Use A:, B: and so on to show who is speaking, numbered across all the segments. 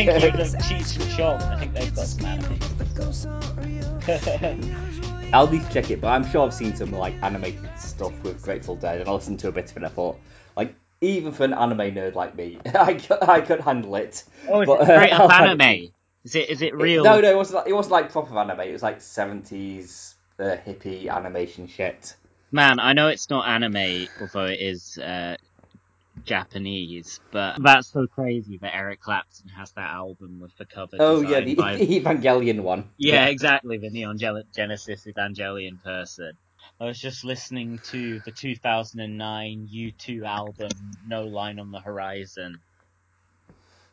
A: I was
B: Just
A: like, you think you'd have Cheech and Chong? I think they've got some anime.
B: I'll need to check it, but I'm sure I've seen some like animated stuff with Grateful Dead, and I listened to a bit of it. and I thought, like, even for an anime nerd like me, I could, I could handle it.
A: oh, is
B: But,
A: it straight
B: uh,
A: up
B: like-
A: anime? Is it is it real?
B: No, no, it wasn't. Like, it wasn't like proper anime. It was like seventies uh, hippie animation shit.
A: Man, I know it's not anime, although it is uh, Japanese, but that's so crazy that Eric Clapton has that album with the cover.
B: Oh yeah, the,
A: by...
B: Evangelion one.
A: yeah, exactly, the Neon Genesis Evangelion person. I was just listening to the 2009 U2 album, No Line on the Horizon.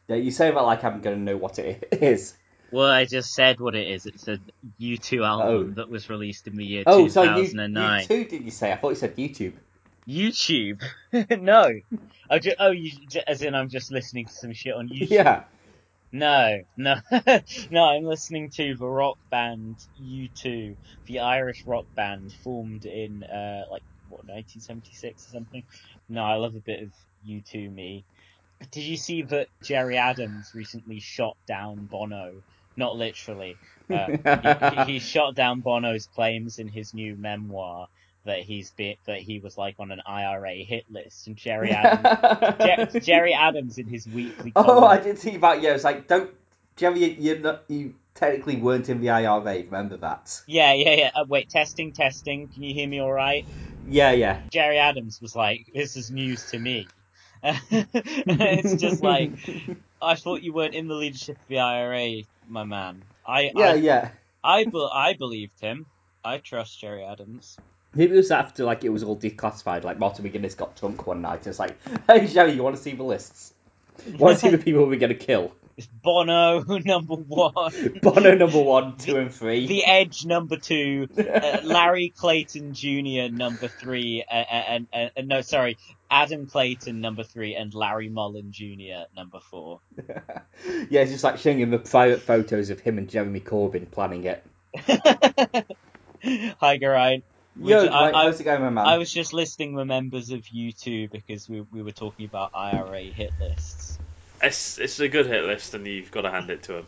B: Yeah, you say that like I'm gonna know what it is.
A: Well, I just said what it is. It's a U2 album
B: Oh.
A: that was released in the year
B: Oh, so you,
A: 2009.
B: you too? Did you say? I thought you said YouTube.
A: YouTube? no. I ju- oh, you, as in I'm just listening to some shit on YouTube.
B: Yeah.
A: No, no, no. I'm listening to the rock band U2, the Irish rock band formed in uh like what 1976 or something. No, I love a bit of U2. Me. Did you see that Gerry Adams recently shot down Bono? Not literally. Uh, he- he shot down Bono's claims in his new memoir that he's been that he was like on an IRA hit list, and Gerry Adams, Jer- Gerry Adams in his weekly.
B: Oh, I did see that. Yeah, it's like don't, Jerry, you you're not, you technically weren't in the IRA. Remember that?
A: Yeah, yeah, yeah. Uh, wait, testing, testing. Can you hear me all right?
B: Yeah, yeah.
A: Gerry Adams was like, "This is news to me." it's just like I thought you weren't in the leadership of the IRA, my man. I
B: yeah,
A: I,
B: yeah.
A: I, be- I believed him. I trust Gerry Adams.
B: Maybe it was after like it was all declassified. Like Martin McGuinness got drunk one night. It's like, hey Gerry, you want to see the lists? You want to see the people we're gonna kill?
A: It's Bono number one,
B: Bono number one, two, and three.
A: The Edge number two, uh, Larry Clayton Jr. number three, uh, and, and, and no, sorry, Adam Clayton number three, and Larry Mullen Jr. number four.
B: yeah, it's just like showing him the private photos of him and Jeremy Corbyn planning it.
A: Hi, Geraint. Would
B: Yo,
A: I- I-
B: how's it going, my man?
A: I was just listing the members of U2 because we, we were talking about IRA hit lists.
C: It's it's a good hit list, and you've got to hand it to him.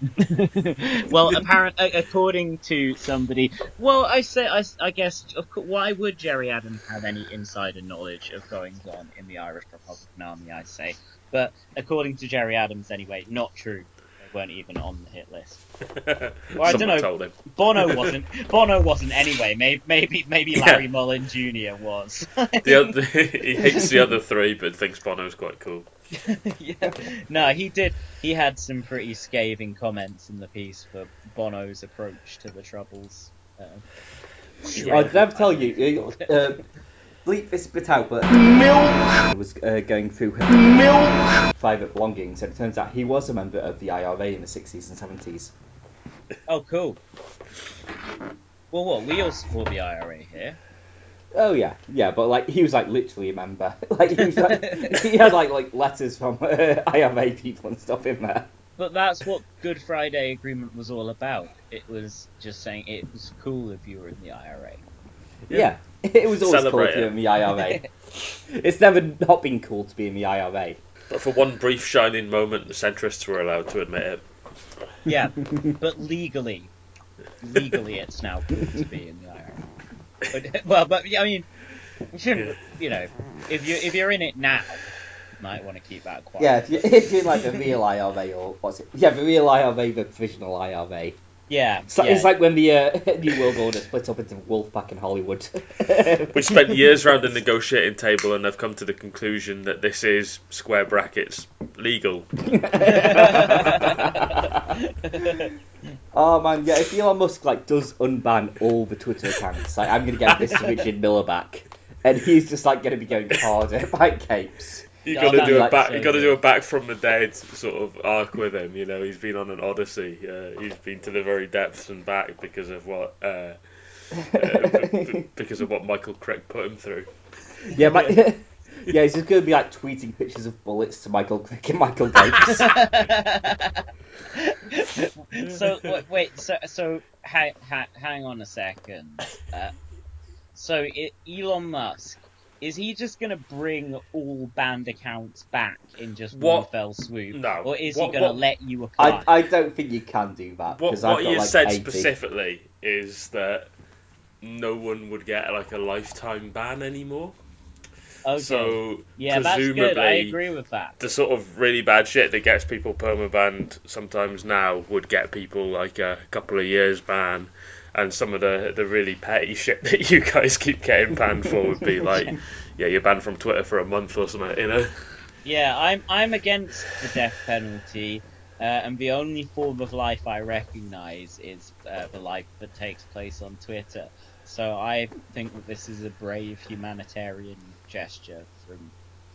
A: well, apparent according to somebody, well, I say, I, I guess, of course, why would Gerry Adams have any insider knowledge of goings on in the Irish Republican Army? I say, but according to Gerry Adams, anyway, not true. They weren't even on the hit list. Well, I don't
C: Someone
A: know.
C: told him.
A: Bono wasn't. Bono wasn't anyway. Maybe, maybe, maybe Larry Mullen Jr. was.
C: The other, he hates the other three, but thinks Bono's quite cool.
A: yeah. No, he did. He had some pretty scathing comments in the piece for Bono's approach to the troubles. Uh,
B: Oh, did I ever tell you? Uh, bleep this bit out, but Milk was uh, going through her Milk private belongings, and it turns out he was a member of the IRA in the 60s and 70s.
A: Oh, cool. Well, what? We all support the IRA here.
B: Oh yeah, yeah, but like he was like literally a member. like he was like, he had like like letters from uh, IRA people and stuff in there.
A: But that's what Good Friday Agreement was all about. It was just saying it was cool if you were in the IRA.
B: Yeah, it was always
C: Celebrate
B: cool to be
C: it.
B: in the IRA. it's never not been cool to be in the IRA.
C: But for one brief shining moment, the centrists were allowed to admit it.
A: Yeah, but legally, legally, it's now cool to be in the IRA. But, well, but I mean, we shouldn't, you know, if you if you're in it now, you might want to keep that quiet.
B: Yeah, if, you, if you're in like the real IRA or what's it? Yeah, the real IRA, the provisional IRA.
A: Yeah,
B: So
A: yeah.
B: It's like when the uh, New World Order split up into Wolfpac and Hollywood.
C: We spent years around the negotiating table and have come to the conclusion that this is square brackets legal.
B: oh man, yeah. If Elon Musk like does unban all the Twitter accounts, like I'm gonna get Mr. Richard Miller back, and he's just like gonna be going harder by capes.
C: You
A: Yeah,
C: got to do
A: be
C: a back.
A: so
C: You got to do a back from the dead sort of arc with him. You know, he's been on an odyssey. Uh, he's been to the very depths and back because of what. Uh, uh, b- b- because of what Michael Crick put him through.
B: yeah, my, yeah, he's just gonna be like tweeting pictures of bullets to Michael Crick and Michael Gapes.
A: so wait, wait, so so hang, hang, hang on a second. Uh, so it, Elon Musk is he just going to bring all banned accounts back in just
C: What-
A: one fell swoop?
C: No.
A: Or is
C: What-
A: he going to let you apply?
B: I, I don't think you can do that
C: What, what
B: got
C: you
B: like
C: said
B: 80.
C: specifically is that no one would get like a lifetime ban anymore.
A: okay.
C: So
A: yeah, that's good. I
C: presumably
A: agree with that.
C: the sort of really bad shit that gets people permabanned sometimes now would get people like a couple of years ban. And some of the, the really petty shit that you guys keep getting banned for would be like, yeah, you're banned from Twitter for a month or something, you know?
A: Yeah, I'm I'm against the death penalty, uh, and the only form of life I recognise is uh, the life that takes place on Twitter. So I think that this is a brave humanitarian gesture from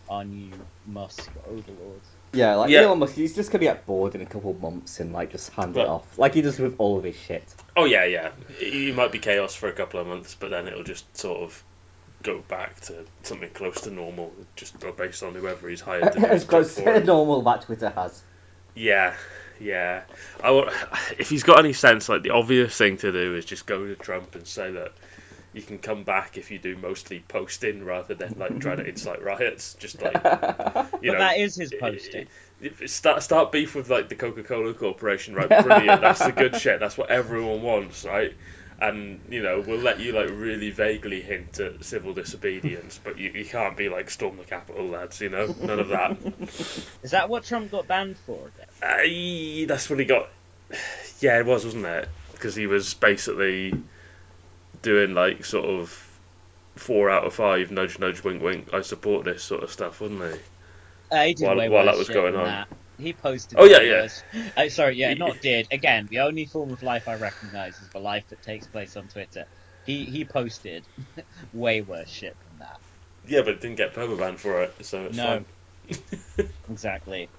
A: our new Musk overlord.
B: Yeah, like
C: Yeah.
B: Elon Musk, he's just gonna get bored in a couple of months and like just hand it off, like he does with all of his shit.
C: Oh yeah, yeah. You might be chaos for a couple of months, but then it'll just sort of go back to something close to normal, just based on whoever he's hired to
B: as close to normal that Twitter has.
C: Yeah, yeah. I want, if he's got any sense, like the obvious thing to do is just go to Trump and say that you can come back if you do mostly posting rather than like trying to incite riots. Just like you
A: but
C: know,
A: that is his posting.
C: if- start start beef with like the Coca Cola Corporation, right? Brilliant. That's the good shit. That's what everyone wants, right? And you know, we'll let you like really vaguely hint at civil disobedience, but you, you can't be like storm the Capitol, lads. You know, none of that.
A: Is that what Trump got banned for again?
C: Aye, that's what he got. Yeah, it was, wasn't it? Because he was basically doing like sort of four out of five, nudge, nudge, wink, wink. I support this sort of stuff, wouldn't he?
A: Uh, he did
C: While-
A: way
C: while that was going on.
A: that. He posted.
C: Oh, yeah,
A: way
C: yeah.
A: Uh, sorry, yeah, not did. Again, the only form of life I recognise is the life that takes place on Twitter. He he posted way worse shit than that.
C: Yeah, but it didn't get permaban for it, so it's
A: No.
C: fine.
A: Exactly.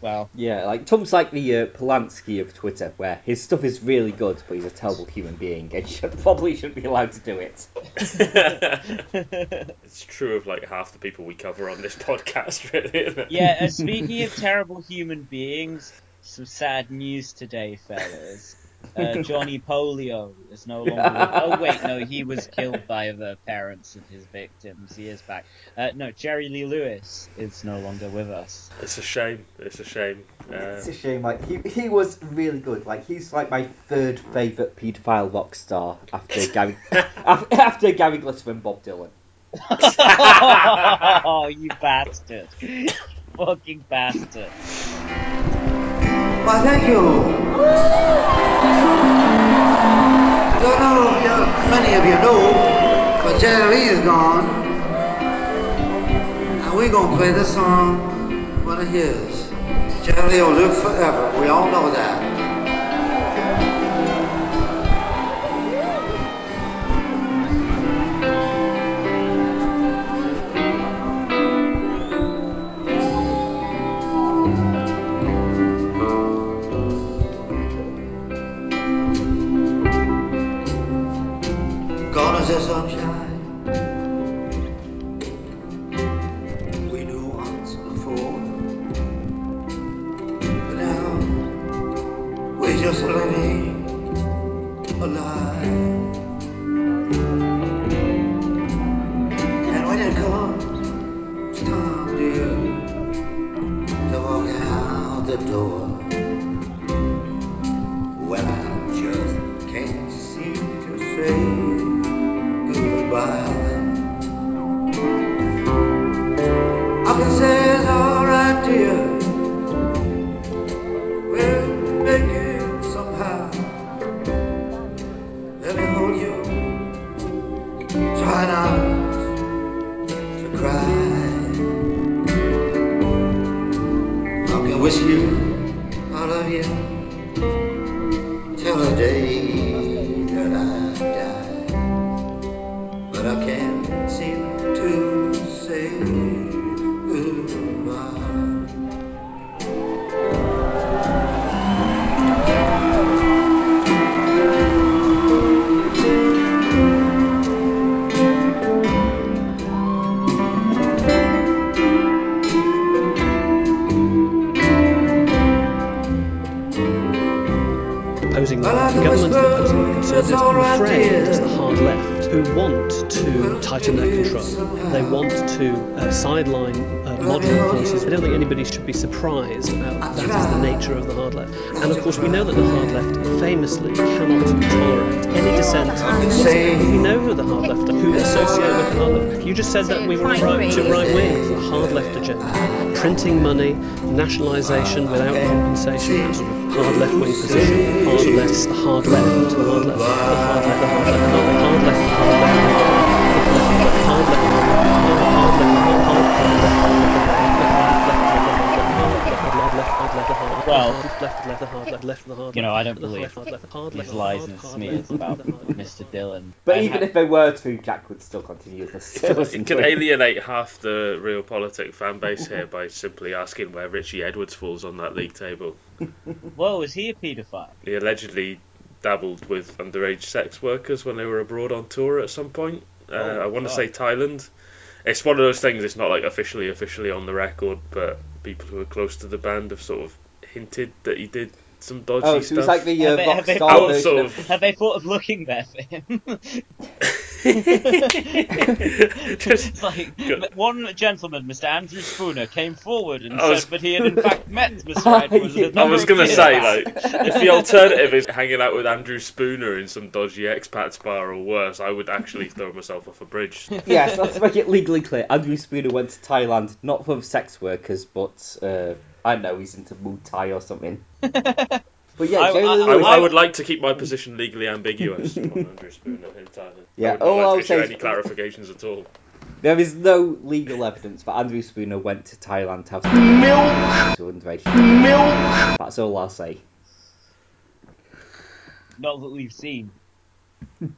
A: Well,
B: Yeah, like Tom's like the uh, Polanski of Twitter, where his stuff is really good, but he's a terrible human being and should, probably shouldn't be allowed to do it.
C: it's true of like half the people we cover on this podcast, really. Isn't it?
A: yeah. Uh, speaking of terrible human beings, some sad news today, fellas. Uh, Johnny Polio is no longer. With... Oh wait, no, he was killed by the parents of his victims years back. Uh, no, Jerry Lee Lewis is no longer with us.
C: It's a shame. It's a shame. Uh,
B: It's a shame. Like he, he was really good. Like he's like my third favorite paedophile rock star after Gary after Gary Glitter and Bob Dylan.
A: oh, you bastard! You fucking bastard!
D: Why, thank you. Don't know if you, many of you know, but Jerry Lee is gone. And we're going to play this song, one of his. Jerry will live forever. We all know that.
E: surprised about that is the nature of the hard left. And of course, we know that the hard left famously cannot tolerate any dissent. We know who the hard left are, who associate with the hard left. You just said that we were right to right wing, the hard left agenda, printing money, nationalisation without compensation, sort of hard left wing position, hard left, the hard left, the hard left, the hard left, the hard left, the hard left, the hard left, the hard left, the hard left, the hard left, the hard left, the hard left hard left, the hard hard hard hard left, the hard left, left, the hard left,
A: Well,
E: left, left, left, the hard left, left, the hard
A: You know, I don't
E: the hard
A: believe
E: hard left, hard
A: these
E: left,
A: lies
E: hard,
A: and smears about. Mr. Dillon.
B: But
A: I
B: even
A: ha-
B: if they were true, Jack would still continue to still
C: You
B: to
C: can alienate half the real politic fan base here by simply asking where Richie Edwards falls on that league table.
A: Whoa, is he a paedophile?
C: He allegedly dabbled with underage sex workers when they were abroad on tour at some point. Uh,
A: Oh,
C: I want to say Thailand. It's one of those things. It's not like officially, officially on the record, but people who are close to the band have sort of hinted that he did some dodgy
B: Oh, so
C: stuff.
B: it's like the uh,
A: Have they- have they
C: thought- sort
B: of...
C: of-
A: Have they thought of looking there for him?
C: Just-
A: it's like
C: Good.
A: one gentleman, Mr. Andrew Spooner, came forward and
C: I was-
A: said that he had in fact met Mr. Edwards. a
B: I
C: I
A: number
C: was gonna say,
A: back.
C: like, if the alternative is hanging out with Andrew Spooner in some dodgy expats bar or worse, I would actually throw myself off a bridge.
B: yes, let's make it legally clear. Andrew Spooner went to Thailand not for sex workers, but uh, I don't know, he's into Muay Thai or something. But yeah,
A: I-
B: Jerry
A: I-
B: Lee
C: I,
B: Lewis.
C: I would like to keep my position legally ambiguous on Andrew Spooner in Thailand.
B: Yeah,
C: I would not
B: all
C: like
B: I'll
C: to
B: say
C: any clarifications at all.
B: There is no legal evidence that Andrew Spooner went to Thailand to have milk to underage. Milk. That's all I'll say.
A: Not that we've seen.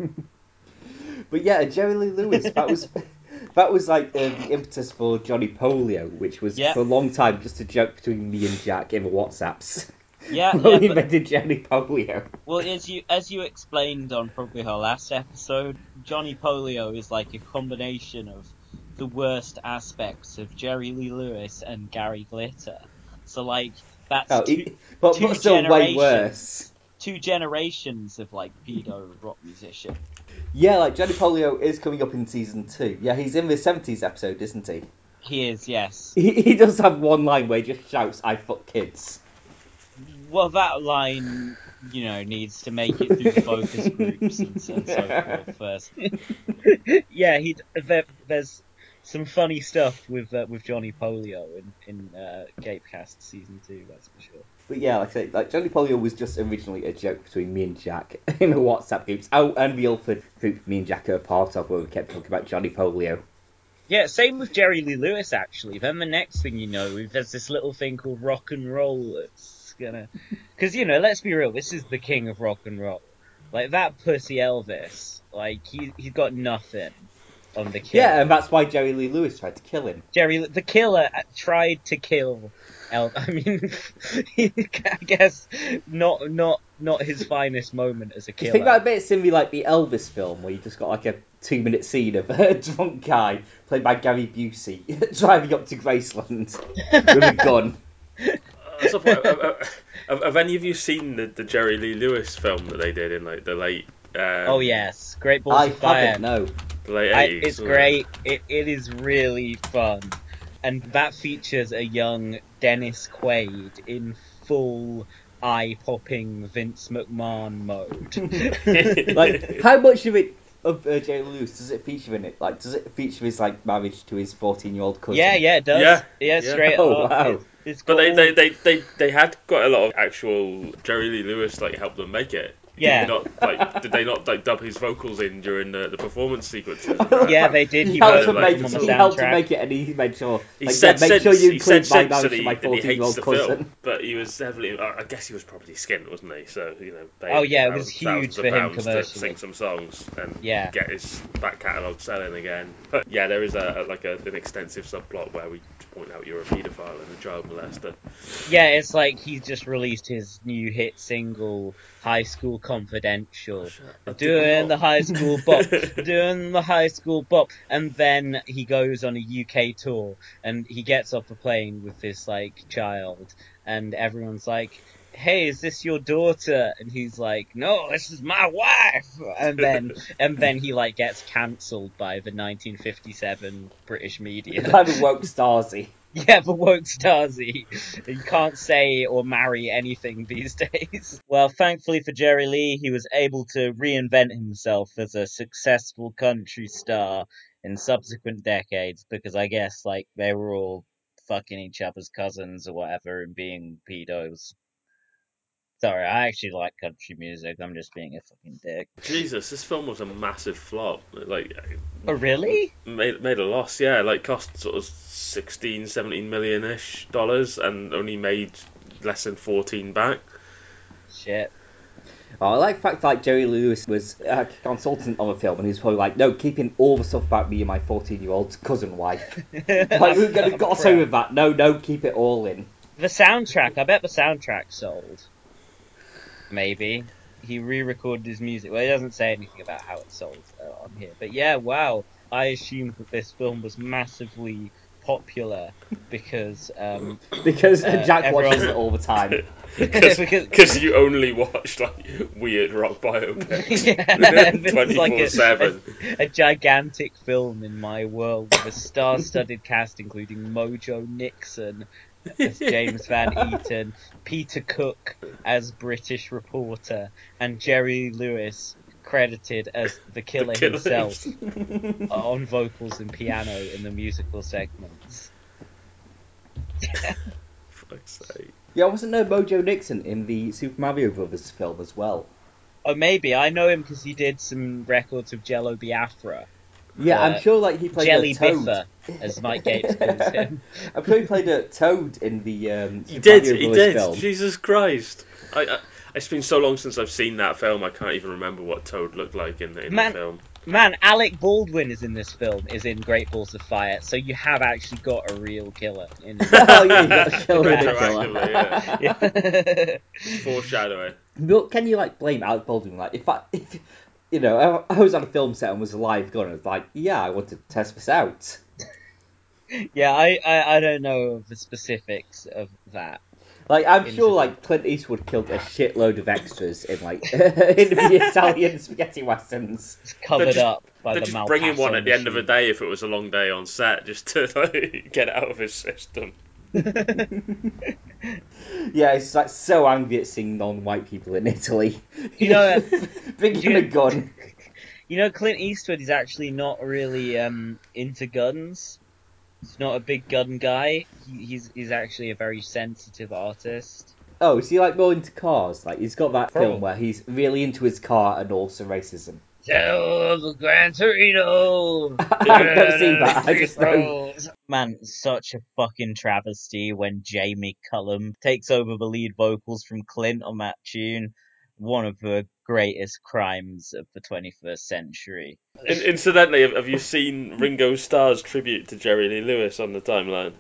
B: But yeah, Jerry Lee Lewis. That was that was like uh, the impetus for Johnny Polio, which was
A: Yeah.
B: for a long time just a joke between me and Jack in the WhatsApps.
A: Yeah,
B: Well,
A: yeah, but,
B: invented Johnny Polio.
A: well, as you as you explained on probably our last episode, Johnny Polio is like a combination of the worst aspects of Jerry Lee Lewis and Gary Glitter. So like that's
B: Oh,
A: two,
B: but,
A: two
B: still way
A: generations.
B: worse.
A: two generations of like pedo rock musician.
B: Yeah, like Johnny Polio is coming up in season two. Yeah, he's in the seventies episode, isn't he?
A: He is, yes.
B: He, he does have one line where he just shouts, "I fuck kids."
A: Well, that line, you know, needs to make it through the focus groups and, and so forth first. yeah, he there, there's some funny stuff with uh, with Johnny Polio in in uh, Gapecast season two. That's for sure.
B: But yeah, like I say, like Johnny Polio was just originally a joke between me and Jack in the WhatsApp groups. Oh, and the Ilford group me and Jack are a part of, where we kept talking about Johnny Polio.
A: Yeah, same with Jerry Lee Lewis actually. Then the next thing you know, there's this little thing called rock and roll that's gonna, because you know, let's be real, this is the king of rock and roll. Like that pussy Elvis, like he he's got nothing on the killer.
B: Yeah, and that's why Jerry Lee Lewis tried to kill him.
A: Jerry, the killer, uh, tried to kill El. I mean, I guess not not not his finest moment as a killer.
B: you think that bit's in the like the Elvis film where you just got like a two minute scene of a drunk guy played by Gary Busey driving up to Graceland with a gun?
C: Uh, so, have, have- have- have any of you seen the, the Jerry Lee Lewis film that they did in like the late? Um,
A: oh yes, Great Balls
B: I
A: of Fire.
B: haven't. No.
C: the late
A: I, it's great. It it is really fun, and that features a young Dennis Quaid in full eye popping Vince McMahon mode.
B: Like, how much of it of uh, Jerry Lee Lewis does it feature in it? Like, does it feature his like marriage to his fourteen year old cousin?
A: yeah, yeah, it does.
C: Yeah,
A: yeah,
C: yeah.
A: straight
B: Oh,
A: up.
B: wow.
A: It's, it's
C: But they, they, they, they, they had quite a lot of actual Jerry Lee Lewis like help them make it.
A: Yeah.
C: Did, they not, like, did they not like dub his vocals in during the, the performance sequences?
A: Yeah, they did.
B: He,
A: He
B: helped to make,
C: them
B: he helped to make it, and he made sure.
C: He
B: like,
C: said
B: yeah, make sure you
C: he said
B: include my marriage to my fourteen year
C: hates
B: old cousin.
C: film, but he was heavily. I guess he was probably skint, wasn't he? So you know. They
A: Oh, yeah, it was huge for him
C: pounds to. Sing some songs and
A: Yeah.
C: get his back catalogue selling again. But yeah, there is a, a like a, an extensive subplot where we point out you're a paedophile and a child molester.
A: Yeah, it's like he's just released his new hit single, High School Confidential. Doing the high school bop, doing the high school bop, and then he goes on a UK tour, and he gets off a plane with this like child, and everyone's like, hey, is this your daughter? And he's like, no, this is my wife. And then, and then he like gets cancelled by the 1957 British media.
B: Kind of woke Stasi.
A: Yeah, but woke Stasi. You can't say or marry anything these days. Well, thankfully for Jerry Lee, he was able to reinvent himself as a successful country star in subsequent decades because I guess, like, they were all fucking each other's cousins or whatever and being pedos. Sorry, I actually like country music. I'm just being a fucking dick.
C: Jesus, this film was a massive flop. Like,
A: Oh, really?
C: made made a loss. Yeah, like cost sort of 16, 17 million ish dollars, and only made less than fourteen back.
A: Shit.
B: Oh, I like the fact like Jerry Lewis was a consultant on the film, and he's probably like, no, keeping all the stuff about me and my 14 year old cousin wife. like, we're going to gloss over that. No, no, keep it all in.
A: The soundtrack, I bet the soundtrack sold. Maybe. He re recorded his music. Well, he doesn't say anything about how it sold uh, on here. But yeah, wow. I assumed that this film was massively popular because um,
B: Because
A: Uh,
B: Jack
A: everyone-
B: watches it all the time.
A: Because-
C: Because you only watch like weird rock biopics
A: Yeah, this is
C: twenty
A: like
C: four
A: a-
C: seven.
A: a gigantic film in my world with a star-studded cast including Mojo Nixon as James Van Eaton, Peter Cook as British reporter, and Jerry Lewis credited as the killer,
C: killer
A: himself on vocals and piano in the musical segments.
C: Fuck's sake.
B: Yeah, wasn't there Mojo Nixon in the Super Mario Brothers film as well?
A: Oh, maybe I know him because he did some records of Jello Biafra,
B: Yeah,
A: Uh,
B: I'm sure like he played
A: Jelly
B: a toad.
A: Biffa, as Mike Gapes calls him.
B: I'm sure he played a toad in the um,
C: He did.
B: Mario
C: He
B: Brothers
C: did.
B: film.
C: Jesus Christ. I, I, it's been so long since I've seen that film. I can't even remember what Toad looked like in, the- in
A: Man-
C: the film.
A: Man, Alec Baldwin is in this film, is in Great Balls of Fire, so you have actually got a real killer in
B: oh yeah, you got a killer in killer.
A: yeah.
C: Foreshadowing.
B: But can you like blame Alec Baldwin? Like if I, if you know, I, I was on a film set and was a live gun, I was like, yeah, I want to test this out.
A: yeah, I, I, I don't know the specifics of that.
B: Like I'm
A: Into
B: sure like Clint Eastwood killed a shitload of extras in like in the Italian spaghetti westerns.
A: It's covered
C: just-
A: up by
C: They're
A: the
C: just bringing one at the end of the day if it was a long day on set, just to like, get it out of his system.
B: Yeah, it's like so angry at seeing non-white people in Italy.
A: You know,
B: bringing
A: you-
B: a gun.
A: You know, Clint Eastwood is actually not really um, into guns. He's not a big gun guy. He, he's he's actually a very sensitive artist.
B: Oh, is he like more into cars? Like he's got that
A: Probably.
B: film where he's really into his car and also racism.
A: Tell the Gran Torino.
B: I've never seen that. I just know.
A: Man, such a fucking travesty when Jamie Cullum takes over the lead vocals from Clint on that tune. One of the greatest crimes of the 21st century.
C: In- incidentally, have, have you seen Ringo Starr's tribute to Jerry Lee Lewis on the timeline?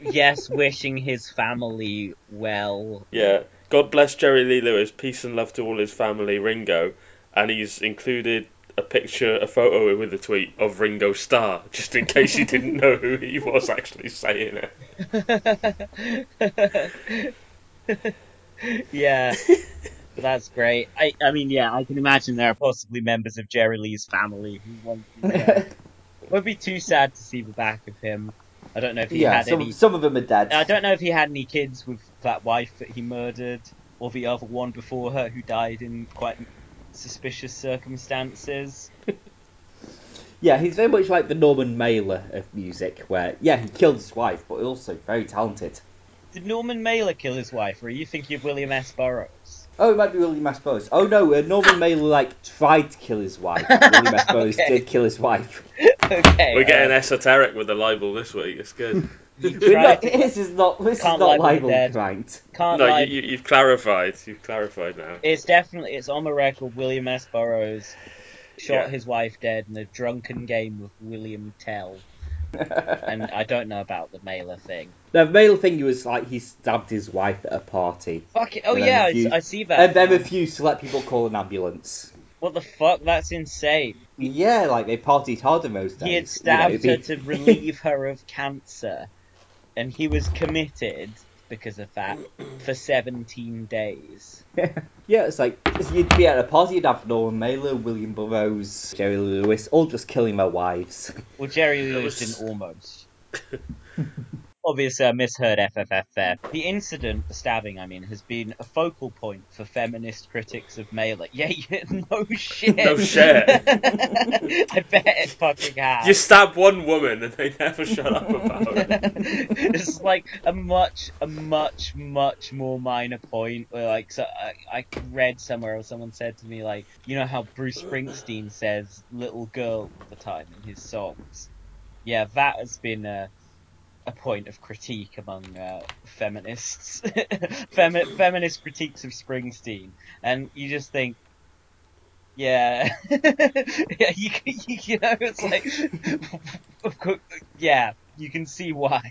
A: yes, wishing his family well.
C: Yeah. God bless Jerry Lee Lewis. Peace and love to all his family, Ringo. And he's included a picture, a photo with a tweet of Ringo Starr, just in case you didn't know who he was actually saying it.
A: yeah, that's great. I, I mean, yeah, I can imagine there are possibly members of Jerry Lee's family who won't be, uh, won't be too sad to see the back of him. I don't know if he
B: yeah,
A: had
B: some
A: any.
B: some of them are dead.
A: I don't know if he had any kids with that wife that he murdered, or the other one before her who died in quite suspicious circumstances.
B: Yeah, he's very much like the Norman Mailer of music, where yeah, he killed his wife, but also very talented.
A: Did Norman Mailer kill his wife, or are you thinking of William S. Burroughs?
B: Oh, it might be William S. Burroughs. Oh no, uh, Norman Mailer like tried to kill his wife. William S. Burroughs
A: Okay.
B: did kill his wife.
A: okay,
C: We're getting
A: uh,
C: esoteric with the libel this week. It's good.
A: You
B: We're not,
A: to-
B: this is not this
A: Can't
B: is not
A: libel the
B: right.
A: can't
C: no,
A: lie.
C: you, you, you've clarified. You've clarified now.
A: It's definitely it's on the record. William S. Burroughs shot
C: Yeah.
A: his wife dead in a drunken game with William Tell, and I don't know about the Mailer thing.
B: The Mailer thing was like he stabbed his wife at a party,
A: Fuck it! Oh yeah, I, I see that.
B: and then
A: now.
B: refused to let people call an ambulance.
A: What the fuck? That's insane.
B: Yeah, like they partied hard in those days.
A: He had
B: you know,
A: stabbed her to relieve her of cancer, and he was committed because of that for 17 days.
B: yeah, it's like you'd be at a party, you'd have Norman Mailer, William Burroughs, Jerry Lewis, all just killing their wives.
A: Well, Jerry Lewis
C: was-
A: didn't almost. Obviously, I misheard FFF there. The incident, the stabbing, I mean, has been a focal point for feminist critics of Mailer. Yeah, yeah no shit.
C: No shit.
A: I bet it fucking has.
C: You stab one woman and they never shut up about it.
A: it's like a much, a much, much more minor point. Where like, so I, I read somewhere, or someone said to me, like, you know how Bruce Springsteen says "little girl" all the time in his songs. Yeah, that has been a a point of critique among uh, feminists, Femi- feminist critiques of Springsteen, and you just think. Yeah, yeah, you, can- you, you know, it's like, of course, yeah, you can see why.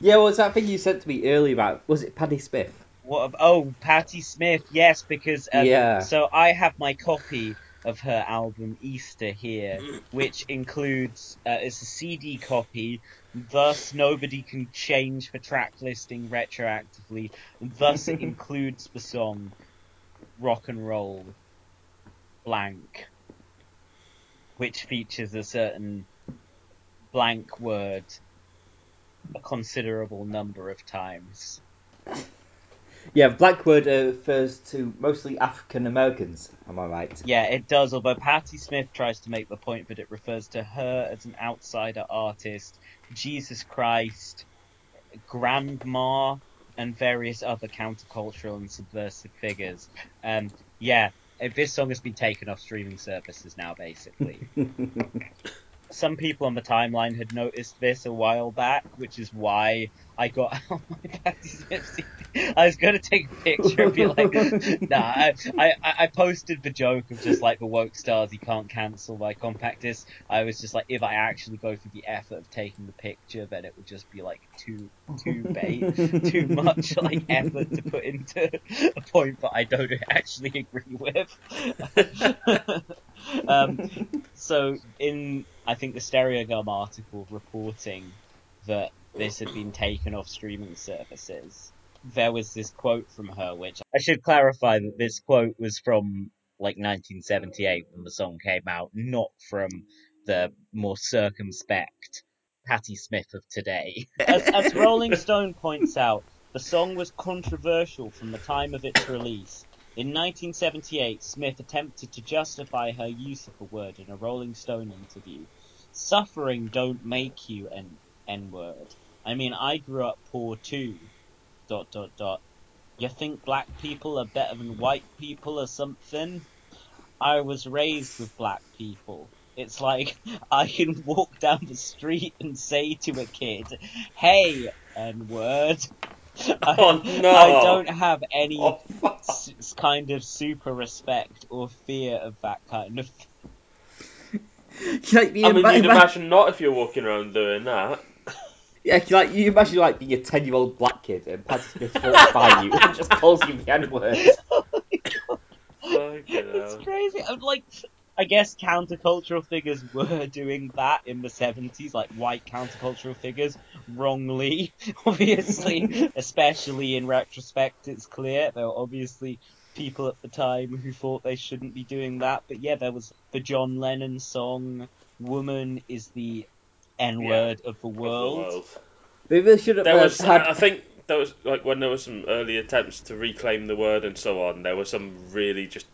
B: Yeah, well, it's that thing you said to me earlier about, was it Paddy Smith?
A: What? ab- Oh, Patti Smith. Yes, because um,
B: Yeah.
A: So I have my copy of her album Easter here, which includes uh, it's a CD copy. Thus, nobody can change the track listing retroactively. Thus, it includes the song "Rock and Roll Blank," which features a certain blank word a considerable number of times.
B: Yeah, Blackwood uh, refers to mostly African Americans, am I right?
A: Yeah, it does, although Patti Smith tries to make the point that it refers to her as an outsider artist, Jesus Christ, grandma, and various other countercultural and subversive figures. Um, yeah, this song has been taken off streaming services now, basically. Some people on the timeline had noticed this a while back, which is why I got out my Patti Smith I was going to take a picture and be like, nah, I, I, I posted the joke of just like the woke stars you can't cancel by compact disc. I was just like, if I actually go through the effort of taking the picture, then it would just be like too too bait, too much like effort to put into a point that I don't actually agree with. um, so in I think the Stereogum article reporting that this had been taken off streaming services, there was this quote from her, which I should clarify that this quote was from like 1978 when the song came out, not from the more circumspect Patti Smith of today. As, as Rolling Stone points out, the song was controversial from the time of its release. In 1978, Smith attempted to justify her use of the word in a Rolling Stone interview. Suffering don't make you an N-word. I mean, I grew up poor too. Dot dot dot. You think black people are better than white people or something? I was raised with black people. It's like I can walk down the street and say to a kid, "Hey, N-word." I,
C: Oh, no.
A: I don't have any
C: Oh,
A: s- kind of super respect or fear of that kind of.
B: like, you
C: I mean,
B: ima-
C: you'd
B: ima-
C: imagine not if you're walking around doing that.
B: Yeah, like you imagine like being a ten year old black kid and Paddy Smith walks by you and just calls you the N word.
C: Fucking
A: It's crazy. I'm like, I guess countercultural figures were doing that in the 70s, like white countercultural figures, wrongly, obviously, especially in retrospect, it's clear. There were obviously people at the time who thought they shouldn't be doing that, but yeah, there was the John Lennon song, Woman is the N word of the
C: Of the
A: world.
C: world.
B: They should have
C: There
B: uh,
C: was,
B: had.
C: I think, there was like when there were some early attempts to reclaim the word and so on. There were some really just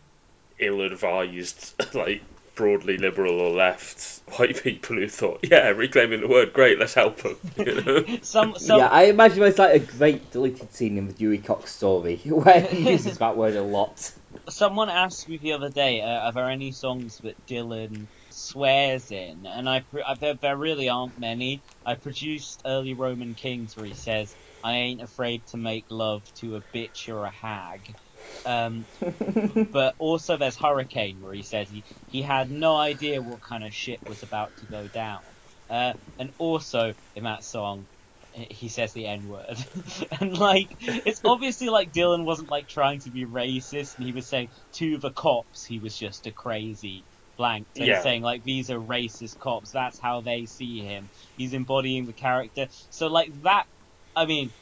C: ill-advised, like broadly liberal or left white people who thought, yeah, reclaiming the word, great, let's help them. You know?
A: Some, some,
B: Yeah, I imagine it's like a great deleted scene in the Dewey Cox story where he uses that word a lot.
A: Someone asked me the other day, uh, are there any songs that Dylan swears in? And I, pr- I there, there really aren't many. I produced early Roman Kings where he says, "I ain't afraid to make love to a bitch or a hag." Um, but also there's Hurricane where he says he, he had no idea what kind of shit was about to go down. Uh, and also in that song, he says the N word. and like, it's obviously like Dylan wasn't like trying to be racist and he was saying to the cops he was just a crazy blank. So
C: Yeah.
A: he's saying like these are racist cops, that's how they see him. He's embodying the character. So like that, I mean,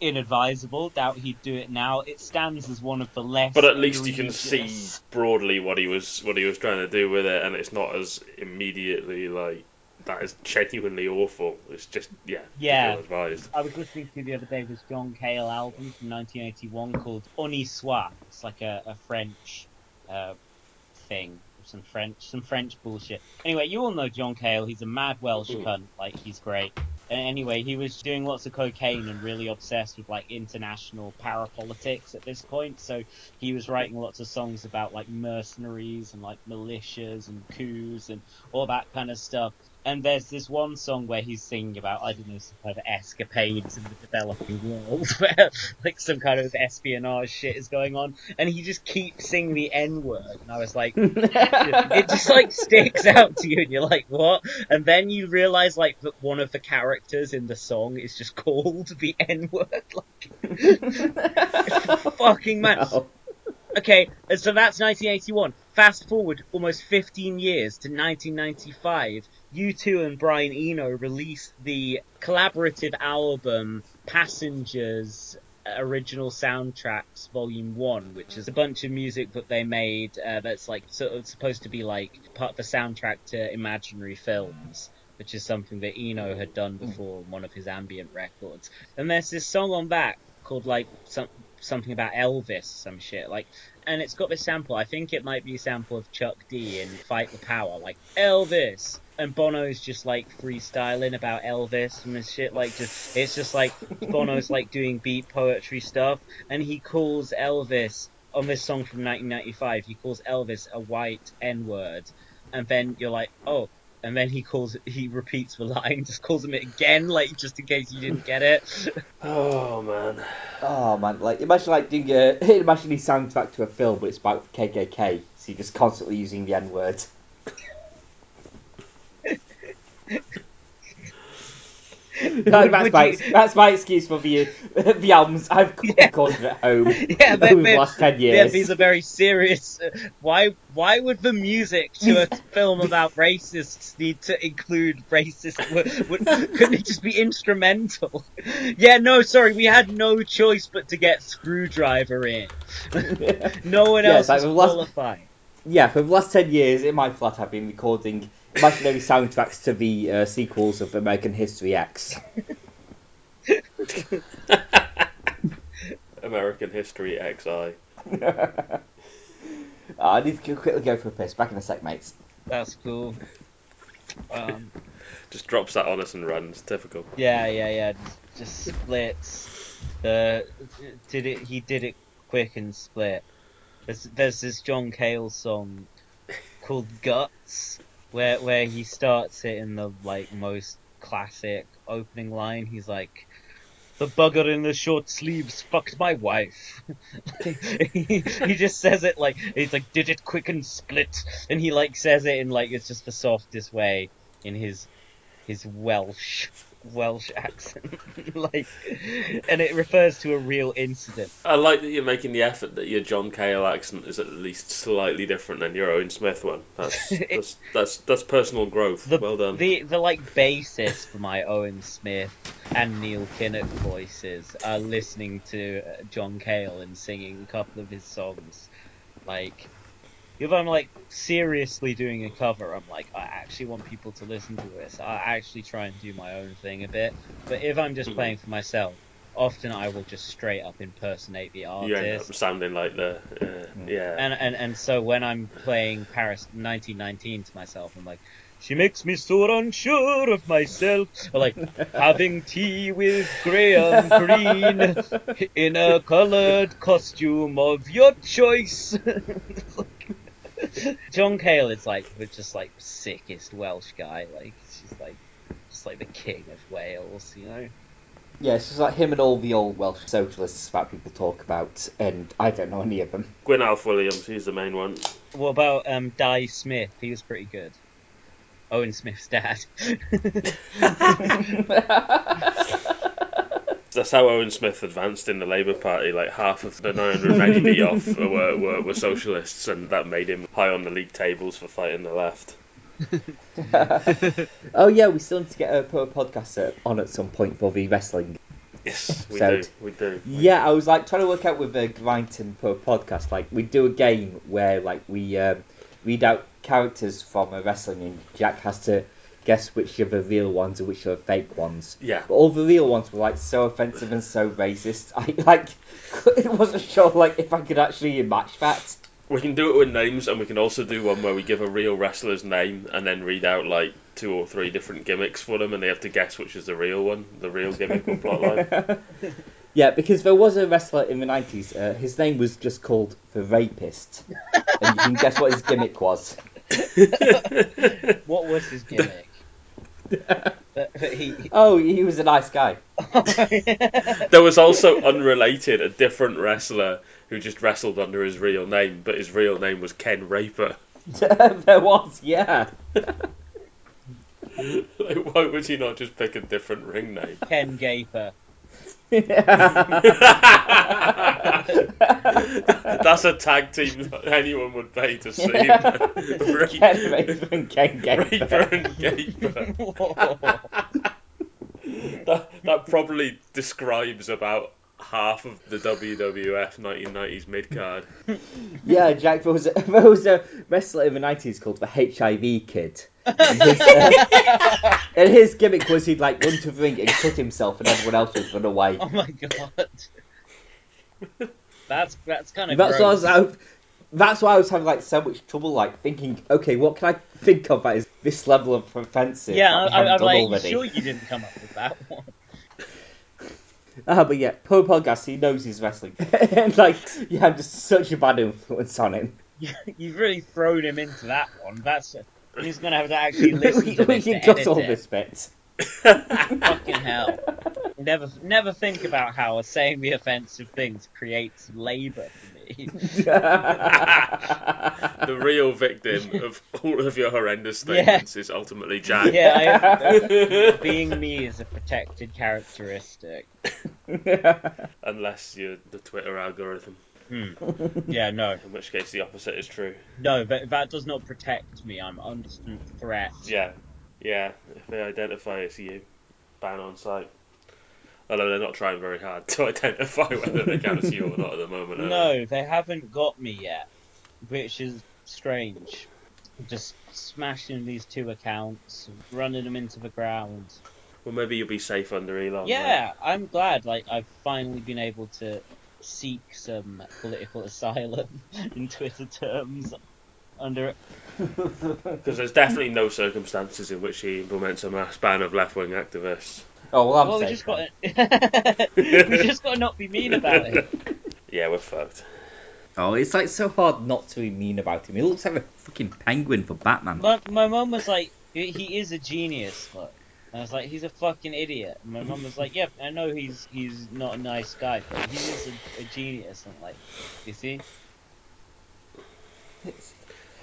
A: inadvisable. Doubt he'd do it now. It stands as one of the less.
C: But at least you can see broadly what he was what he was trying to do with it, and it's not as immediately like that is genuinely awful. It's just yeah,
A: Yeah.
C: advised.
A: I was listening to the other day this John Cale album from 1981 called Soit. It's like a, a French uh, thing, some French, some French bullshit. Anyway, you all know John Cale. He's a mad Welsh
C: Mm.
A: cunt. Like he's great. Anyway, he was doing lots of cocaine and really obsessed with like international parapolitics at this point. So he was writing lots of songs about like mercenaries and like militias and coups and all that kind of stuff. And there's this one song where he's singing about, I don't know, some kind of escapades in the developing world where like some kind of espionage shit is going on. And he just keeps singing the N word. And I was like, it just like sticks out to you and you're like, what? And then you realize like that one of the characters in the song is just called the N word. Like, fucking man.
B: Wow.
A: Okay, and so that's 1981. Fast forward almost 15 years to 1995. U2 and Brian Eno released the collaborative album Passengers Original Soundtracks Volume 1, which is a bunch of music that they made uh, that's like sort of supposed to be like part of the soundtrack to imaginary films. Which is something that Eno had done before on one of his ambient records. And there's this song on that called like some, something about Elvis, some shit. Like, and it's got this sample. I think it might be a sample of Chuck D in Fight the Power, like Elvis. And Bono's just like freestyling about Elvis and this shit. Like, just it's just like Bono's like doing beat poetry stuff, and he calls Elvis on this song from 1995. He calls Elvis a white N word, and then you're like, oh. And then he calls he repeats the line, just calls him it again, like just in case you didn't get it.
C: Oh man,
B: Oh man, like imagine like doing a imagine he soundtrack to a film, but it's about KKK, so you're just constantly using the N word. That- that's, my,
A: you-
B: that's my excuse for the the albums I've
A: Yeah.
B: recorded at home
A: Yeah,
B: over the last ten
A: yeah,
B: years.
A: these are very serious. uh, Why? Why would the music to a film about racists need to include racist? Couldn't it just be instrumental? Yeah, no, sorry, we had no choice but to get Skrewdriver in. No one
B: Yeah,
A: else was
B: last-
A: qualified.
B: yeah, for the last ten years in my flat, I've been recording imaginary soundtracks to the uh, sequels of American History X.
C: American History XI.
B: Uh, I need to quickly go for a piss. Back in a sec, mates.
A: That's cool. Um,
C: Just drops that on us and runs. Typical.
A: yeah, yeah, yeah. Just, just splits. The did it? He did it quick and split. There's there's this John Cale song called Guts where where he starts it in the like most classic opening line. He's like, "The bugger in the short sleeves fucked my wife." he, he just says it like he's like, "Did it quick and split," and he like says it in like it's just the softest way in his his Welsh Welsh accent, like, and it refers to a real incident.
C: I like that you're making the effort that your John Cale accent is at least slightly different than your Owen Smith one. That's that's that's, that's personal growth.
A: The,
C: well done.
A: The the like basis for my Owen Smith and Neil Kinnock voices are listening to John Cale and singing a couple of his songs. Like, if I'm like seriously doing a cover, I'm like, I actually want people to listen to this. I actually try and do my own thing a bit. But if I'm just
C: Mhm.
A: playing for myself, often I will just straight up impersonate the
C: you
A: artist.
C: end up sounding like the uh, yeah.
A: And, and and so when I'm playing Paris 1919 to myself, I'm like, she makes me so unsure of myself. Or like having tea with Graham Greene in a coloured costume of your choice. John Cale is like the just like sickest Welsh guy. Like he's just like just like the king of Wales, you know.
B: Yeah, it's just like him and all the old Welsh socialists that people talk about, and I don't know any of them.
C: Gwyn Alf Williams, he's the main one.
A: What about um Dai Smith? He was pretty good. Owen Smith's dad.
C: That's how Owen Smith advanced in the Labour Party. Like half of the 900 men he beat off were, were, were socialists, and that made him high on the league tables for fighting the left.
B: oh yeah, we still need to get a pro podcast uh, on at some point for the wrestling.
C: Yes, we
B: So-
C: do. We do.
B: Yeah, I was like trying to work out with the Grindton per podcast. Like we do a game where like we um, read out characters from a wrestling, and Jack has to guess which are the real ones and which are the fake ones.
C: Yeah.
B: But all the real ones were like so offensive and so racist. I like it wasn't sure like if I could actually match that.
C: We can do it with names, and we can also do one where we give a real wrestler's name and then read out like two or three different gimmicks for them, and they have to guess which is the real one, the real gimmick or plotline.
B: Yeah, because there was a wrestler in the nineties. Uh, his name was just called the Rapist, and you can guess what his gimmick was.
A: What was his gimmick? That- that he...
B: Oh, he was a nice guy.
C: There was also unrelated, a different wrestler who just wrestled under his real name, but his real name was Ken Raper.
B: there was, yeah.
C: Like, why would you not just pick a different ring name?
A: Ken Gaper.
C: That's a tag team that anyone would pay to see.
B: Ken Raper and Ken
C: Raper
B: Gaper.
C: and Gaper. That, that probably describes about half of the WWF 1990s mid card.
B: Yeah, Jack, there was, a, there was a wrestler in the 90s called the HIV Kid. And his, uh, and his gimmick was he'd like run to the ring and cut himself and everyone else would run away.
A: Oh my god. That's that's kind of
B: That's what I was
A: gross.
B: out. That's why I was having like so much trouble like thinking, okay, what can I think of that is this level of offensive?
A: Yeah, I, I'm like,
B: already?
A: sure you didn't come up with that one.
B: Ah, but yeah, Pro Podcast, he knows he's wrestling. and like, yeah, I'm just such a bad influence on him.
A: You, you've really thrown him into that one. That's he's gonna have to actually
B: we
A: listen to
B: we
A: this edit
B: all
A: it.
B: this bit.
A: Fucking hell. Never, never think about how saying the offensive things creates labour for me.
C: the real victim of all of your horrendous statements is ultimately Jack.
A: Yeah, I, being me is a protected characteristic.
C: Unless you're the Twitter algorithm, hmm.
A: Yeah, no,
C: in which case the opposite is true.
A: no, that that does not protect me. I'm under threat.
C: Yeah, yeah. If they identify it's you, ban on site. Although they're not trying very hard to identify whether they count as you or not at the moment. are?
A: No, they haven't got me yet, which is strange. Just smashing these two accounts, running them into the ground.
C: Well, maybe you'll be safe under Elon.
A: Yeah, I'm glad. Like I've finally been able to seek some political asylum in Twitter terms under it.
C: Because there's definitely no circumstances in which he implements a mass ban of left-wing activists.
B: Oh, well, I'm
A: well, we just got to we just got to not be mean about it.
C: Yeah, we're fucked.
B: Oh, it's like so hard not to be mean about him. He looks like a fucking penguin for Batman.
A: My my mum was like, he he is a genius, look. And I was like, he's a fucking idiot. And my mum was like, yep, I know he's he's not a nice guy, but he is a, a genius. And I'm like, you see?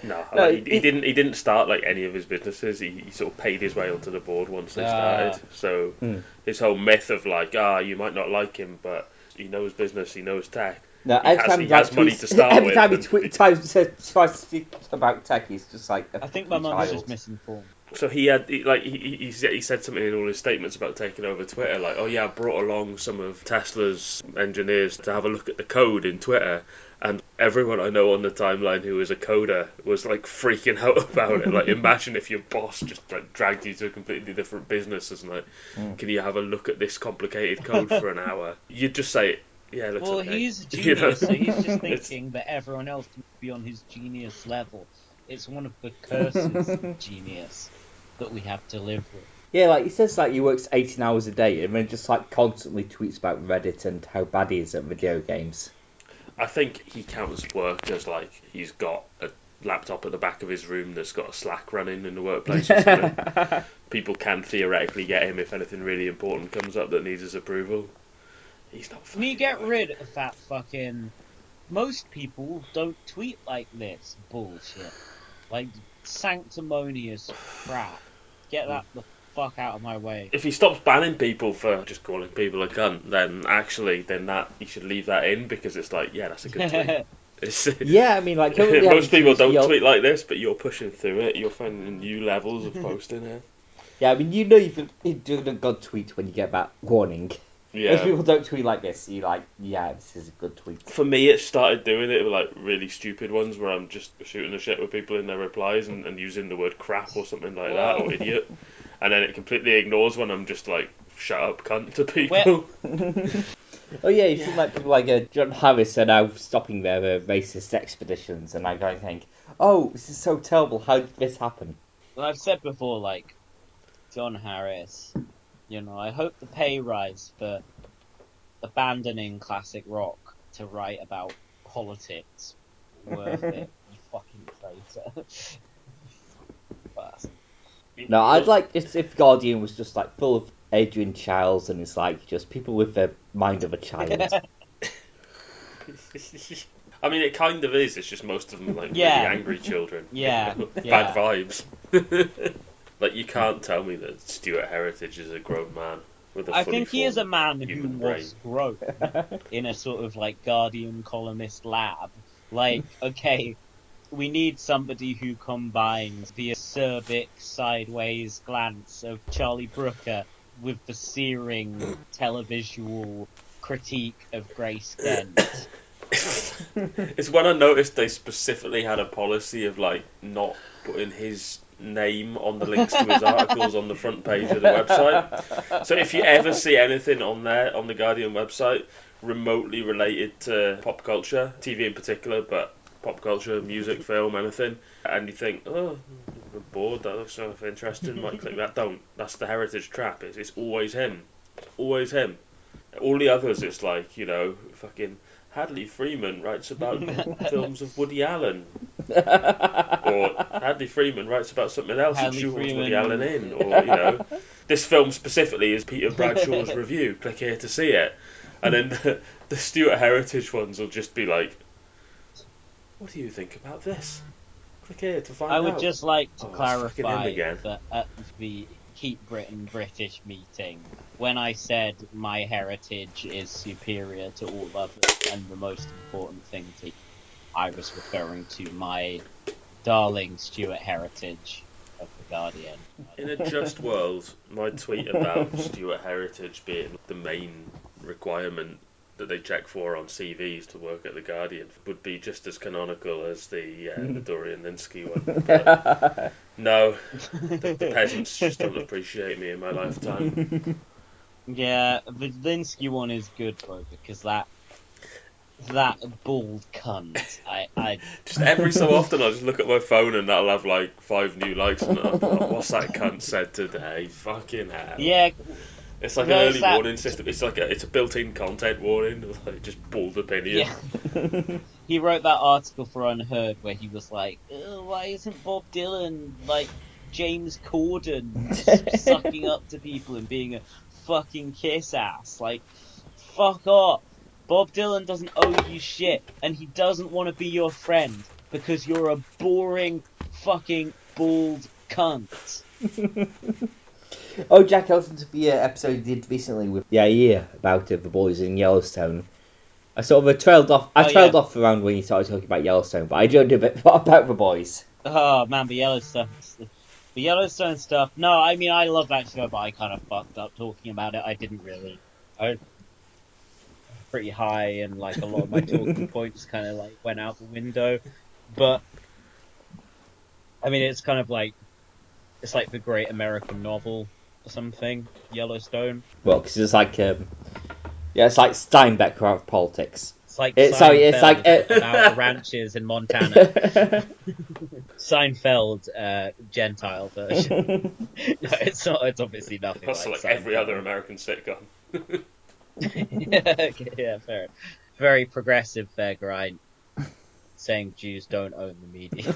C: No,
B: No,
C: like, he, he
B: it-
C: didn't. He didn't start like any of his businesses. He, he sort of paid his way onto the board once they
A: Ah.
C: started. So
B: Hmm.
C: his whole myth of like, ah, you might not like him, but he knows business, he knows tech.
B: No,
C: He
B: every
C: has-
B: time
C: he
B: he like,
C: has money
B: tweets,
C: to start
B: every
C: with,
B: time he
C: and-
B: tweet, tries, says, tries to speak about tech, he's just like a
A: I think my
B: fucking
A: mum's
B: child.
A: just misinformed.
C: So he had he, like he, he, he said- something in all his statements about taking over Twitter, like, oh yeah, I brought along some of Tesla's engineers to have a look at the code in Twitter, and everyone I know on the timeline who is a coder was like freaking out about it. Like, imagine if your boss just like dragged you to a completely different business and like, hmm. can you have a look at this complicated code for an hour? You'd just say, yeah, it looks
A: Well,
C: okay.
A: he's a
C: You know?
A: genius, so he's just thinking that everyone else must be on his genius level. It's one of the curses of genius that we have to live with.
B: Yeah, like he says, like he works 18 hours a day, and then just like constantly tweets about Reddit and how bad he is at video games.
C: I think he counts work as like he's got a laptop at the back of his room that's got a Slack running in the workplace or something. People can theoretically get him if anything really important comes up that needs his approval. He's not.
A: Can you get
C: working.
A: rid of that fucking. Most people don't tweet like this bullshit. Like, sanctimonious crap. Get that the fuck out of my way.
C: If he stops banning people for just calling people a cunt, then actually, then that you should leave that in because it's like, yeah, that's a good tweet.
B: Yeah, I mean, like
C: most people
B: tweets,
C: don't
B: you'll-
C: tweet like this, but you're pushing through it. You're finding new levels of posting here.
B: Yeah, I mean, you know you've you're doing a good tweet when you get that warning
C: Yeah.
B: If people don't tweet like this, you're like, yeah, this is a good tweet.
C: For me, it started doing it with like really stupid ones where I'm just shooting the shit with people in their replies and, and using the word crap or something like that or idiot, and then it completely ignores when I'm just like shut up cunt to people.
B: Oh yeah, you see like people like uh, John Harris are now stopping their uh, racist expeditions, and I go and think, oh, this is so terrible. How did this happen?
A: Well, I've said before, like John Harris. You know, I hope the pay rise for abandoning classic rock to write about politics worth it. You fucking traitor. Bastard.
B: No, I'd like this if Guardian was just like full of Adrian Chiles and it's like just people with the mind of a child.
C: I mean, it kind of is. It's just most of them like
A: Yeah.
C: really angry children.
A: Yeah,
C: Bad
A: yeah.
C: vibes. Like you can't tell me that Stuart Heritage is a grown man with a
A: I think he is a man who
C: human
A: was grown in a sort of like Guardian columnist lab. Like, okay, we need somebody who combines the acerbic sideways glance of Charlie Brooker with the searing televisual critique of Grace Dent.
C: it's when I noticed they specifically had a policy of like not putting his name on the links to his articles on the front page of the website. So if you ever see anything on there on the Guardian website remotely related to pop culture, TV in particular, but pop culture, music, film, anything, and you think, oh, I'm bored, that looks sort of interesting, might click that. Don't. That's the heritage trap. It's, it's always him. It's always him. All the others, it's like, you know, fucking Hadley Freeman writes about films of Woody Allen. or Hadley Freeman writes about something else
A: Hadley
C: and shoehorns
A: Freeman.
C: Woody Allen in. Or, you know, this film specifically is Peter Bradshaw's review. Click here to see it. And then the, the Stuart Heritage ones will just be like, what do you think about this? Click here to find out.
A: I
C: out.
A: would just like to
C: Oh, it's fucking him
A: clarify that at the Keep Britain British meeting, when I said my heritage is superior to all others and the most important thing to you, I was referring to my darling Stuart Heritage of the Guardian.
C: In a just world, my tweet about Stuart Heritage being the main requirement that they check for on CVs to work at the Guardian would be just as canonical as the uh, the Dorian Lynskey one. But no, the, the peasants just don't appreciate me in my lifetime.
A: Yeah, the Lynskey one is good though because that that bald cunt. I I
C: Just every so often, I just look at my phone and that'll have like five new likes. And I'm like, what's that cunt said today? Fucking hell!
A: yeah
C: It's like
A: No,
C: an early
A: that-
C: warning system. It's like a, it's a built-in content warning. Like just bald opinion.
A: yeah. he wrote that article for UnHerd where he was like, why isn't Bob Dylan like James Corden sucking up to people and being a fucking kiss ass? Like, fuck off. Bob Dylan doesn't owe you shit and he doesn't want to be your friend because you're a boring fucking bald cunt.
B: oh, Jack, listened to the uh, episode you did recently with yeah, yeah, about uh, the boys in Yellowstone. I sort of uh, trailed off. I
A: Oh,
B: trailed
A: yeah.
B: off around when you started talking about Yellowstone, but I enjoyed a bit about the boys.
A: Oh man, the Yellowstone, the Yellowstone stuff. No, I mean I love that show, but I kind of fucked up talking about it. I didn't really. I was pretty high, and like a lot of my talking points kind of like went out the window. But I mean, it's kind of like it's like the Great American Novel or something. Yellowstone.
B: Well, because it's like um, yeah, it's like Steinbeck of politics.
A: It's like
B: It's- sorry, it's like,
A: Seinfeld
B: uh,
A: about ranches in Montana. Seinfeld, uh, Gentile version. no, it's not. It's obviously nothing
C: That's
A: like,
C: like every
A: Seinfeld.
C: other American sitcom.
A: yeah, okay, yeah, fair. Very progressive there, Grind. Saying Jews don't own the media.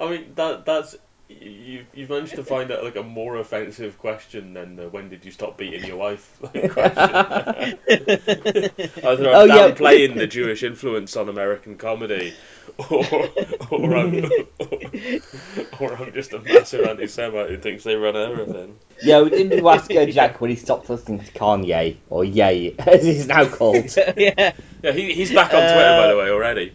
C: I mean, that that's you. You've managed to find out like a more offensive question than the "When did you stop beating your wife?" like, question. Either I'm
B: Oh, yeah.
C: downplaying the Jewish influence on American comedy, or or I'm or I'm just a massive anti-Semite who thinks they run everything.
B: yeah, we didn't do ask uh, Jack when he stopped listening to Kanye or Ye, as he's now called.
A: yeah.
C: Yeah, he, he's back on Twitter by
A: Uh,
C: the way already.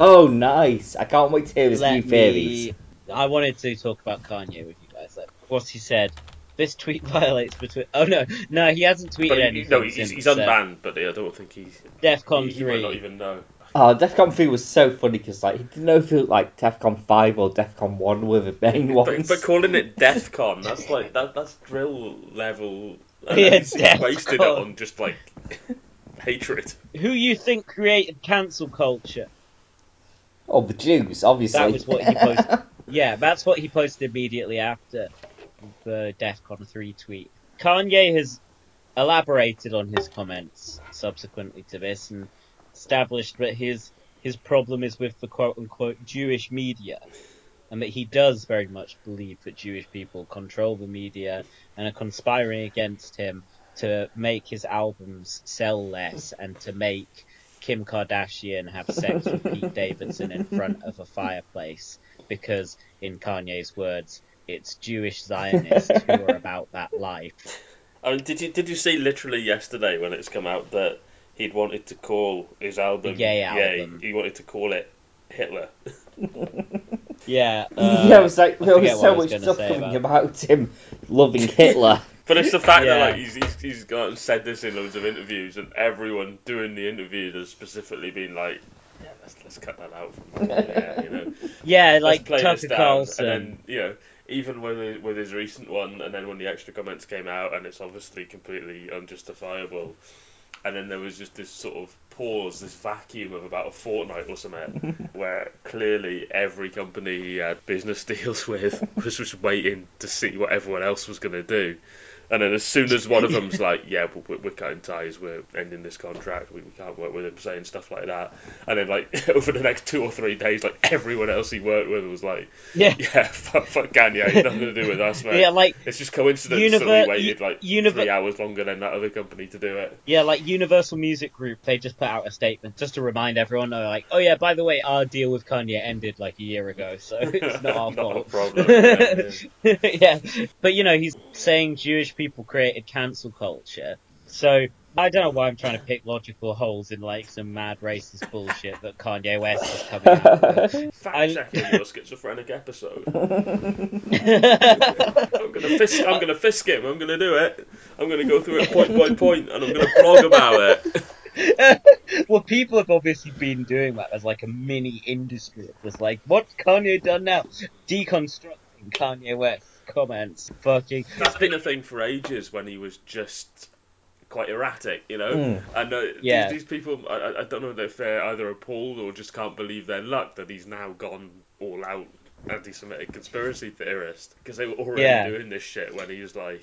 B: Oh, nice! I can't wait to hear his new
A: Let
B: theories.
A: me. I wanted to talk about Kanye with you guys. Like, what he said This tweet violates between. Oh no, no, he hasn't tweeted
C: he,
A: anything.
C: no, he's,
A: since,
C: he's
A: uh,
C: unbanned, but I don't think he's.
A: DEFCON
C: He, he might not even know.
B: Oh, DEFCON 3 was so funny because like, he didn't know if it was like DEFCON 5 or DEFCON 1 were the main
C: But,
B: ones.
C: but calling it DEFCON, that's like that. That's drill level. And
A: Yeah,
C: he's, he's wasted it on just like hatred.
A: Who you think created cancel culture?
B: Oh, the Jews, obviously.
A: That was what he posted. Yeah, that's what he posted immediately after the DEFCON 3 tweet. Kanye has elaborated on his comments subsequently to this and established that his his problem is with the quote unquote Jewish media and that he does very much believe that Jewish people control the media and are conspiring against him to make his albums sell less and to make Kim Kardashian have sex with Pete Davidson in front of a fireplace because, in Kanye's words, it's Jewish Zionists who are about that life.
C: I mean, did you did you see literally yesterday when it's come out that he'd wanted to call his album
A: The Yay album.
C: He wanted to call it Hitler.
A: Yeah, uh,
B: yeah, it was like there was
A: forget what I
B: so
A: was
B: much
A: gonna
B: stuff coming
A: about-
B: about him loving Hitler.
C: But it's the fact that like he's, he's he's gone and said this in loads of interviews, and everyone doing the interview has specifically been like, "Yeah, let's let's cut that out from yeah, you know."
A: yeah, like
C: play
A: Tucker. Carlson.
C: And then, you know, even with with his recent one, and then when the extra comments came out, and it's obviously completely unjustifiable. And then there was just this sort of pause, this vacuum of about a fortnight or something, where clearly every company he had business deals with was just waiting to see what everyone else was going to do. And then as soon as one of them's like, yeah, we're, we're cutting ties, we're ending this contract, we, we can't work with him, saying stuff like that. And then like over the next two or three days, like everyone else he worked with was like,
A: yeah,
C: yeah, fuck, fuck Kanye, it's nothing to do with us, mate.
A: yeah, like
C: It's just coincidence that we waited like
A: Univer-
C: three hours longer than that other company to do it.
A: Yeah, like Universal Music Group, they just put out a statement just to remind everyone. They're like, "Oh yeah, by the way, our deal with Kanye ended like a year ago, so it's not our
C: Not a
A: fault."
C: problem, yeah,
A: yeah, but you know, he's saying Jewish people created cancel culture. So I don't know why I'm trying to pick logical holes in like some mad racist bullshit that Kanye West is coming out with.
C: Fact
A: I-
C: checking your schizophrenic episode. I'm gonna fisk. I'm gonna fisk him. I'm gonna do it. I'm gonna go through it point by point, and I'm gonna blog about it.
A: well, people have obviously been doing that as like a mini industry of just like, what's Kanye done now? Deconstructing Kanye West's comments. Fucking.
C: That's been a thing for ages when he was just quite erratic, you know.
B: Mm.
C: And uh,
A: Yeah.
C: these, these people, I- I, I don't know if they're either appalled or just can't believe their luck that he's now gone all out anti-Semitic conspiracy theorist because they were already
A: Yeah.
C: doing this shit when he was like.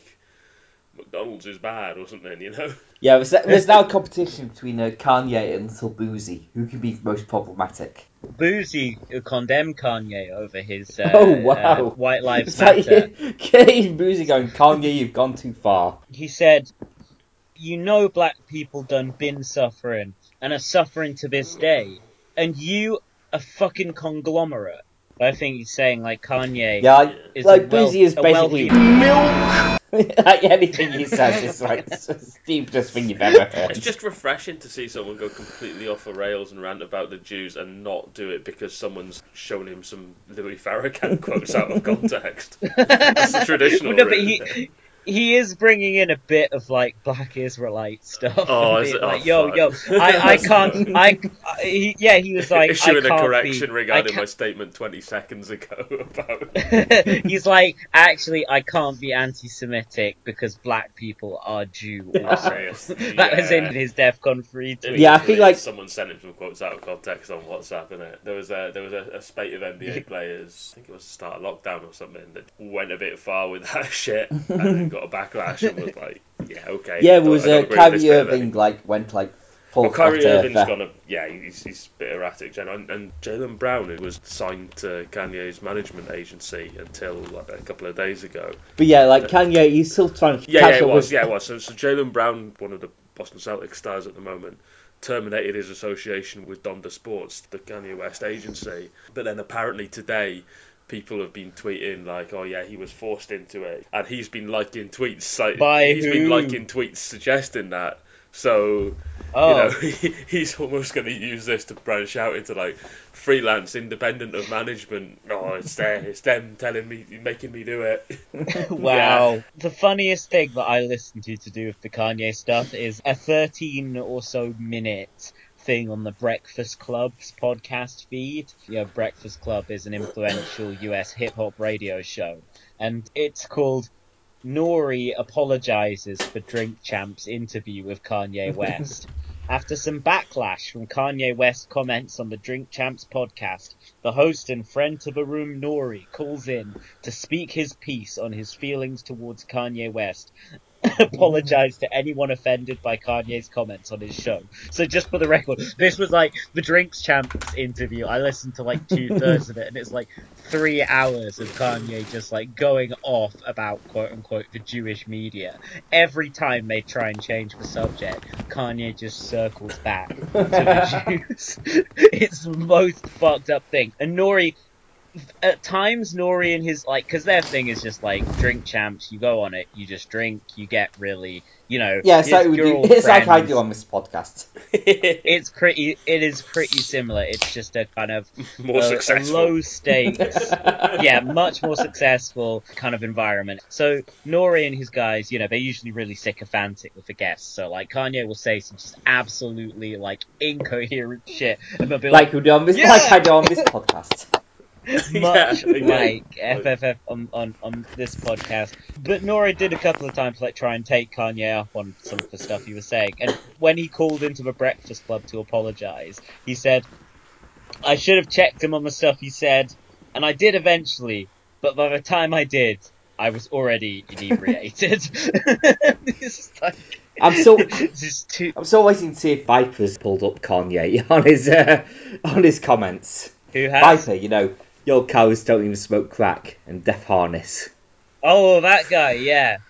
C: McDonald's is bad or something, you know.
B: yeah, there's, there's now a competition between uh, Kanye and Little Boosie. Who can be most problematic?
A: Boosie condemned Kanye over his uh,
B: Oh, wow.
A: uh, White Lives
B: It's like,
A: Matter.
B: Kanye Boosie going, Kanye, you've gone too far.
A: He said, "You know, black people done been suffering and are suffering to this day, and you a fucking conglomerate." I think he's saying like Kanye.
B: Yeah, like,
A: Is
B: like
A: a well-
B: Boosie is basically
A: wealthy-
B: milk. Like anything he says is like the stupidest thing you've ever heard.
C: It's just refreshing to see someone go completely off the rails and rant about the Jews and not do it because someone's shown him some Louis Farrakhan quotes out of context. That's the traditional.
A: no, but he he is bringing in a bit of like black Israelite stuff.
C: Oh, is it?
A: like,
C: Oh,
A: yo,
C: fuck.
A: yo, I, I can't, I, I he, yeah, he was like, I
C: issuing a
A: can't
C: correction
A: be,
C: regarding
A: I
C: my
A: can't-
C: statement 20 seconds ago about.
A: He's like, actually, I can't be anti-Semitic because black people are Jew also.
C: Yes,
A: that was in
C: yeah.
A: his DEFCON 3 tweet.
B: Yeah, I think, like-
C: someone sent him some quotes out of context on WhatsApp, and it there was a there was a, a spate of NBA players. I think it was the start of lockdown or something that went a bit far with that shit, and then got a backlash and was like, yeah, okay.
B: Yeah, it was uh, Kyrie
C: this bit of
B: Irving like went like full
C: Well, Kyrie Irving's gone a yeah, he's, he's a bit erratic, And, and Jaylen Brown, who was signed to Kanye's management agency until like, a couple of days ago,
B: But yeah, like Kanye, he's still trying to
C: yeah,
B: catch
C: yeah, it
B: up
C: was.
B: with.
C: Yeah, it was. So, so Jaylen Brown, one of the Boston Celtics stars at the moment, terminated his association with Donda Sports, the Kanye West agency. But then apparently today, people have been tweeting like, "Oh yeah, he was forced into it," and he's been liking tweets. Like,
A: By
C: he's been liking tweets suggesting that. So
A: Oh,
C: you know, he, he's almost going to use this to branch out into like freelance, independent of management. Oh, it's there, it's them telling me, making me do it.
A: wow. The funniest thing that I listen to to do with the Kanye stuff is a 13 or so minute thing on the Breakfast Club's podcast feed. Yeah, Breakfast Club is an influential US hip hop radio show, and it's called Nori apologizes for Drink Champ's interview with Kanye West. After some backlash from Kanye West comments on the Drink Champs podcast, the host and friend to the room Nori calls in to speak his piece on his feelings towards Kanye West apologize to anyone offended by Kanye's comments on his show. So just for the record, this was like the Drinks Champs interview. I listened to like two thirds of it, and it's like three hours of Kanye just like going off about quote unquote the Jewish media. Every time they try and change the subject, Kanye just circles back to the Jews. it's the most fucked up thing. And Nori at times Nori and his like because their thing is just like drink champs you go on it you just drink you get really you know
B: Yeah, it's like,
A: you're
B: we do,
A: all
B: it's like I do on this podcast.
A: it's pretty it is pretty similar it's just a kind of
C: More
A: a, a
C: successful.
A: low stakes yeah much more successful kind of environment so Nori and his guys you know they're usually really sycophantic with the guests so like Kanye will say some just absolutely like incoherent shit and they'll be like
B: like we do on this,
A: Yeah!
B: like I do on this podcast.
A: much
C: Yeah,
A: like
C: like-
A: FFF on, on, on this podcast. But Nora did a couple of times like try and take Kanye up on some of the stuff he was saying. And when he called into the Breakfast Club to apologize, he said, I should have checked him on the stuff he said, and I did eventually, but by the time I did, I was already inebriated. like,
B: I'm so
A: too,
B: I'm still waiting to see if Viper's pulled up Kanye on his uh, on his comments.
A: who has?
B: Viper, you know, your cows don't even smoke crack and death harness.
A: Oh, that guy, yeah.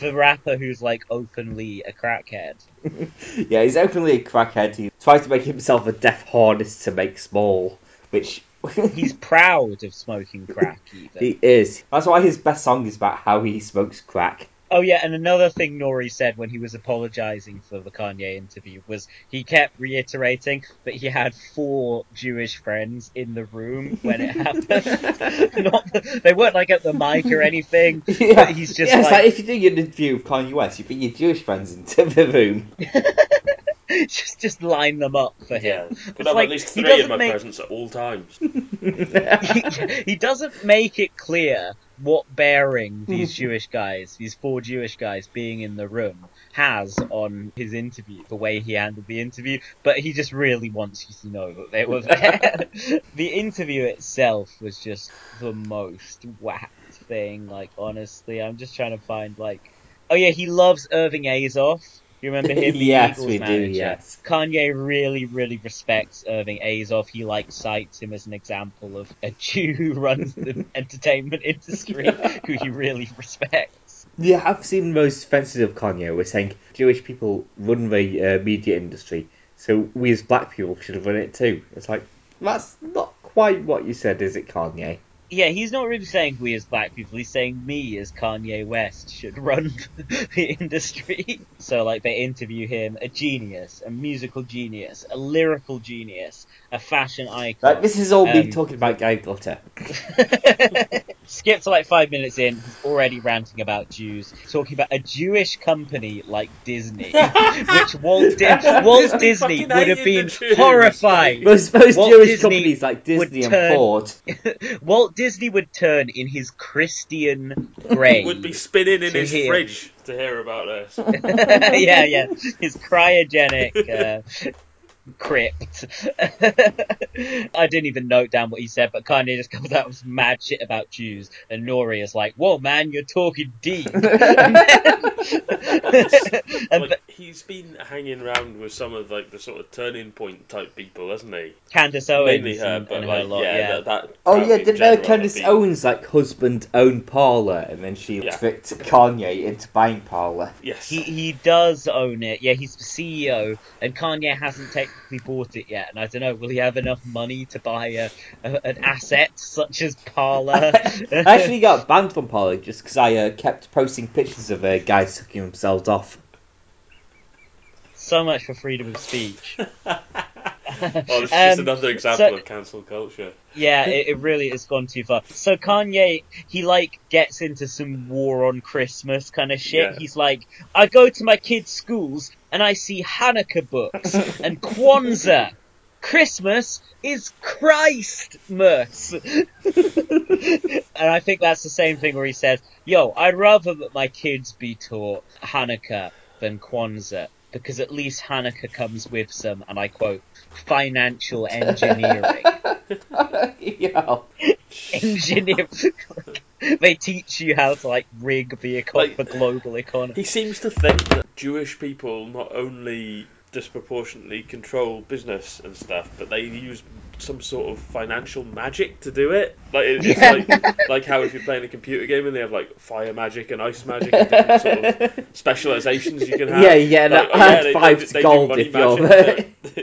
A: The, rapper who's like openly a crackhead.
B: yeah, he's openly a crackhead. He tries to make himself a death harness to make small, which
A: He's proud of smoking crack, even.
B: he is. That's why his best song is about how he smokes crack.
A: Oh yeah, and another thing Nori said when he was apologizing for the Kanye interview was he kept reiterating that he had four Jewish friends in the room when it happened. Not they weren't like at the mic or anything.
B: Yeah,
A: But he's just
B: yeah, it's
A: like-
B: if you do an interview with Kanye West, you bring your Jewish friends into the room.
A: just just line them up for him.
C: yeah, could have
A: like,
C: at least three in my
A: make-
C: presence at all times.
A: he, he doesn't make it clear what bearing these Jewish guys, these four Jewish guys being in the room, has on his interview, the way he handled the interview, but he just really wants you to know that they were there. the interview itself was just the most whacked thing, like, honestly. I'm just trying to find, like, oh yeah, he loves Irving Azoff. You remember him, the
B: yes, we
A: manager?
B: do. Yes.
A: Kanye really, really respects Irving Azoff. He like cites him as an example of a Jew who runs the entertainment industry, who he really respects.
B: Yeah, I've seen most offensive of Kanye. We're saying Jewish people run the uh, media industry, so we as black people should run it too. It's like that's not quite what you said, is it, Kanye?
A: Yeah, he's not really saying we as black people. He's saying me as Kanye West should run the industry. So like they interview him, a genius, a musical genius, a lyrical genius, a fashion icon.
B: Like this is all me
A: Um,
B: talking about Gary Glitter.
A: Skip to like five minutes in, he's already ranting about Jews, talking about a Jewish company like Disney, which Walt, Di- Walt
C: Disney
A: Disney would have been horrified.
B: Most most
A: Walt
B: Jewish
A: Disney
B: companies like Disney and
A: turn-
B: Ford.
A: Walt Disney would turn in his Christian grave.
C: Would be spinning in his
A: hear.
C: fridge to hear about this.
A: yeah, yeah, his cryogenic uh, crypt. I didn't even note down what he said, but Kanye just comes out with some mad shit about Jews, and Nori is like, "Whoa, man, you're talking deep." and and
C: like, he's been hanging around with some of like the sort of turning point type people, hasn't he?
A: Candace Owens
C: Mainly her,
A: and,
C: but
A: and
C: like,
A: her lot,
C: yeah,
A: yeah.
C: That, that
B: Oh yeah, did
C: general
B: uh,
C: have
B: Candace
C: been-
B: Owens like husband own Parler, and then she
C: Yeah.
B: tricked Kanye into buying Parler.
C: Yes.
A: He he does own it. Yeah, he's the CEO, and Kanye hasn't technically bought it yet. And I don't know, will he have enough money to buy a, a an asset such as Parler?
B: I actually got banned from Parler just because I uh, kept posting pictures of uh, guys sucking themselves off.
A: So much for freedom of speech.
C: Oh, this is just
A: Um,
C: another example
A: so-
C: of cancel culture.
A: Yeah, it, it really has gone too far. So Kanye, he like gets into some war on Christmas kind of shit.
C: Yeah.
A: He's like, I go to my kids' schools and I see Hanukkah books and Kwanzaa. Christmas is Christmas. and I think that's the same thing where he says, yo, I'd rather that my kids be taught Hanukkah than Kwanzaa. Because at least Hanukkah comes with some, and I quote, financial engineering.
B: yeah.
A: engineer. they teach you how to like rig the, eco-
C: Like-
A: the global economy.
C: He seems to think that Jewish people not only disproportionately control business and stuff, but they use some sort of financial magic to do it. Like it's
A: Yeah.
C: like like how if you're playing a computer game and they have like fire magic and ice magic and different sort of specializations you can have.
B: Yeah, yeah, no,
C: Like, oh,
B: add
C: they-
B: five
C: they, they
B: gold if you're
C: magic.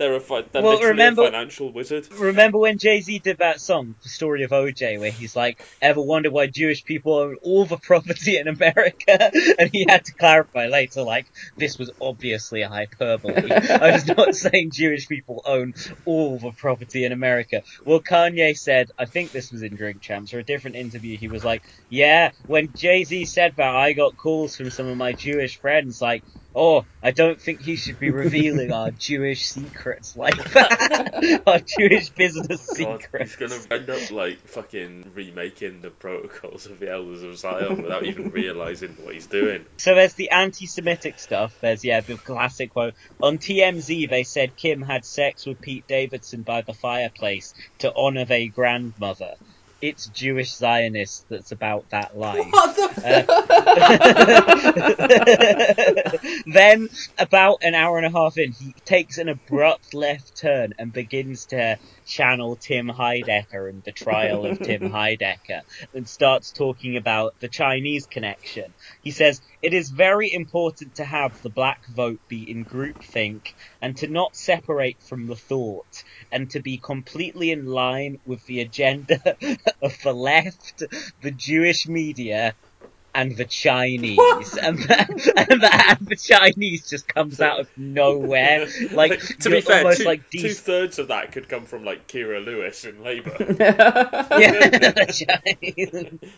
C: They're, they're a fi- they're
A: Well, remember-
C: a financial wizard.
A: Remember when Jay Z did that song, The Story of OJ, where he's like, ever wonder why Jewish people own all the property in America? And he had to clarify later, like, this was obviously a hyperbole. I was not saying Jewish people own all the property in America. Well, Kanye said, I think this was in Drink Champs or a different interview, he was like, yeah, when Jay Z said that, I got calls from some of my Jewish friends, like, oh, I don't think he should be revealing our Jewish secrets like that. our Jewish business
C: God,
A: secrets.
C: he's gonna end up like fucking remaking the protocols of the Elders of Zion without even realizing what he's doing.
A: So there's the anti-Semitic stuff. There's yeah the classic quote on TMZ. They said Kim had sex with Pete Davidson by the fireplace to honor their grandmother. It's Jewish Zionists that's about that life.
B: What the uh,
A: then, about an hour and a half in, he takes an abrupt left turn and begins to channel Tim Heidecker and the trial of Tim Heidecker and starts talking about the Chinese connection. He says, It is very important to have the black vote be in groupthink and to not separate from the thought and to be completely in line with the agenda of the left, the Jewish media, and the Chinese, and the, and, the, and the Chinese just comes out of nowhere. Like,
C: to be fair, two,
A: like
C: two thirds of that could come from like Kira Lewis in Labour.
A: yeah, the Chinese.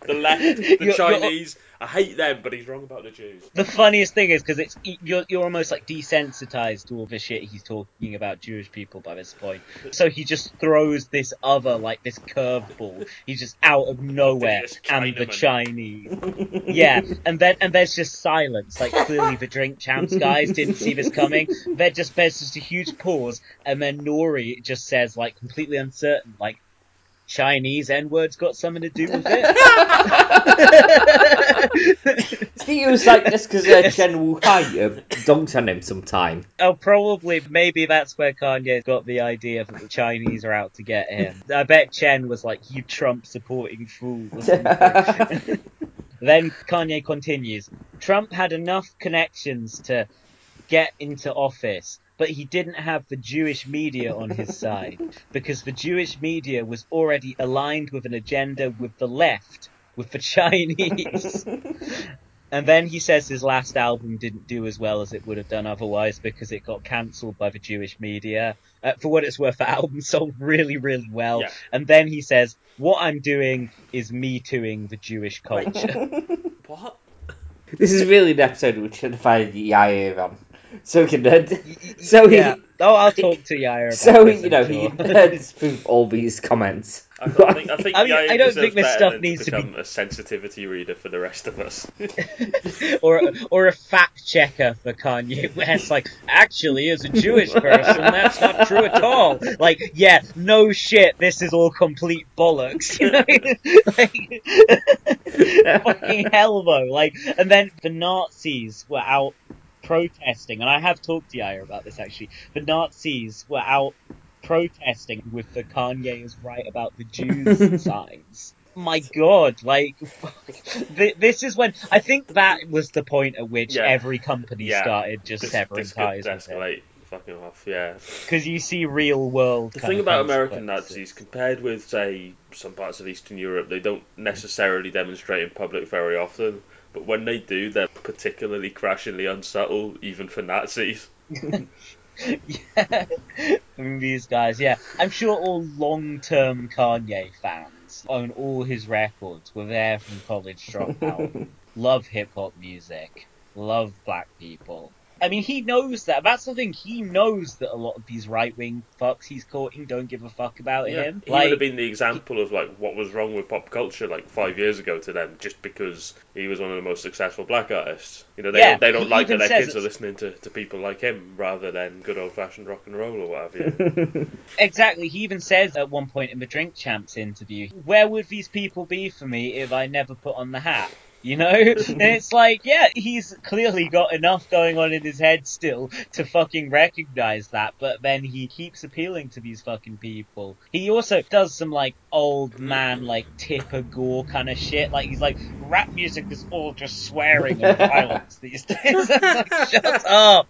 C: the left, the
A: You're- you're-
C: Chinese. I hate them, but he's wrong about the Jews.
A: The funniest thing is because it's you're you're almost like desensitized to all the shit he's talking about Jewish people by this point. So he just throws this other like this curveball. He's just out of nowhere, and the Chinese. Yeah, and then and there's just silence. Like clearly the drink champs guys didn't see this coming. There just there's just a huge pause, and then Nori just says like completely uncertain, like Chinese N words got something to do with it.
B: He was like this because uh, Chen Wu Hai uh, dunked on him sometime.
A: Oh, probably. Maybe that's where Kanye got the idea that the Chinese are out to get him. I bet Chen was like, "You Trump supporting fool." Then Kanye continues. Trump had enough connections to get into office, but he didn't have the Jewish media on his side because the Jewish media was already aligned with an agenda with the left, with the Chinese. And then he says his last album didn't do as well as it would have done otherwise because it got cancelled by the Jewish media. Uh, for what it's worth, the album sold really, really well.
C: Yeah.
A: And then he says, "What I'm doing is me tooing the Jewish culture."
C: What?
B: This is really an episode which should have find Yair on. So he can, uh, so he,
A: yeah. Oh, I'll talk to Yair about
B: so
A: this,
B: you know
A: sure.
B: he disproved all these comments.
C: I, I think I think
A: I mean, I don't think this stuff needs to be-
C: become a sensitivity reader for the rest of us.
A: or or a fact checker for Kanye West. Like, actually, as a Jewish person, that's not true at all. Like, yeah, no shit, this is all complete bollocks. You know, like, fucking hell though. Like, and then the Nazis were out protesting, and I have talked to Yair about this actually. The Nazis were out protesting with the Kanye is right about the Jews signs. My God, like this is when I think that was the point at which
C: Yeah.
A: every company
C: Yeah.
A: started just
C: this
A: severing
C: this
A: ties with it
C: escalate fucking off. Yeah.
A: because you see real world.
C: The thing about American. Nazis, compared with say some parts of Eastern Europe, they don't necessarily demonstrate in public very often. but when they do, they're particularly crashingly unsubtle, even for Nazis.
A: yeah, these guys, yeah. I'm sure all long-term Kanye fans own all his records, were there from College Dropout, love hip-hop music, love black people. I mean, he knows that. That's the thing. He knows that a lot of these right wing fucks he's courting don't give a fuck about
C: Yeah,
A: him.
C: he
A: like,
C: would have been the example of like what was wrong with pop culture like five years ago to them, just because he was one of the most successful black artists. You know, they
A: Yeah,
C: don't, they don't like that their
A: says
C: kids are listening to, to people like him rather than good old fashioned rock and roll or whatever. have.
A: Exactly. He even says at one point in the Drink Champs interview, "Where would these people be for me if I never put on the hat?" You know, and it's like, yeah, he's clearly got enough going on in his head still to fucking recognize that, but then he keeps appealing to these fucking people. He also does some like old man, like Tipper Gore kind of shit. Like he's like, rap music is all just swearing and violence these days. Like, shut up,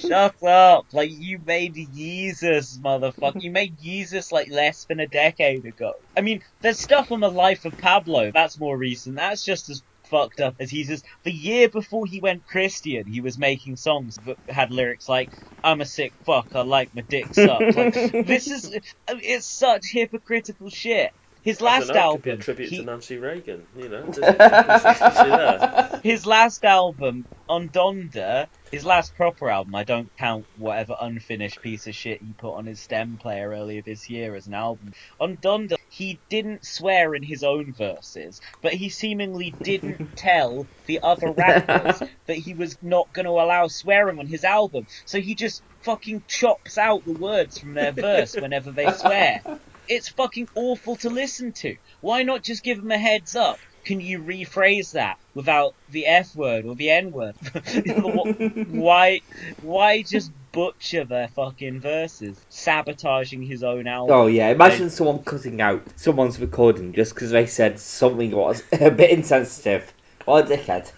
A: shut up. Like you made Jesus, motherfucker. You made Jesus like less than a decade ago. I mean, there's stuff on the life of Pablo. That's more recent. That's just as fucked up as Jesus. The year before he went Christian, he was making songs that had lyrics like, I'm a sick fuck, I like my dick sucked. Like, this is, it's such hypocritical shit. His last
C: know, it could be a
A: album,
C: tribute
A: he-
C: to Nancy Reagan. You know, there's consistency
A: his last album, on Donda, his last proper album, I don't count whatever unfinished piece of shit he put on his stem player earlier this year as an album. On Donda, he didn't swear in his own verses, but he seemingly didn't tell the other rappers that he was not going to allow swearing on his album. So he just fucking chops out the words from their verse whenever they swear. It's fucking awful to listen to. Why not just give them a heads up? Can you rephrase that without the F word or the N word? why, why just butcher their fucking verses, sabotaging his own album?
B: Oh yeah, imagine someone cutting out someone's recording just because they said something was a bit insensitive. What a dickhead.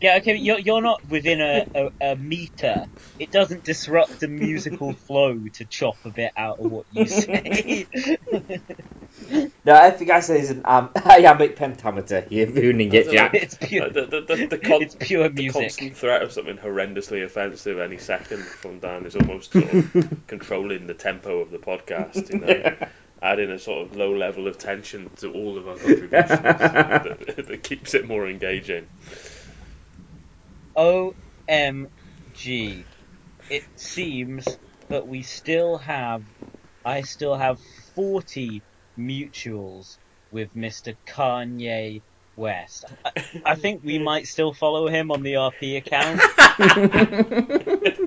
A: Yeah, okay, you're, you're not within a, a, a meter. It doesn't disrupt the musical flow to chop a bit out of what you say.
B: No, I think I said it's an um, iambic pentameter. You're ruining it, Jack.
A: it's pure,
C: the, the, the, the, con-
A: it's pure
C: the constant threat of something horrendously offensive any second from Dan is almost sort of controlling the tempo of the podcast. You know, adding a sort of low level of tension to all of our contributions that, that keeps it more engaging.
A: OMG. It seems that we still have, I still have 40 mutuals with Mr. Kanye West. I, I think we might still follow him on the RP account.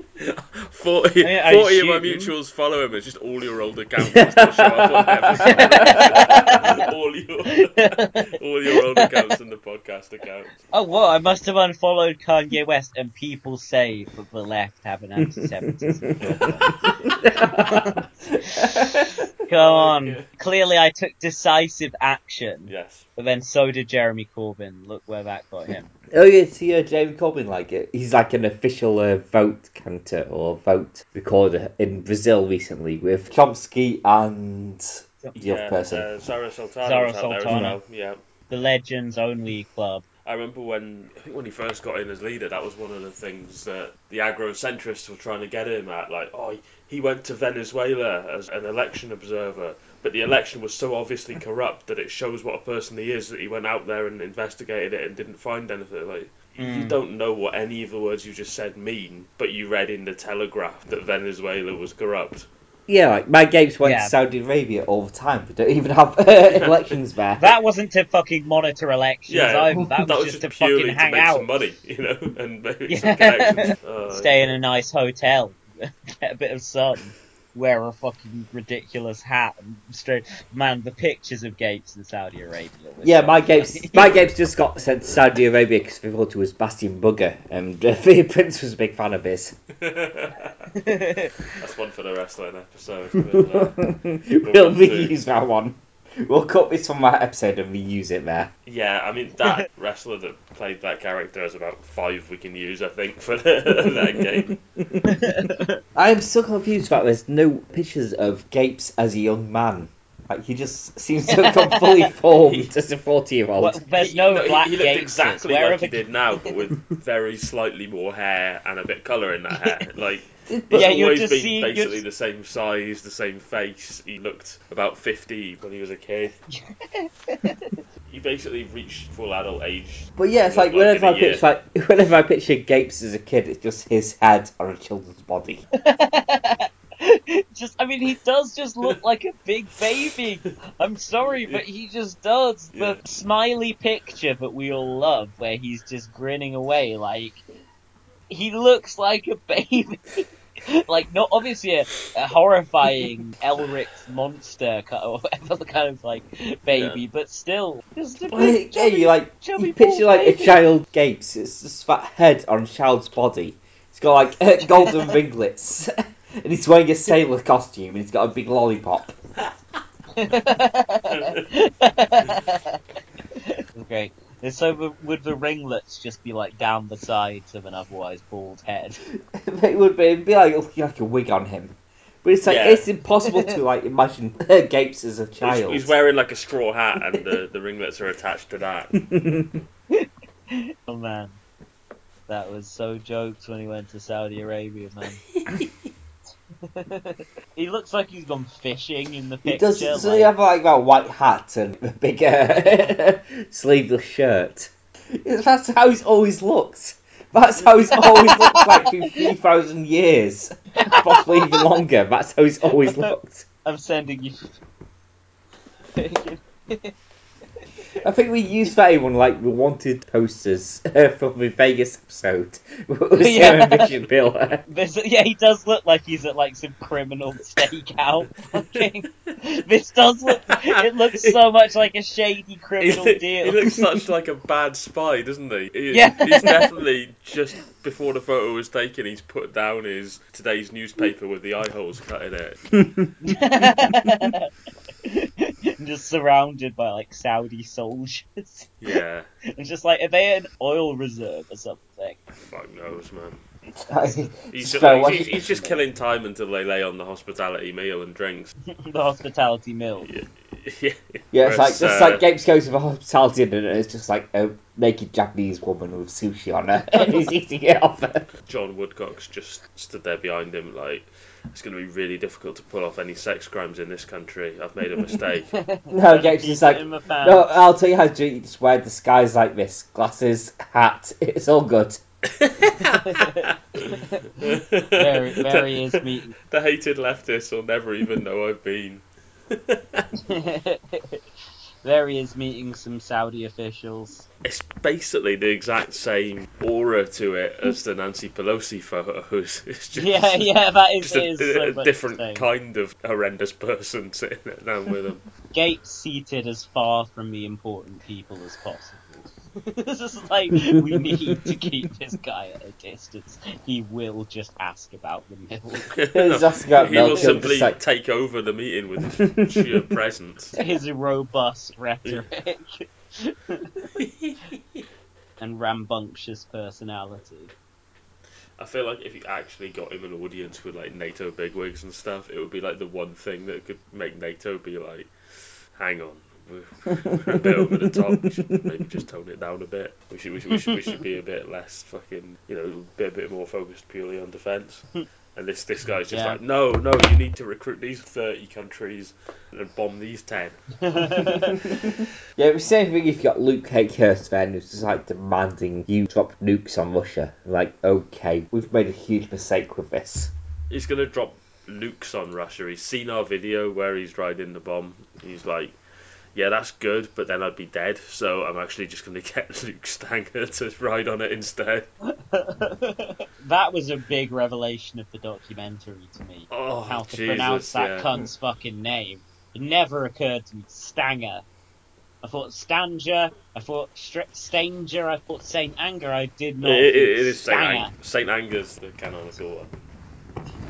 C: 40,
A: I mean,
C: 40 of my mutuals follow him. It's just all your old accounts that show up all your all your old accounts and the podcast accounts.
A: Oh, well, I must have unfollowed Kanye West, and people say that the left have an anti-Semitism problem. Come oh, on.
C: Okay.
A: Clearly I took decisive action,
C: Yes.
A: but then so did Jeremy Corbyn. Look where that got him.
B: Oh yeah, see uh, David Corbyn like it. He's like an official uh, vote counter or vote recorder in Brazil recently with Chomsky and the
C: Yeah,
B: other person.
C: Uh, Zarah Sultana
A: Zarah
C: was out there as
A: Sultana.
C: well. Yeah.
A: The Legends Only Club.
C: I remember when I think when he first got in as leader, that was one of the things that the agrocentrists were trying to get him at. Like, oh, he went to Venezuela as an election observer, but the election was so obviously corrupt that it shows what a person he is. That he went out there and investigated it and didn't find anything. Like, you
A: Mm.
C: don't know what any of the words you just said mean, but you read in the Telegraph that Venezuela was corrupt.
B: Yeah, like Mike Gapes went
A: Yeah.
B: to Saudi Arabia all the time. They don't even have elections there.
A: That wasn't to fucking monitor elections
C: Yeah,
A: either. That, was, just, to
C: purely
A: fucking hang
C: to make
A: out.
C: some money, you know, and maybe
A: Yeah.
C: some connections. Uh,
A: Stay in a nice hotel, get a bit of sun, wear a fucking ridiculous hat, and straight. Man, the pictures of Gapes in Saudi Arabia.
B: Yeah, Mike Gapes,
A: funny.
B: Mike Gapes just got sent to Saudi Arabia because they thought it was Bastion Booger, and uh, the Prince was a big fan of his.
C: That's one for the wrestling episode. We'll, uh,
B: we'll
C: want to-
B: reuse that one. We'll cut this from that episode and reuse it there.
C: yeah, I mean that wrestler that played that character has about five we can use, I think, for that game.
B: I am so confused about there's no pictures of Gapes as a young man. Like he just seems to have come fully formed as a forty-year-old.
A: Well, there's
C: He-
A: no
C: he-
A: black
C: He looked exactly
A: Where
C: like he
A: the-
C: did now, but with very slightly more hair and a bit of colour in that hair. Like he's
A: Yeah,
C: always
A: just
C: been
A: seeing- you're
C: basically the same size, the same face. He looked about fifty when he was a kid. he basically reached full adult age.
B: But yeah, it's
C: Look
B: like whenever
C: in
B: I
C: a year.
B: picture like whenever I picture Gapes as a kid, it's just his head on a children's body.
A: just, I mean, he does just look like a big baby. I'm sorry, but he just does.
C: Yeah.
A: The smiley picture that we all love, where he's just grinning away, like he looks like a baby. like not obviously a, a horrifying Elric monster ki- or whatever the kind of like baby,
C: Yeah.
A: but still just a
B: Well,
A: big
B: yeah,
A: chubby,
B: you like
A: chubby
B: you picture
A: bald
B: like a child Gapes. It's just that head on a child's body. It's got like uh, golden ringlets, and he's wearing a sailor costume, and he's got a big lollipop.
A: okay. So the, would the ringlets just be like down the sides of an otherwise bald head?
B: it would be, it'd be like looking like a wig on him. But it's like
C: Yeah.
B: it's impossible to like imagine Gapes as a
C: He's,
B: child.
C: he's wearing like a straw hat, and the, the ringlets are attached to that.
A: Oh man, that was so jokes when he went to Saudi Arabia, man. he looks like he's gone fishing in the
B: He
A: picture.
B: does. So
A: like-
B: you have like that white hat and a big uh, sleeveless shirt. That's how he's always looked. That's how he's always looked like through three thousand years, possibly even longer. That's how he's always looked.
A: I'm sending you.
B: I think we used that in one like the wanted posters uh, from the Vegas episode. Was
A: Yeah.
B: him Bill.
A: This, yeah, he does look like he's at like some criminal stakeout. Fucking, this does look. It looks so much like a shady criminal
C: he
A: deal.
C: He looks such like a bad spy, doesn't he? he
A: Yeah.
C: He's definitely just before the photo was taken, he's put down his today's newspaper with the eye holes cut in it.
A: just surrounded by like Saudi soldiers.
C: Yeah,
A: It's just like, are they an oil reserve or something?
C: fuck knows, man.
B: He's
C: He's just,
B: what-
C: he's, he's just killing time until they lay on the hospitality meal and drinks.
A: the hospitality meal.
C: Yeah, yeah.
B: Yeah, it's like
C: Whereas,
B: just
C: uh,
B: like Gapes goes to the hospitality dinner and it's just like a naked Japanese woman with sushi on her and he's eating it off her.
C: John Woodcock's just stood there behind him, like it's going to be really difficult to pull off any sex crimes in this country. I've made a mistake.
B: No, Gapes
A: Keep
B: is like,
A: it in the
B: no. I'll tell you how to do it. You just wear disguise like this, glasses, hat, it's all good.
A: There, there he is meeting.
C: the hated leftist will never even know I've been.
A: there he is meeting some Saudi officials.
C: It's basically the exact same aura to it as the Nancy Pelosi photos. It's just,
A: Yeah, yeah, that is,
C: just a,
A: is so
C: a different kind of horrendous person sitting down with him.
A: Gapes seated as far from the important people as possible. this is like we need to keep this guy at a distance. He will just ask about the milk.
B: He's asking about
C: he will
B: milk, he'll
C: simply
B: just like-
C: take over the meeting with his sheer presence.
A: His robust rhetoric and rambunctious personality.
C: I feel like if you actually got him an audience with like NATO bigwigs and stuff, it would be like the one thing that could make NATO be like, "Hang on, we're, we're a bit over the top. We should maybe just tone it down a bit. We should we should, we should, we should be a bit less fucking, you know, be a bit more focused purely on defence. And this this guy's just
A: Yeah.
C: like, "No, no, you need to recruit these thirty countries and bomb these ten.
B: Yeah, it's the same thing if you got Luke Akehurst then who's just like demanding you drop nukes on Russia. Like, okay, we've made a huge mistake with this.
C: He's gonna drop nukes on Russia. He's seen our video where he's riding the bomb. He's like, yeah, that's good, but then I'd be dead. So I'm actually just gonna get Luke Stanger to ride on it instead.
A: that was a big revelation of the documentary to me.
C: Oh,
A: How to
C: Jesus,
A: pronounce that
C: yeah.
A: cunt's fucking name. It never occurred to me. Stanger. I thought Stanger. I thought Stanger. I thought Saint Anger. I did not.
C: It, it, it is Saint. Ang- Saint Anger's the canonical one.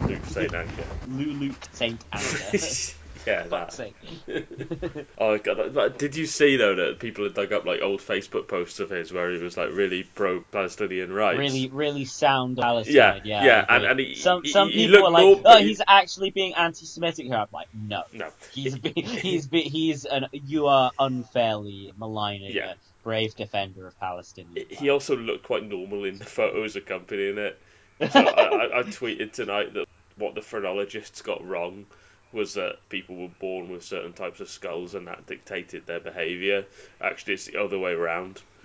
C: Luke Saint Anger.
A: Lulu Saint Anger.
C: Yeah,
A: Fuck's
C: that.
A: sake.
C: Oh god! Did you see though that people had dug up like old Facebook posts of his where he was like really pro-Palestinian rights?
A: Really, really sound Palestine.
C: Yeah,
A: Yeah,
C: yeah, and- and he-
A: some
C: he-
A: some
C: he
A: people are like,
C: more-
A: oh, he's actually being anti-Semitic here. I'm like, no,
C: No,
A: he's be, he's be, he's an you are unfairly maligning
C: Yeah.
A: a brave defender of Palestinian.
C: he also looked quite normal in the photos accompanying it. So I, I, I tweeted tonight that what the phrenologists got wrong was that people were born with certain types of skulls and that dictated their behaviour. Actually, it's the other way around.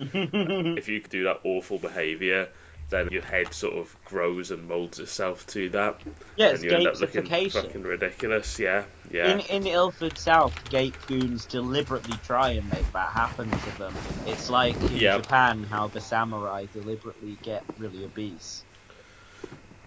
C: if you do that awful behaviour, then your head sort of grows and moulds itself to that,
A: yeah,
C: and
A: it's
C: you end up looking fucking ridiculous. Yeah, yeah.
A: In in Ilford South, gate goons deliberately try and make that happen to them. It's like in
C: Yep.
A: Japan how the samurai deliberately get really obese.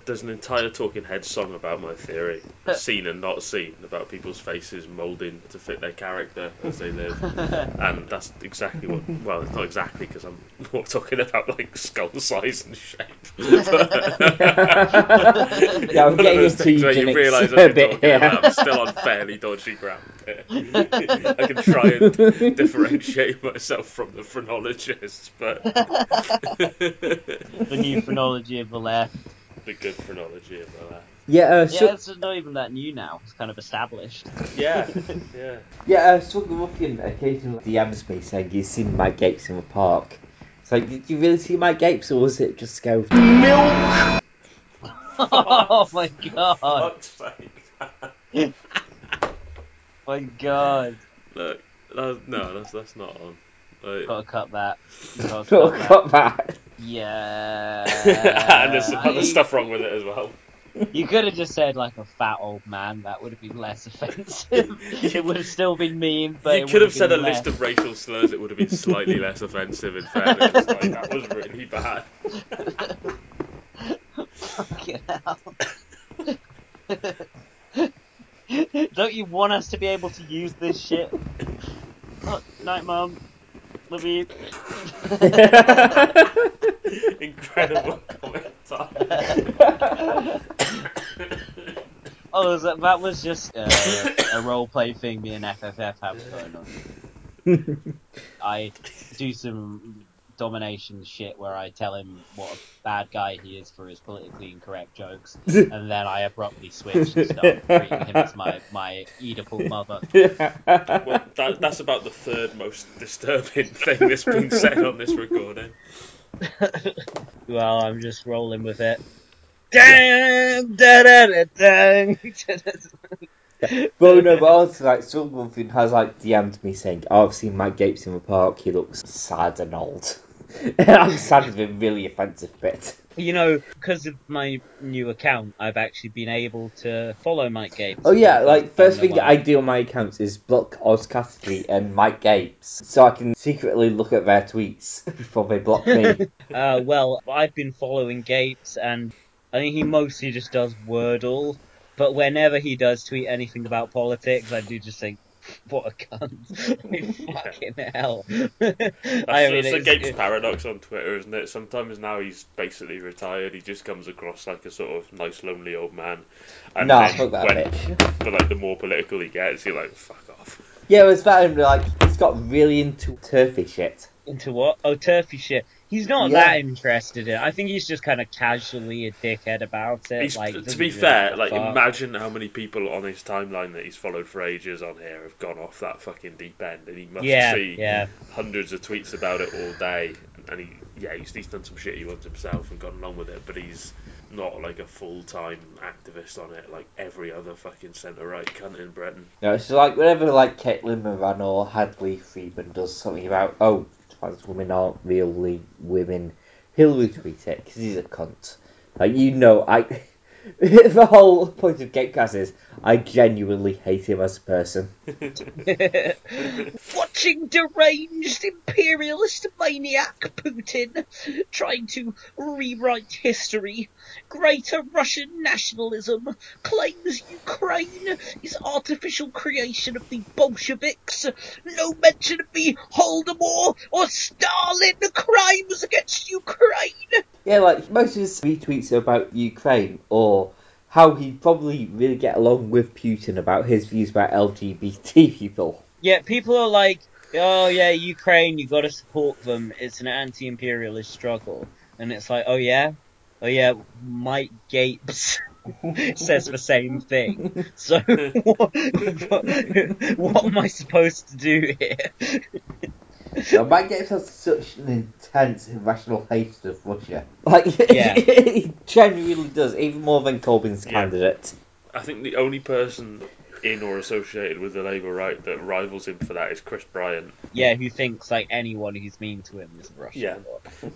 C: There's an entire Talking Heads song about my theory, seen and not seen, about people's faces moulding to fit their character as they live. and that's exactly what. Well, it's not exactly because I'm more talking about like skull size and shape.
B: Yeah, I'm
C: One of
B: getting
C: those
B: into
C: things where you
B: eugenics
C: realise as
B: a
C: you're
B: bit
C: talking
B: here.
C: about, I'm still on fairly dodgy ground here. I can try and differentiate myself from the phrenologists, but
A: the new phrenology of the left.
C: The good phrenology of the left.
B: Yeah, uh,
A: Yeah, it's not even that new now. It's kind of established.
C: Yeah, yeah.
B: yeah, uh, Struggle Ruffian occasionally DMs me saying he's seen my Gapes in the park. It's like, did you really see my Gapes, or was it just go milk?
A: oh my god!
C: Fuck's sake.
A: My god!
C: Look, that, no, that's that's not on. Like,
A: Gotta cut that. Gotta
B: Oh,
A: cut that.
B: got that.
A: Yeah.
C: and there's some other stuff wrong with it as well.
A: You could have just said like a fat old man. That would have been less offensive. it would have still been mean, but
C: you
A: it
C: could
A: would
C: have said a
A: been
C: list of racial slurs. It would have been slightly less offensive. In fairness, like, that was really bad.
A: Fucking hell. Don't you want us to be able to use this shit? Oh, night, mum. Love you.
C: Incredible comic time.
A: Oh, that, that was just uh, a roleplay thing me and FFF have going on. I do some domination shit where I tell him what a bad guy he is for his politically incorrect jokes, and then I abruptly switch and start treating him as my, my Oedipal mother.
C: Well, that, that's about the third most disturbing thing that's been said on this recording.
A: Well, I'm just rolling with it. Dang, da, da, da, dang.
B: Well, no, but also, like, Ruffian has, like, DM'd me saying, oh, I've seen Mike Gapes in the park, he looks sad and old. I'm sad is a really offensive bit.
A: You know, because of my new account, I've actually been able to follow Mike Gapes.
B: Oh yeah, like first thing I do on my accounts is block Oz Katerji and Mike Gapes, so I can secretly look at their tweets before they block me.
A: Uh, well, I've been following Gapes, and I think he mostly just does Wordle. But whenever he does tweet anything about politics, I do just think, what a cunt! Like, fucking hell.
C: That's,
A: I mean,
C: that's the
A: it's,
C: a Gapes
A: it-
C: paradox on Twitter, isn't it? Sometimes now he's basically retired, he just comes across like a sort of nice, lonely old man. And
B: nah,
C: then
B: fuck that
C: when,
B: bitch.
C: but like the more political he gets, you're like, fuck off.
B: Yeah, it was that and like he's got really into turfy shit.
A: into what? Oh, turfy shit. He's not
B: Yeah.
A: that interested in. it. I think he's just kind of casually a dickhead about it.
C: He's,
A: like,
C: to be
A: really
C: fair,
A: give
C: like
A: fuck.
C: imagine how many people on his timeline that he's followed for ages on here have gone off that fucking deep end, and he must
A: yeah,
C: see
A: yeah.
C: hundreds of tweets about it all day. And he, yeah, he's, he's done some shit he ones himself and gone along with it, but he's not like a full time activist on it like every other fucking centre right cunt in Britain.
B: No, it's like whenever like Caitlin Moran or Hadley Freeman does something about oh trans women aren't really women, he'll retweet it because he's a cunt. Like you know, I the whole point of Gatecast is I genuinely hate him as a person.
A: Watching deranged imperialist maniac Putin trying to rewrite history. Greater Russian nationalism claims Ukraine is artificial creation of the Bolsheviks. No mention of the Holodomor or Stalin crimes against Ukraine.
B: Yeah, like most of his retweets are about Ukraine or how he'd probably really get along with Putin about his views about LGBT people.
A: Yeah, people are like, oh yeah, Ukraine, you've got to support them. It's an anti-imperialist struggle, and it's like, oh yeah, oh yeah, Mike Gapes says the same thing. So what, what am I supposed to do here?
B: Now, Mike Gapes has such an intense, irrational hatred of Russia. Like,
A: Yeah.
B: he genuinely does, even more than Corbyn's
C: Yeah.
B: candidate.
C: I think the only person in or associated with the Labour right that rivals him for that is Chris Bryant.
A: Yeah, who thinks like anyone who's mean to him is a Russian
C: Yeah.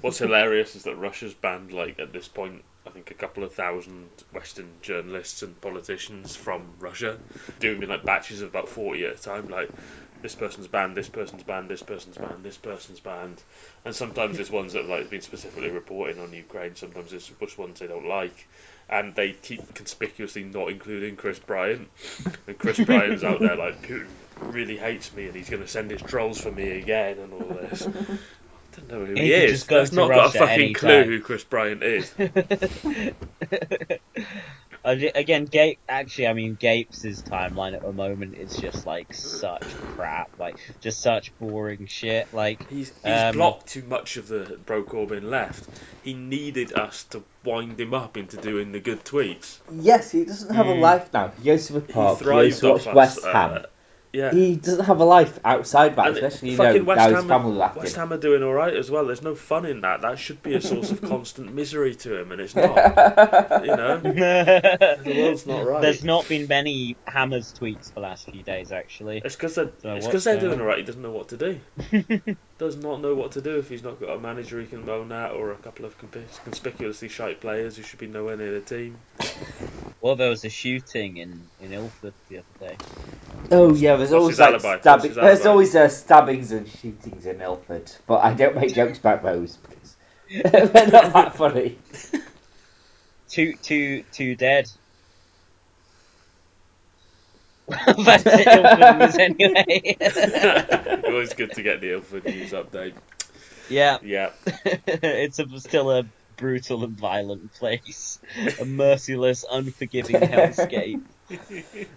C: What's hilarious is that Russia's banned, like, at this point, I think a couple of thousand Western journalists and politicians from Russia, doing like batches of about 40 at a time. Like, this person's banned, this person's banned, this person's banned, this person's banned. And sometimes it's ones that have like, been specifically reporting on Ukraine, sometimes it's just ones they don't like. And they keep conspicuously not including Chris Bryant. And Chris Bryant's out there like, Putin really hates me and he's going to send his trolls for me again and all this. I don't know who
A: He
C: he, is.
A: go
C: That's not
A: Russia
C: got a fucking clue
A: anytime.
C: who Chris Bryant is.
A: Ag- Again, Gape. Actually, I mean, Gapes' timeline at the moment is just like such crap, like just such boring shit. Like,
C: He's he's
A: Um,
C: blocked too much of the pro Corbyn left. He needed us to wind him up into doing the good tweets.
B: Yes, he doesn't have a
A: Mm.
B: life now. He goes to the
C: He
B: park, he, goes to watch
C: off
B: West
C: us. uh,
B: Ham.
C: Yeah.
B: He doesn't have a life outside that,
C: And
B: especially, you know,
C: West
B: now his
C: Ham,
B: family left
C: West. Ham are doing all right as well. There's no fun in that. That should be a source of constant misery to him, and it's not. You know, the world's not right.
A: There's not been many Hammers tweets for the last few days, actually.
C: It's because they're,
A: So
C: it's
A: what's
C: 'cause they're
A: uh,
C: doing all right. He doesn't know what to do. Does not know what to do if he's not got a manager he can moan at or a couple of consp- conspicuously shite players who should be nowhere near the team.
A: Well, there was a shooting in in Ilford the other day.
B: Oh yeah, there's
C: What's
B: always
C: his
B: like stabbing. There's always uh, stabbings and shootings in Ilford, but I don't make jokes about those because they're not that funny.
A: Two two two dead. That's it, Ilford news anyway.
C: Always good to get the Ilford news update.
A: yeah,
C: Yeah,
A: it's a, still a brutal and violent place, a merciless, unforgiving hellscape.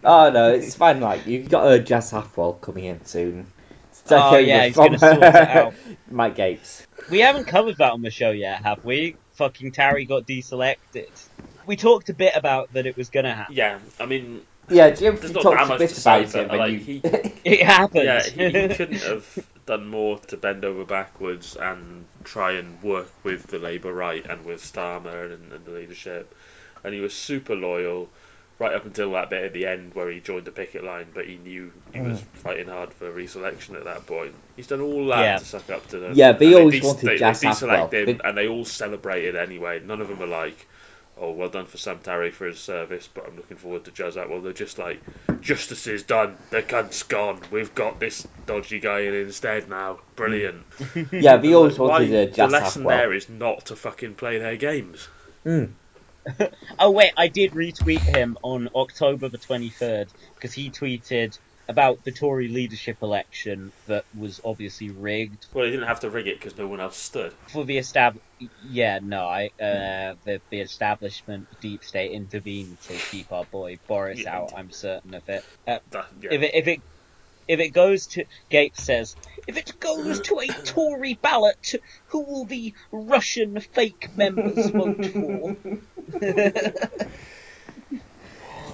B: Oh no, it's fine. Like you've got a Jas Athwal coming in soon.
A: Oh, yeah, he's
B: from,
A: gonna sort it out.
B: Mike Gapes.
A: We haven't covered that on the show yet, have we? Fucking Tarry got deselected. We talked a bit about that it was gonna happen.
C: yeah. I mean,
B: Yeah, Jim
C: There's
B: talked
C: not that
B: a bit
C: to say,
B: about it
C: but, like,
B: you.
C: he-
A: It happened.
C: yeah, he, he couldn't have done more to bend over backwards and try and work with the Labour right and with Starmer and, and the leadership. And he was super loyal right up until that bit at the end where he joined the picket line, but he knew he was mm. fighting hard for re-selection at that point. He's done all that
A: Yeah.
C: to suck up to them.
B: Yeah, but he
C: and they
B: always
C: de-
B: wanted
C: they,
B: Jas
C: they deselect
B: Athwal.
C: him,
B: They-
C: and they all celebrated anyway. None of them were like, "Oh, well done for Sam Tarry for his service," but I'm looking forward to Jas Well, they're just like, "Justice is done. The cunt's gone. We've got this dodgy guy in instead now. Brilliant."
B: yeah, but he always
C: Why-
B: wanted a
C: the lesson
B: Athwal.
C: there is not to fucking play their games.
B: Mm.
A: Oh wait, I did retweet him on October the 23rd because he tweeted about the Tory leadership election that was obviously rigged
C: Well, he didn't have to rig it because no one else stood.
A: for the estab. Yeah, no, I uh, the the establishment, the deep state intervened to keep our boy Boris
C: Yeah.
A: out. I'm certain of it. Uh,
C: That, yeah.
A: If it if it if it goes to Gapes says if it goes to a Tory ballot, who will the Russian fake members vote for?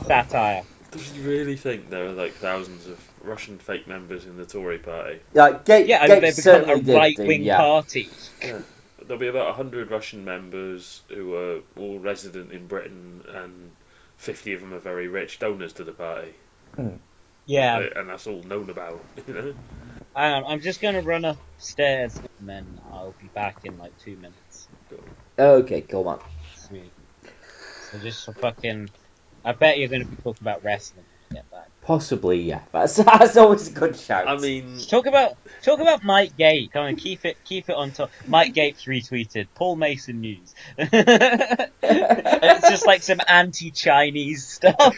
A: Satire.
C: Does he really think there are like thousands of Russian fake members in the Tory party?
B: Like, Gapes,
A: Yeah, I mean, they've become a right wing
B: yeah.
A: party.
C: Yeah. There'll be about 100 Russian members who are all resident in Britain, and 50 of them are very rich donors to the party.
A: Yeah,
C: Uh, and that's all known about. You know?
A: hang on, I'm just gonna run upstairs and then I'll be back in like two minutes.
B: Okay, come on.
A: Sweet. So just for fucking, I bet you're gonna be talking about wrestling when get back.
B: Possibly, yeah. That's, that's always a good shout.
C: I mean,
A: Talk about talk about Mike Gapes. Come on, keep it keep it on top. Mike Gapes retweeted Paul Mason news. it's just like some anti-Chinese stuff.
C: oh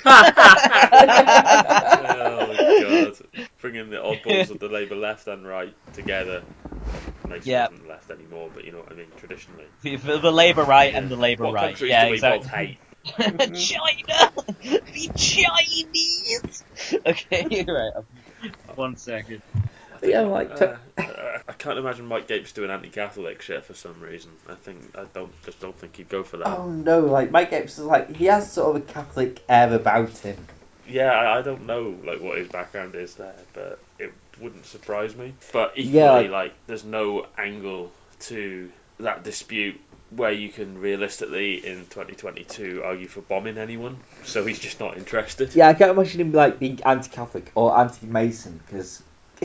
C: god, bringing the oddballs of the Labour left and right together. Mason
A: Yeah.
C: isn't left anymore, but you know what I mean. Traditionally,
A: the, the Labour right and the Labour
C: what
A: right.
C: countries
A: Yeah,
C: do we
A: exactly.
C: both hate?
A: China! The Chinese! Okay, right. One second.
B: Yeah, like
C: Uh, uh, I can't imagine Mike Gapes doing anti-Catholic shit for some reason. I think I don't just don't think he'd go for that.
B: oh no, like Mike Gapes is like he has sort of a Catholic air about him.
C: Yeah, I, I don't know like what his background is there, but it wouldn't surprise me. But equally,
B: Yeah, like-
C: like there's no angle to that dispute where you can realistically in 2022 argue for bombing anyone. So he's just not interested.
B: Yeah, I can't imagine him like being anti-Catholic or anti-Mason because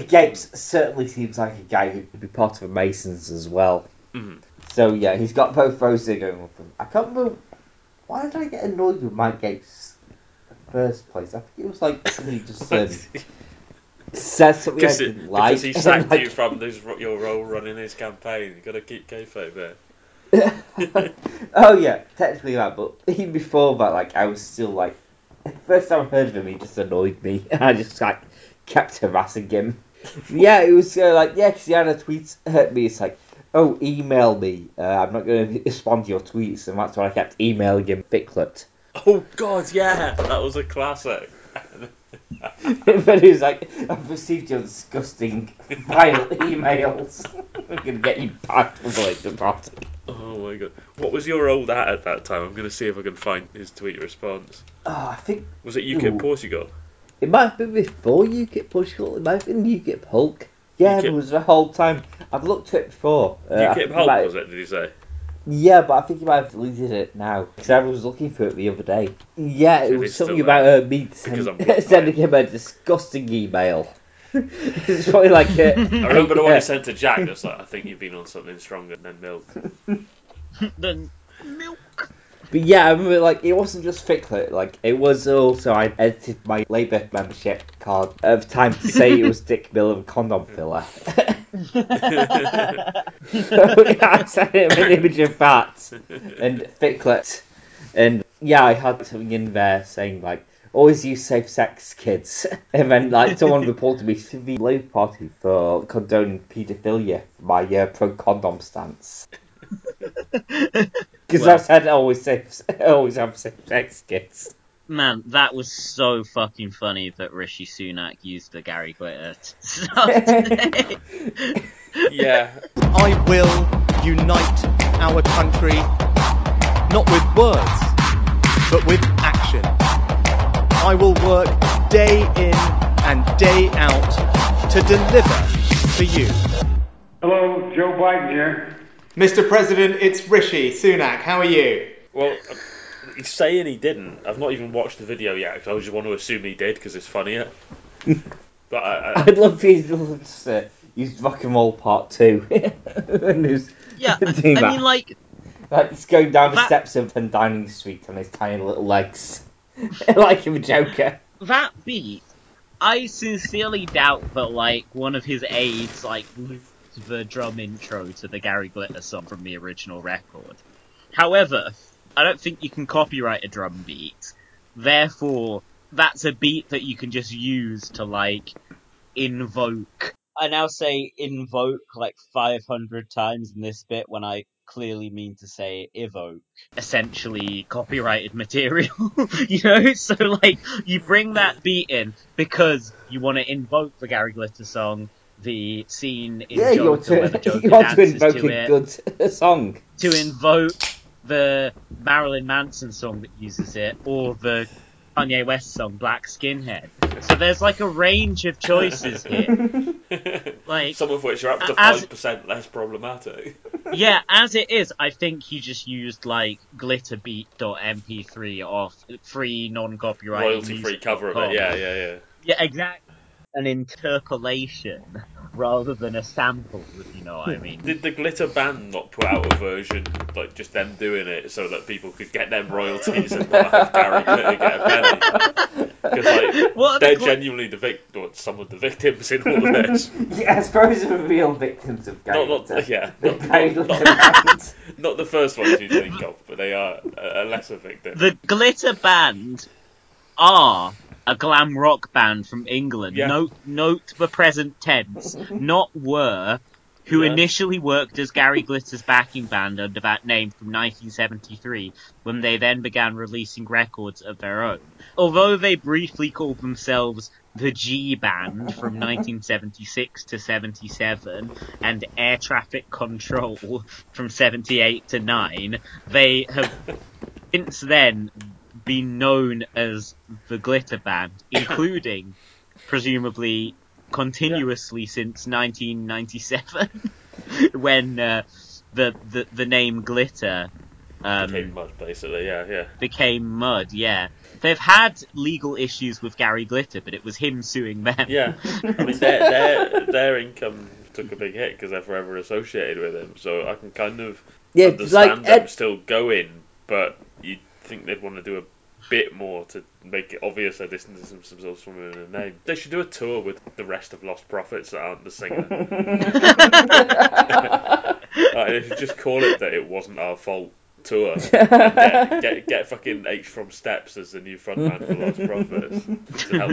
B: Gapes certainly seems like a guy who could be part of a Masons as well.
C: Mhm.
B: So yeah, he's got both those there going with him. I can't remember why did I get annoyed with Mike Gapes in the first place. I think it was like somebody just um, said something I didn't like.
C: because he sacked
B: like-
C: you from this, your role running his campaign. You've got to keep kayfabe there.
B: oh yeah, technically that, but even before that, like I was still like, first time I heard of him, he just annoyed me. I just like kept harassing him. yeah, it was uh, like yeah, because he had a tweet at me. It's like, oh, email me. Uh, I'm not going to respond to your tweets, and that's why I kept emailing him Ficklet.
C: Oh God, yeah, that was a classic.
B: but he was like, I've received your disgusting vile emails. I'm going to get you back from like the party.
C: Oh my God, what was your old at at that time? I'm going to see if I can find his tweet response.
B: Oh, I think
C: Was it UK
B: Ooh.
C: Portugal?
B: It might have been before UKIP Portugal. It might have been UKIP Hulk. Yeah,
C: UKIP
B: it was the whole time. I've looked at it before. Uh, think
C: Hulk
B: might-
C: was it? Did you say?
B: Yeah, but I think you might have deleted it now because I was looking for it the other day. Yeah, it
C: It
B: was something about uh, me send, sending him a disgusting email. It's probably like uh,
C: I remember the one
B: yeah.
C: he sent to Jack. That's like I think you've been on something stronger than milk.
A: than milk.
B: But yeah, I remember like it wasn't just Ficklet. Like it was also I edited my Labour membership card of time to say it was Dick Miller and condom filler. so I sent him an image of that and Ficklet, and yeah, I had something in there saying like always use safe sex, kids. And then like someone reported me to the Labour Party for condoning paedophilia for my uh, pro condom stance. Because
A: Well-
B: I said always safe, always have safe sex, kids.
A: Man, that was so fucking funny that Rishi Sunak used the Gary Glitter stuff today.
C: yeah,
F: I will unite our country not with words, but with action. I will work day in and day out to deliver for you.
G: Hello, Joe Biden here.
H: Mr. President, it's Rishi Sunak. How are you?
C: well, uh, he's saying he didn't. I've not even watched the video yet because I just want to assume he did because it's funnier. but I, I,
B: I'd love for you to just, uh, use Rock and Roll Part 2. and just
A: yeah,
B: do
A: I mean, like,
B: Like, he's going down the
A: That-
B: steps of Penn Downing Street on his tiny little legs. like him a Joker.
A: that beat, I sincerely doubt that, like, one of his aides, like, looped the drum intro to the Gary Glitter song from the original record. However, I don't think you can copyright a drum beat. Therefore, that's a beat that you can just use to, like, invoke. I now say invoke like 500 times in this bit when I clearly mean to say evoke. Essentially copyrighted material, you know? So like, you bring that beat in because you want to invoke the Gary Glitter song, the scene in
B: yeah, you want
A: Joker where the Joker
B: you want to
A: dances
B: invoke
A: to
B: a
A: it,
B: good song.
A: to invoke the Marilyn Manson song that uses it, or the Kanye West song Black Skinhead. So there's like a range of choices here. Like,
C: some of which are up to five percent less problematic.
A: yeah, as it is, I think he just used like glitterbeat.mp3 off free non-copyright
C: Royalty free cover of it. Yeah, yeah, yeah.
A: Yeah, exactly. An interpolation rather than a sample, if you know what I hmm. mean.
C: Did the Glitter band not put out a version, like just them doing it, so that people could get them royalties and not have Gary Glitter get a penny? Because like
A: What are the
C: they're
A: gl-
C: genuinely the vic- or some of the victims in all of this.
B: Yeah, I suppose the real victims of Gary
C: Not,
B: Glitter.
C: not yeah,
B: The
C: not, not, not, not the first ones you think of, but they are a, a lesser victim.
A: The Glitter Band are a glam rock band from England.
C: Yeah.
A: Note, note the present tense. Not were. who
C: Yeah.
A: initially worked as Gary Glitter's backing band under that name from 1973, when they then began releasing records of their own. Although they briefly called themselves the G Band from 1976 to 77 and Air Traffic Control from 78 to 9, they have since then been known as the Glitter Band, including, presumably, continuously since 1997, when uh, the, the the name Glitter um,
C: Became mud, basically. Yeah, yeah.
A: became Mud. Yeah, they've had legal issues with Gary Glitter, but it was him suing them.
C: Yeah, I mean their their their income took a big hit because they're forever associated with him. So I can kind of
B: Yeah,
C: understand
B: like,
C: them
B: Ed-
C: still going, but you think they'd want to do a bit more to make it obvious they're distancing themselves from him in a name. They should do a tour with the rest of Lostprophets that aren't the singer. like, they should just call it that it wasn't our fault tour. And get, get get fucking H from Steps as the new frontman for Lost Prophets.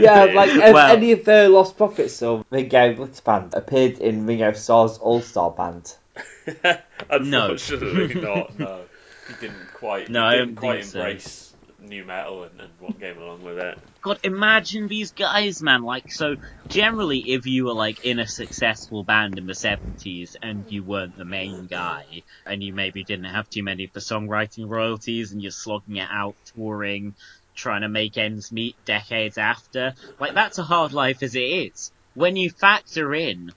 B: Yeah, like
A: Well-
B: any of the Lostprophets or the Gary Glitter Band appeared in Ringo Starr's All Star Band.
C: Unfortunately, not. No, he didn't quite.
A: No,
C: he
A: I
C: didn't quite
A: embrace. so.
C: New metal and, and what came along with it.
A: God, imagine these guys, man. Like, so generally, if you were like in a successful band in the seventies and you weren't the main guy, and you maybe didn't have too many for songwriting royalties, and you're slogging it out touring, trying to make ends meet decades after, like that's a hard life as it is. When you factor in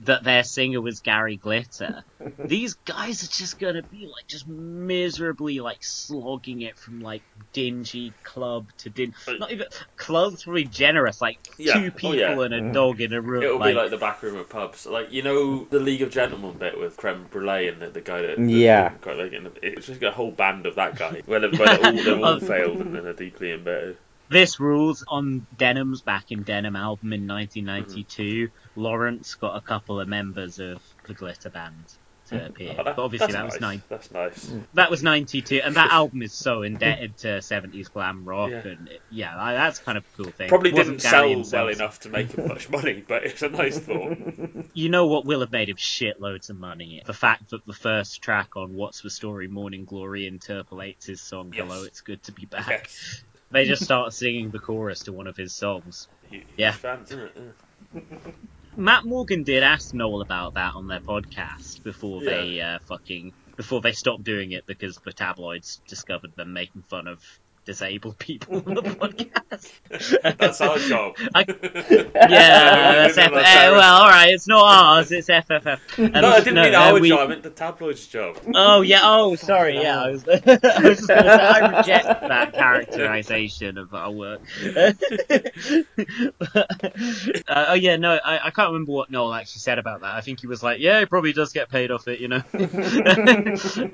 A: that their singer was Gary Glitter, these guys are just gonna be like just miserably like slogging it from like dingy club to din. Not even club's probably generous, like
C: Yeah,
A: two
C: oh,
A: people
C: yeah.
A: and a mm-hmm. dog in a room.
C: It'll
A: like,
C: be like the back room of pubs, like you know the League of Gentlemen bit with Creme Brulee and the, the guy that, that
B: Yeah.
C: quite like, and it's just got a whole band of that guy where, they, where they're all, they've all
A: Oh.
C: failed and then are deeply embedded.
A: This rules on Denim's back in Denim album in 1992. Mm-hmm. Lawrence got a couple of members of the Glitter Band to mm. appear.
C: Oh, that-
A: but obviously that was
C: nice.
A: nine.
C: That's nice. Mm.
A: That was 92, and that album is so indebted to 70s glam rock,
C: Yeah.
A: and it, yeah, I- that's kind of a cool thing.
C: Probably didn't
A: Gary
C: sell
A: himself.
C: well enough to make him much money, but it's a nice thought.
A: You know what will have made him shitloads of money? The fact that the first track on What's the Story Morning Glory interpolates his song
C: Yes.
A: Hello, It's Good to Be Back.
C: Yes.
A: They just start singing the chorus to one of his songs.
C: Huge
A: Yeah.
C: fans, isn't it? Yeah.
A: Matt Morgan did ask Noel about that on their podcast before they uh, fucking before they stopped doing it because the tabloids discovered them making fun of disabled people on the podcast.
C: That's our job.
A: I- yeah, that's
C: Living
A: F-
C: on
A: well, all right, it's not ours, it's FFF. Um,
C: No, I didn't mean
A: uh,
C: our
A: we-
C: job. I meant the tabloid's job.
A: Oh yeah. Oh, sorry. Yeah, I was. I was just gonna say I reject that characterization of our work. uh, oh yeah, no, I, I can't remember what Noel actually said about that. I think he was like, "Yeah, he probably does get paid off it," you know.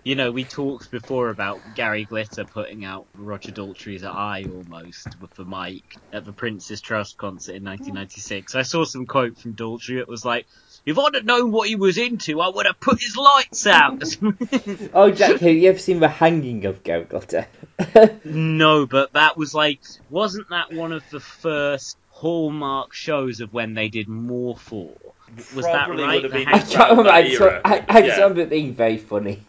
A: you know, we talked before about Gary Glitter putting out Roger Daltrey's eye almost with the mic at the Prince's Trust concert in 1996. I saw some quote from Daltrey. It was like. If I'd have known what he was into, I would have put his lights out.
B: Oh, Jack, have you ever seen The Hanging of Gary
A: No, but that was like, wasn't that one of the first hallmark shows of when they did more for? Was
C: Probably
A: that right?
C: would have been
B: I can't remember. I. I, I
C: Yeah.
B: just remember it being very funny.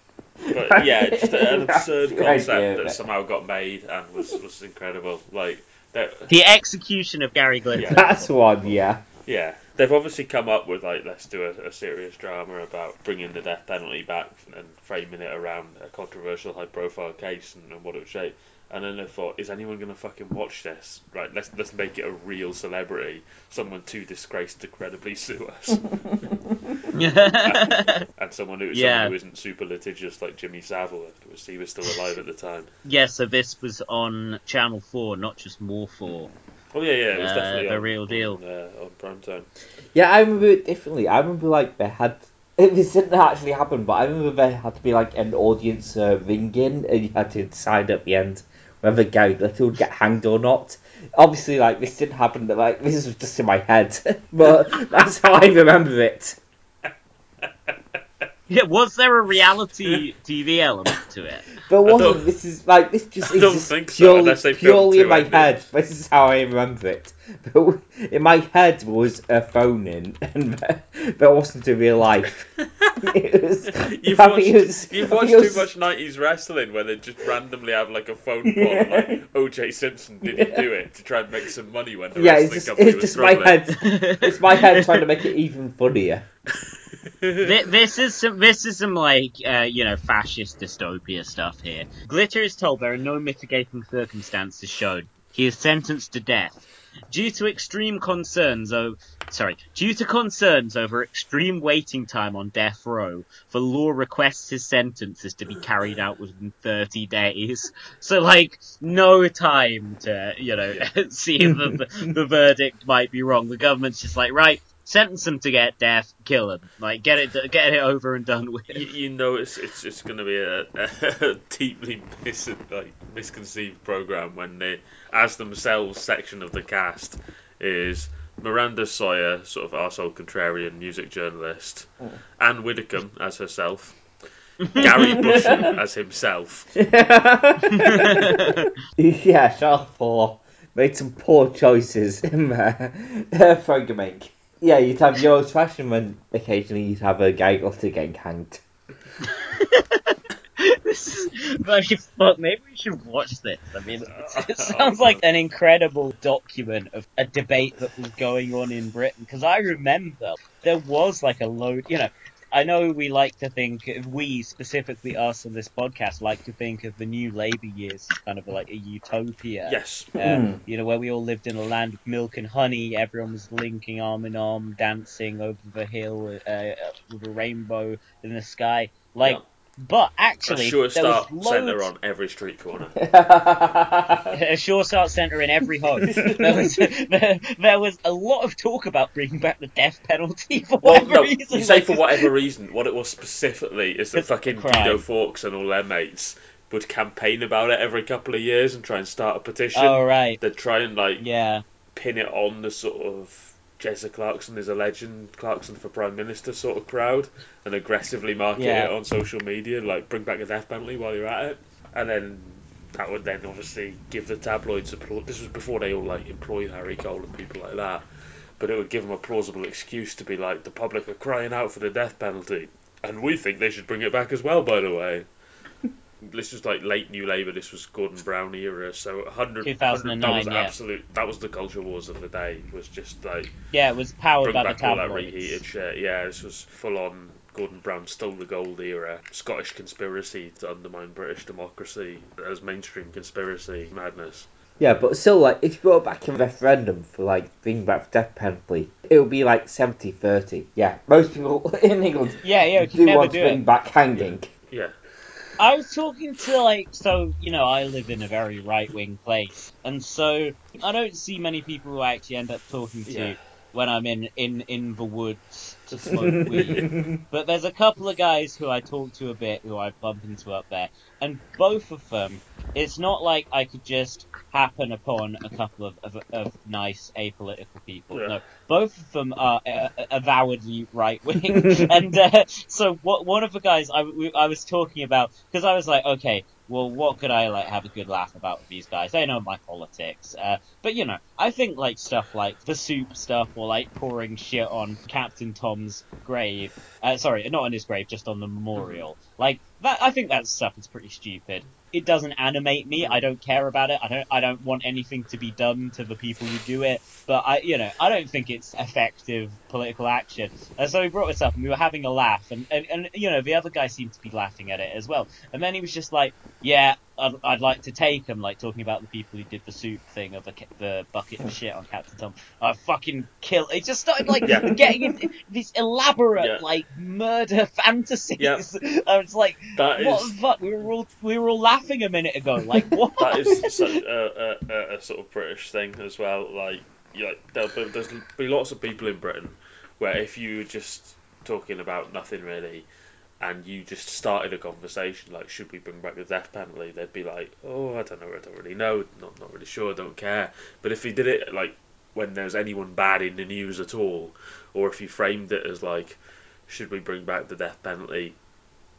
C: But yeah, just an absurd concept
B: idea,
C: that
B: but-
C: somehow got made and was was incredible. Like, that-
A: the execution of Gary Glitter.
C: Yeah.
B: That's one, yeah.
C: yeah, they've obviously come up with like, let's do a, a serious drama about bringing the death penalty back and framing it around a controversial, high-profile case and, and what it would shape. And then I thought, is anyone going to fucking watch this? Right, let's let's make it a real celebrity, someone too disgraced to credibly sue us, and someone who
A: Yeah.
C: someone who isn't super litigious like Jimmy Savile, was he was still alive at the time.
A: yeah, so this was on Channel 4, not just More 4.
C: Oh yeah, yeah, it was
A: Uh,
C: definitely
A: the
C: on,
A: real deal.
C: on, uh, on prime time.
B: Yeah, I remember it differently. I remember like they had. This didn't actually happen, but I remember there had to be like an audience uh, ringing, and you had to decide at the end whether Gary Glitter would get hanged or not. Obviously, like this didn't happen. But, like this was just in my head, but that's how I remember it.
A: Yeah, was there a reality TV element to it?
B: But wasn't this is like this just
C: I don't
B: exists
C: think so,
B: purely,
C: unless they filmed
B: purely in my
C: endings.
B: head. This is how I remember it. But in my head was a phone in, and that wasn't in real life. It was,
C: You've
B: I
C: watched,
B: was-
C: you've watched
B: think
C: too much 90s wrestling where they just randomly have like a phone call and like OJ Simpson didn't do it to try and make some money when the
B: Yeah,
C: wrestling
B: it's just,
C: company
B: it's
C: was
B: just my head. It's my head trying to make it even funnier.
A: Thi- this is some this is some like uh, you know fascist dystopia stuff here. Glitter is told there are no mitigating circumstances shown. He is sentenced to death due to extreme concerns. Oh, sorry, due to concerns over extreme waiting time on death row. The law requests his sentence is to be carried out within 30 days. So like no time to you know see if the the verdict might be wrong. The government's just like right. Sentence him to get death, kill him. Like get it, get it over and done with.
C: you, you know it's it's it's going to be a, a deeply mis, like misconceived program when they, as themselves, section of the cast is Miranda Sawyer, sort of arsehole contrarian music journalist, Anne Widdecombe as herself, Gary Bushell as himself.
B: yeah, Channel Four made some poor choices in there. Uh, programming. Yeah, you'd have your old fashioned when occasionally you'd have a guy off to get hanged.
A: this is. Maybe we should watch this. I mean, it sounds like an incredible document of a debate that was going on in Britain. Because I remember there was like a load. You know, I know we like to think we specifically us on this podcast like to think of the new Labour years as kind of like a utopia.
C: Yes.
A: Uh,
B: Mm.
A: you know, where we all lived in a land of milk and honey, everyone was linking arm in arm, dancing over the hill uh, with a rainbow in the sky. Like,
C: Yeah.
A: But
C: A
A: actually,
C: sure
A: there was
C: start centre on every street corner.
A: A Sure Start Centre in every home. There was there, there was a lot of talk about bringing back the death penalty for
C: Well,
A: whatever
C: no,
A: reason.
C: you say for whatever reason. What it was specifically is that fucking
A: crime.
C: Guido Fawkes and all their mates would campaign about it every couple of years and try and start a petition.
A: Oh right,
C: They'd try and like
A: yeah.
C: pin it on the sort of Jezza Clarkson is a legend, Clarkson for Prime Minister sort of crowd, and aggressively market
A: Yeah.
C: it on social media, like bring back the death penalty while you're at it, and then that would then obviously give the tabloids a this was before they all like employed Harry Cole and people like that, but it would give them a plausible excuse to be like the public are crying out for the death penalty, and we think they should bring it back as well. By the way. This was like late New Labour. This was Gordon Brown era, so 100,
A: 2009,
C: that was
A: yeah.
C: absolute. That was the culture wars of the day. Was just like
A: Yeah, it was powered
C: bring
A: by the
C: back all that reheated shit. Yeah, this was full on Gordon Brown stole the gold era, Scottish conspiracy to undermine British democracy as mainstream conspiracy madness.
B: yeah, but still, like, if you go back in referendum for, like, bringing back the death penalty, it would be like 70 30. Yeah, most people in England
A: Yeah, yeah, we
B: do want
A: do
B: to bring
A: it.
B: back hanging.
C: Yeah,
A: I was talking to like so you know I live in a very right wing place, and so I don't see many people who I actually end up talking to
C: Yeah.
A: when I'm in in in the woods to smoke weed. But there's a couple of guys who I talk to a bit who I bump into up there, and both of them, it's not like I could just happen upon a couple of of, of nice apolitical people.
C: Yeah.
A: No, both of them are uh, avowedly right wing, and uh, so what one of the guys I, we, I was talking about because I was like, okay, well, what could I like have a good laugh about with these guys? They know my politics, uh, but you know, I think like stuff like the soup stuff or like pouring shit on Captain Tom's grave. Uh, sorry, not on his grave, just on the memorial. Like that, I think that stuff is pretty stupid. It doesn't animate me. I don't care about it. I don't. I don't want anything to be done to the people who do it. But I, you know, I don't think it's effective political action. And so we brought this up, and we were having a laugh, and, and and you know, the other guy seemed to be laughing at it as well. And then he was just like, "Yeah, I'd, I'd like to take him," like talking about the people who did the soup thing of the the bucket of shit on Captain Tom. I fucking kill. It just started like
C: Yeah.
A: getting into these elaborate
C: Yeah.
A: like murder fantasies.
C: Yeah.
A: I was like,
C: that is
A: what the fuck? We were all we were all laughing a minute ago. Like what?
C: that is such a, a, a, a sort of British thing as well. Like, you like there'll be, there's be lots of people in Britain where if you were just talking about nothing really, and you just started a conversation like, should we bring back the death penalty? They'd be like, oh, I don't know, I don't really know, not not really sure, don't care. But if you did it like when there's anyone bad in the news at all, or if you framed it as like, should we bring back the death penalty?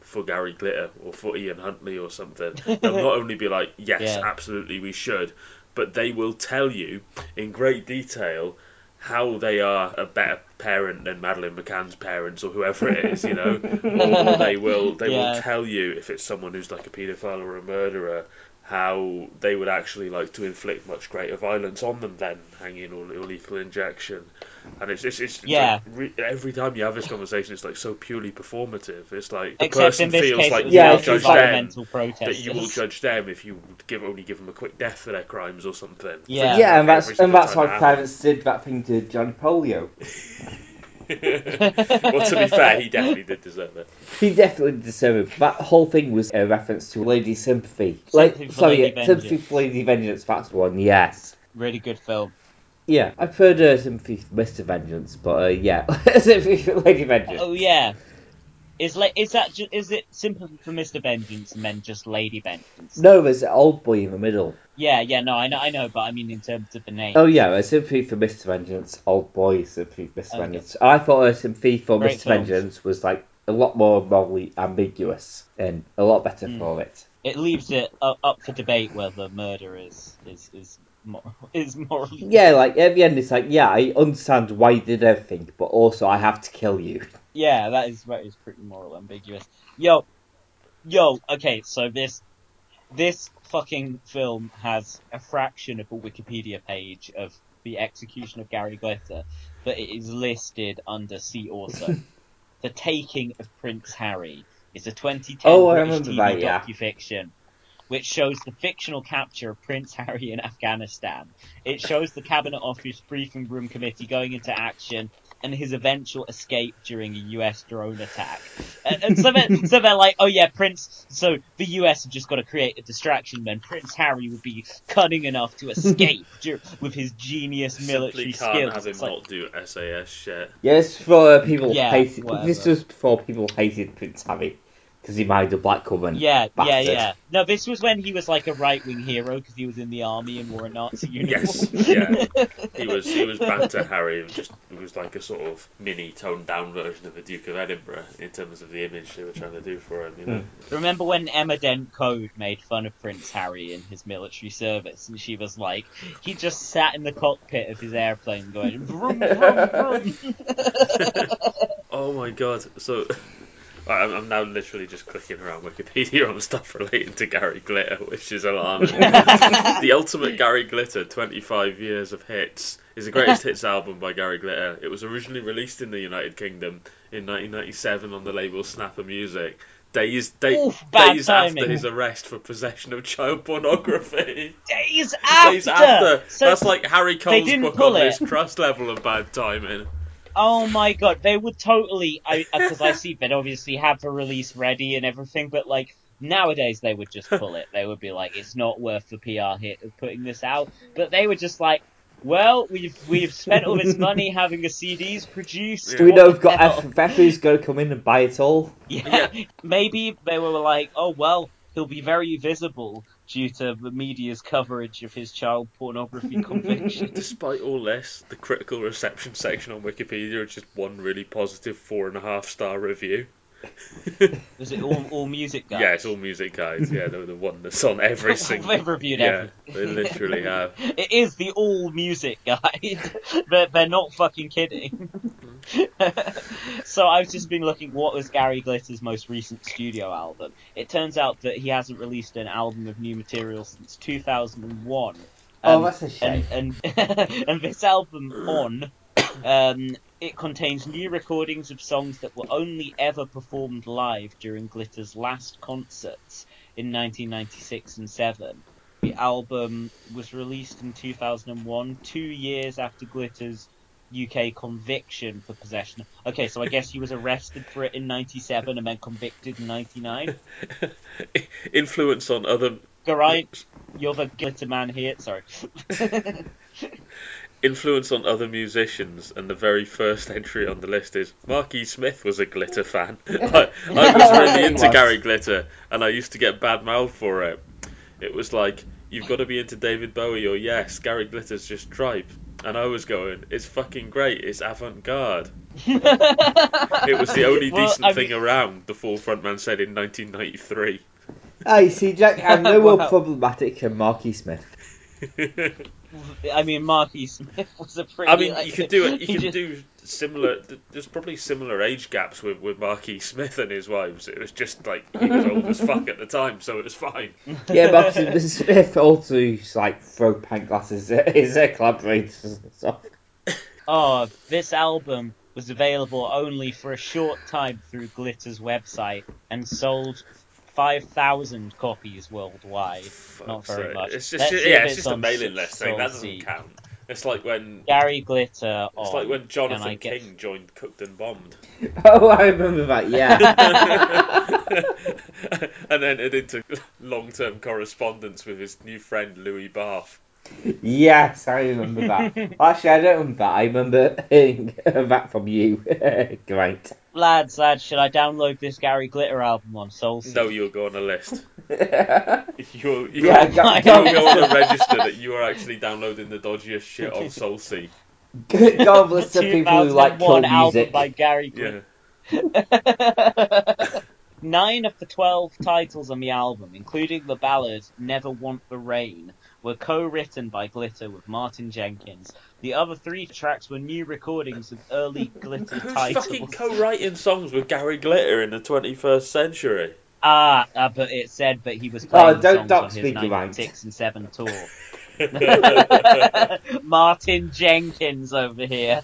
C: for Gary Glitter or for Ian Huntley or something, they'll not only be like, yes,
A: Yeah.
C: absolutely, we should, but they will tell you in great detail how they are a better parent than Madeleine McCann's parents or whoever it is, you know. or they will they will tell you if it's someone who's like a paedophile or a murderer how they would actually like to inflict much greater violence on them than hanging or, or lethal injection. And it's it's, it's
A: Yeah.
C: like re- every time you have this conversation, it's like so purely performative. It's like the
A: Except
C: person feels
A: case,
C: like
A: it was
C: you will judge them,
A: environmental
C: that you will judge them if you would give only give them a quick death for their crimes or something.
A: Yeah.
B: Yeah, and that's
C: Every
B: and
C: single
B: that's
C: time
B: why
C: it
B: Clarence did that thing to John Polio.
C: well, to be fair, he definitely did deserve it.
B: He definitely deserved it. That whole thing was a reference to Lady Sympathy. Like,
A: Sympathy for
B: sorry,
A: Lady
B: Sympathy
A: Vengeance.
B: for Lady Vengeance. That's the one. Yes.
A: Really good film.
B: Yeah, I preferred uh, Sympathy for Mr. Vengeance, but uh, yeah, Sympathy for Lady Vengeance.
A: Oh yeah. Is like is that ju- is it sympathy for Mr. Vengeance and then just Lady Vengeance?
B: No, there's an old boy in the middle.
A: Yeah, yeah, no, I know, I know, but I mean in terms of the name.
B: Oh yeah, uh, Sympathy for Mr. Vengeance, old boy Sympathy for Mr.
A: Okay.
B: Vengeance. I thought uh, Sympathy for
A: Great
B: Mr.
A: films.
B: Vengeance was like a lot more morally ambiguous and a lot better
A: Mm.
B: for it.
A: It leaves it up, for debate whether murder is is is is morally.
B: Yeah, like at the end, it's like, yeah, I understand why you did everything, but also I have to kill you.
A: Yeah, that is that is pretty moral ambiguous. Yo, yo, okay, so this this fucking film has a fraction of a Wikipedia page of the execution of Gary Glitter, but it is listed under see also. the Taking of Prince Harry is a 2010
B: Oh,
A: British TV
B: that, yeah.
A: docufiction. Which shows the fictional capture of Prince Harry in Afghanistan. It shows the Cabinet Office briefing room committee going into action and his eventual escape during a US drone attack. And, and so, they're, so they're like, oh yeah, Prince, so the US have just got to create a distraction then. Prince Harry would be cunning enough to escape dur- with his genius military
C: Simply can't
A: skills.
C: have him
A: It's like,
C: not do SAS shit.
B: Yes, for uh, people
A: Yeah,
B: hated.
A: whatever.
B: This was before people hated Prince Harry because he married a black woman.
A: Yeah, yeah,
B: Bastard.
A: yeah. No, this was when he was like a right wing hero because he was in the army and wore a Nazi uniform.
C: Yes, yeah. He was he was banter Harry, was just it was like a sort of mini toned down version of the Duke of Edinburgh in terms of the image they were trying to do for him. You know. Hmm.
A: Remember when Emma Dent Coad made fun of Prince Harry in his military service, and she was like, he just sat in the cockpit of his airplane going vroom vroom vroom.
C: Oh my god! So I'm, I'm now literally just clicking around Wikipedia on stuff relating to Gary Glitter, which is alarming. the Ultimate Gary Glitter, 25 years of hits, is the greatest hits album by Gary Glitter. It was originally released in the United Kingdom in 1997 on the label Snapper Music. Days, day,
A: Oof,
C: days after his arrest for possession of child pornography.
A: Days after.
C: Days after.
A: So,
C: That's like Harry Cole's book on
A: it.
C: this trust level of bad timing.
A: Oh my god, they would totally. I uh, because I see they'd obviously have the release ready and everything, but like nowadays they would just pull it. They would be like, it's not worth the PR hit of putting this out. But they were just like, well, we've we've spent all this money having the CDs produced.
B: Do we know if got
A: hell?"
B: F- F who's going to come in and buy it all?
A: Yeah. Maybe they were like, oh well, he'll be very visible due to the media's coverage of his child pornography conviction.
C: Despite all this, the critical reception section on Wikipedia is just one really positive four and a half star review.
A: Was it all all music guys?
C: Yeah, it's all music guys. Yeah, the, the one that's on every single.
A: They've reviewed
C: yeah,
A: everything.
C: they literally have.
A: It is the all music guide. they're, they're not fucking kidding. so I've just been looking what was Gary Glitter's most recent studio album. It turns out that he hasn't released an album of new material since 2001.
B: Oh,
A: Um,
B: that's a shame.
A: and and and this album on um it contains new recordings of songs that were only ever performed live during Glitter's last concerts in 1996 and 7. The album was released in 2001, two years after Glitter's UK conviction for possession. Okay, so I guess he was arrested for it in 97 and then convicted in 99.
C: Influence on other
A: Geraint, you're the glitter man here. Sorry.
C: influence on other musicians, and the very first entry on the list is Marky Smith was a Glitter fan. I, I was really into
B: was.
C: Gary Glitter, and I used to get bad mouth for it. It was like you've got to be into David Bowie or yes, Gary Glitter's just tripe, and I was going, it's fucking great, it's avant garde. It was the only
A: Well,
C: decent
A: I
C: thing around, the Fall frontman said in 1993.
B: I see, Jack. I'm no more
A: Wow.
B: problematic than Marky Smith.
A: I mean, Marky Smith was a pretty.
C: I mean,
A: like,
C: you could do it. You
A: he
C: could
A: just-
C: do similar. There's probably similar age gaps with with Marquis Smith and his wives. It was just like he was old as fuck at the time, so it was fine.
B: Yeah, Marky Smith also used to, like throw pint glasses at his collaborators and stuff.
A: Oh, this album was available only for a short time through Glitter's website and sold 5,000 copies worldwide. Not very
C: sake.
A: much.
C: It's just
A: Let's see
C: yeah, it's
A: it's
C: just a
A: on
C: mailing
A: S-
C: list thing. That doesn't count. It's like when
A: Gary Glitter
C: it's
A: on.
C: like when
A: Can I
C: Jonathan
A: get-
C: King joined Cook'd and Bomb'd,
B: Oh, I remember that. Yeah.
C: and then it into long-term correspondence with his new friend Louis Barfe.
B: yes, I remember that. Actually, I don't remember that. I remember hearing that from you. Great.
A: Lads, lads, should I download this Gary Glitter album on Soulseek?
C: No, you'll go on a list.
B: yeah,
C: You'll, you
B: go,
C: will
A: my
B: go,
C: go on a register that you are actually downloading the dodgiest shit on Soulseek.
B: go and listen to people who like cool
A: 2001 album
B: music.
A: by Gary Glitter.
C: Yeah.
A: Nine of the twelve titles on the album, including the ballad Never Want the Rain, were co-written by Glitter with Martin Jenkins. The other three tracks were new recordings of early Glitter
C: Who's
A: titles.
C: fucking co-writing songs with Gary Glitter in the 21st century?
A: Ah, uh, but it said that he was playing
B: Oh, don't-
A: songs
B: don't
A: on his
B: speak your mind.
A: 96 and 7 tour. Martin Jenkins over here.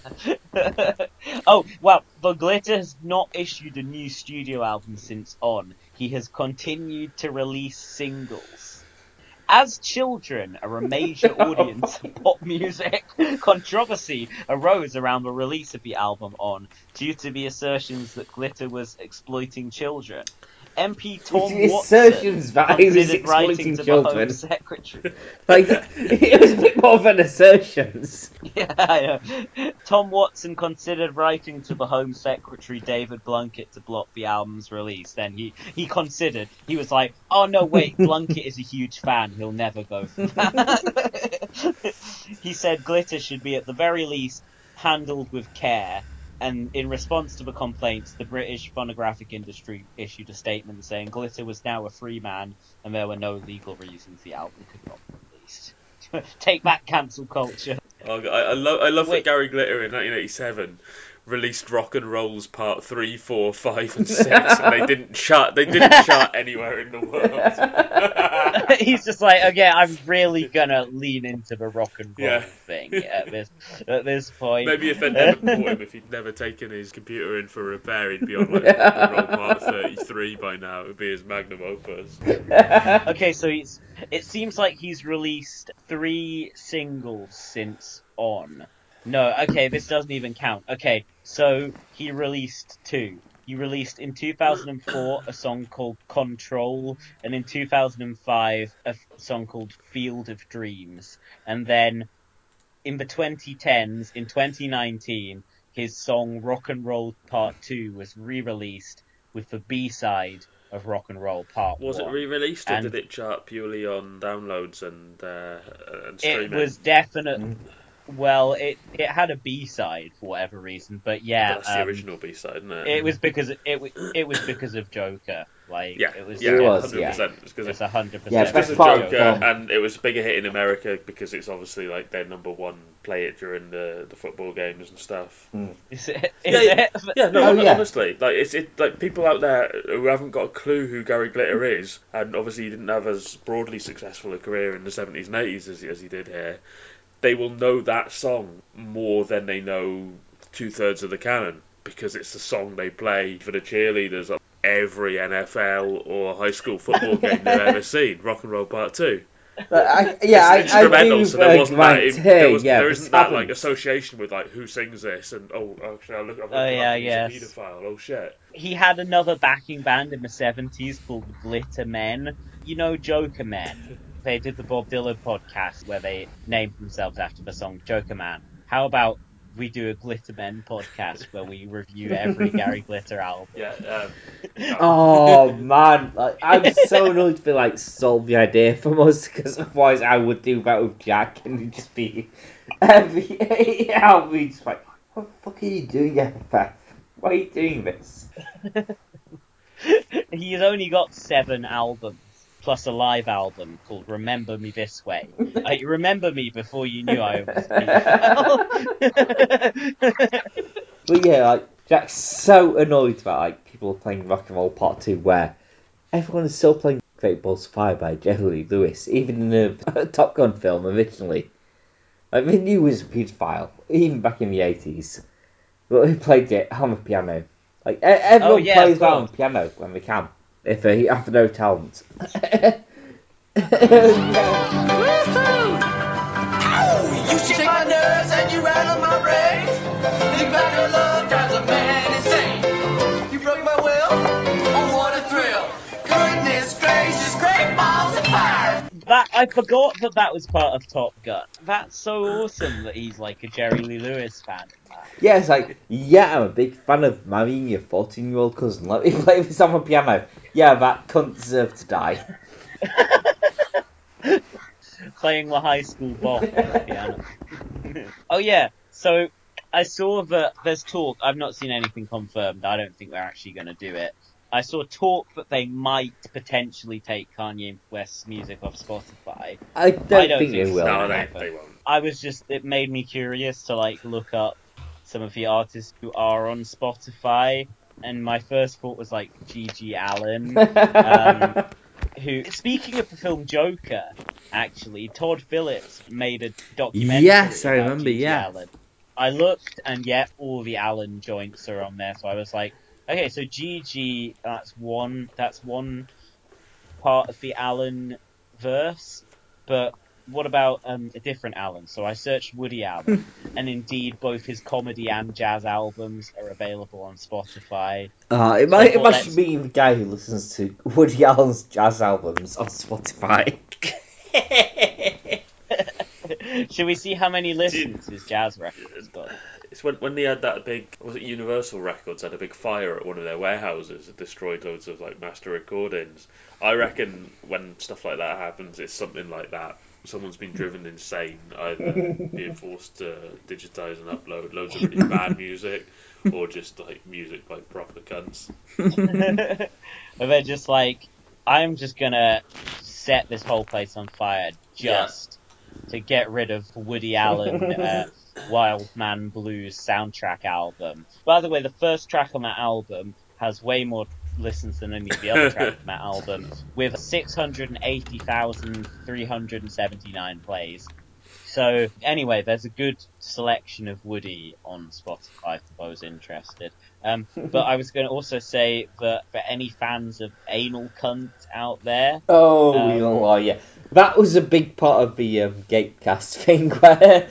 A: oh, well, the Glitter has not issued a new studio album since On. He has continued to release singles. As children are a major audience of pop music, controversy arose around the release of the album On due to the assertions that Glitter was exploiting children. MP Tom
B: The
A: Watson
B: assertions that he was
A: writing to the
B: children.
A: Home Secretary.
B: Like, it was a bit more than assertions.
A: Yeah, I know. Tom Watson considered writing to the Home Secretary David Blunkett to block the album's release. Then he, he considered. He was like, "Oh no, wait, Blunkett is a huge fan. He'll never go for that." he said Glitter should be at the very least handled with care. And in response to the complaints, the British phonographic industry issued a statement saying Glitter was now a free man and there were no legal reasons the album could not be released. Take that cancel culture.
C: Oh, I, I love I love
A: Wait.
C: that Gary Glitter in 1987 released Rock and Rolls Part three, four, five, and 6 and they didn't chart they didn't chart anywhere in the world.
A: He's just like, okay, I'm really gonna lean into the rock and roll
C: Yeah.
A: thing at this at this point.
C: Maybe if they'd never bought him, if he'd never taken his computer in for repair, he'd be on like Rock and Roll Part 33 by now. It would be his magnum opus.
A: okay, so he's. It seems like he's released three singles since On. No, okay, this doesn't even count. Okay, so he released two. He released in 2004 a song called Control, and in 2005 a f- song called Field of Dreams. And then in the 2010s, in 2019, his song Rock and Roll Part 2 was re-released with the B-side of Rock and Roll Part
C: Was
A: 1.
C: it re-released or
A: And-
C: did it chart purely on downloads and uh, and
A: It was definite. Well, it it had a B side for whatever reason, but yeah,
C: But that's the
A: um,
C: original B side, isn't it?
A: it was because it it, was because of Joker. Like
C: yeah,
A: it was.
C: yeah,
B: It
A: just-
B: was,
C: hundred
B: yeah.
C: percent. It's because
A: It's
C: of
A: a hundred
B: Yeah,
A: percent.
C: because
B: best
C: of
B: part of
C: Joker, and it was a bigger hit in America because it's obviously like their number one. Play it during the, the football games and stuff.
A: Is it?
C: Yeah,
A: it?
C: Yeah, no,
B: Oh,
C: hon-
B: yeah.
C: honestly, like it's it like people out there who haven't got a clue who Gary Glitter is, and obviously he didn't have as broadly successful a career in the seventies and eighties as, as he did here. They will know that song more than they know two thirds of the canon because it's the song they play for the cheerleaders at every NFL or high school football game they've ever seen. Rock and Roll Part Two.
B: But I, yeah, I,
C: it's
B: I
C: instrumental,
B: do
C: so there wasn't that.
B: agree.
C: in- there, was,
B: yeah,
C: there
B: but
C: isn't that like association with like who sings this and oh actually I look I've
A: Oh,
C: looked him
A: yeah,
C: up and
A: yes.
C: a paedophile. Oh shit.
A: He had another backing band in the seventies called the Glitter Men. You know Joker Men. They did the Bob Dylan podcast where they named themselves after the song Joker Man. How about we do a Glitter Men podcast where we review every Gary Glitter album?
C: Yeah. Um,
B: Oh man, like, I'm so annoyed to be like solve the idea from us because otherwise I would do that with Jack and it'd just be every yeah, I'll just like What the fuck are you doing, Beth? Why are you doing this?
A: He's only got seven albums plus a live album called Remember Me This Way. Like, remember me before you knew I was paedophile.
B: But yeah, like Jack's so annoyed about like people playing Rock and Roll Part Two, where everyone is still playing Great Balls of Fire by Jerry Lee Lewis, even in the Top Gun film originally. Like they knew he was a paedophile, even back in the eighties, but they played it on the piano. Like everyone
A: Oh, yeah,
B: plays that on piano when they can, if uh, they have no talent.
I: You shake my nerves and you rattle my brain.
A: I forgot that that was part of Top Gun. That's so awesome that he's like a Jerry Lee Lewis fan.
B: Yeah, it's like, yeah, I'm a big fan of marrying your 14 year old cousin. Let me play this on piano. Yeah, that cunt deserves to die.
A: playing the high school bop on the piano. oh yeah, so I saw that there's talk. I've not seen anything confirmed. I don't think they're actually going to do it. I saw talk that they might potentially take Kanye West's music off Spotify.
B: I don't,
A: I don't
B: think,
A: think
B: they will.
C: No, they, they won't.
A: I was just it made me curious to like look up some of the artists who are on Spotify, and my first thought was like GG Allin. Um, who, speaking of the film Joker, actually, Todd Phillips made a documentary.
B: Yes, I remember,
A: GG
B: yeah.
A: Allin. I looked, and yet all the Allen joints are on there. So I was like, okay, so GG, that's one, that's one part of the Allen verse. But what about um, a different Allen? So I searched Woody Allen, and indeed, both his comedy and jazz albums are available on Spotify.
B: Uh, it might, it
A: Well,
B: must be the guy who listens to Woody Allen's jazz albums on Spotify.
A: Should we see how many listens his jazz records got?
C: It's when when they had that big was it Universal Records had a big fire at one of their warehouses that destroyed loads of like master recordings. I reckon when stuff like that happens, it's something like that. Someone's been driven insane, either being forced to digitize and upload loads of really bad music, or just like music by proper cunts.
A: But they're just like, I'm just gonna set this whole place on fire just to get rid of Woody Allen uh, Wild Man Blues soundtrack album. By the way, the first track on that album has way more listens than any of the other tracks on that album, with 680,379 plays. So anyway, there's a good selection of Woody on Spotify for those interested. Um, but I was going to also say that for any fans of Anal Cunt out there,
B: Oh,
A: Um,
B: we all are, yeah. That was a big part of the um, Gapecast thing where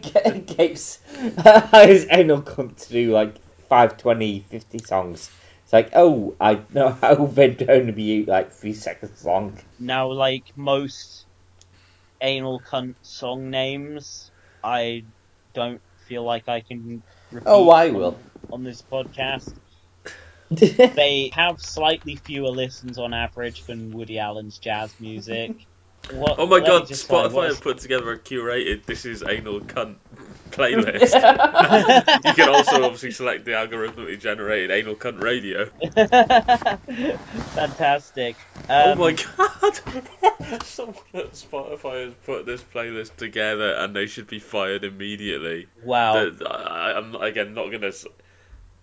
B: Ga- Gapes hires anal cunt to do like 5, 20, 50 songs. It's like, oh, I know how they're going to be like three seconds long.
A: now like most Anal Cunt song names, I don't feel like I can repeat
B: Oh, I will.
A: on this podcast. They have slightly fewer listens on average than Woody Allen's jazz music. What,
C: Oh my god, Spotify have put together a curated "This is anal cunt" playlist. you can also obviously select the algorithmically generated anal cunt radio.
A: Fantastic.
C: oh
A: Um,
C: my god! Someone at Spotify has put this playlist together, and they should be fired immediately.
A: Wow.
C: The- I, I'm again not gonna. s-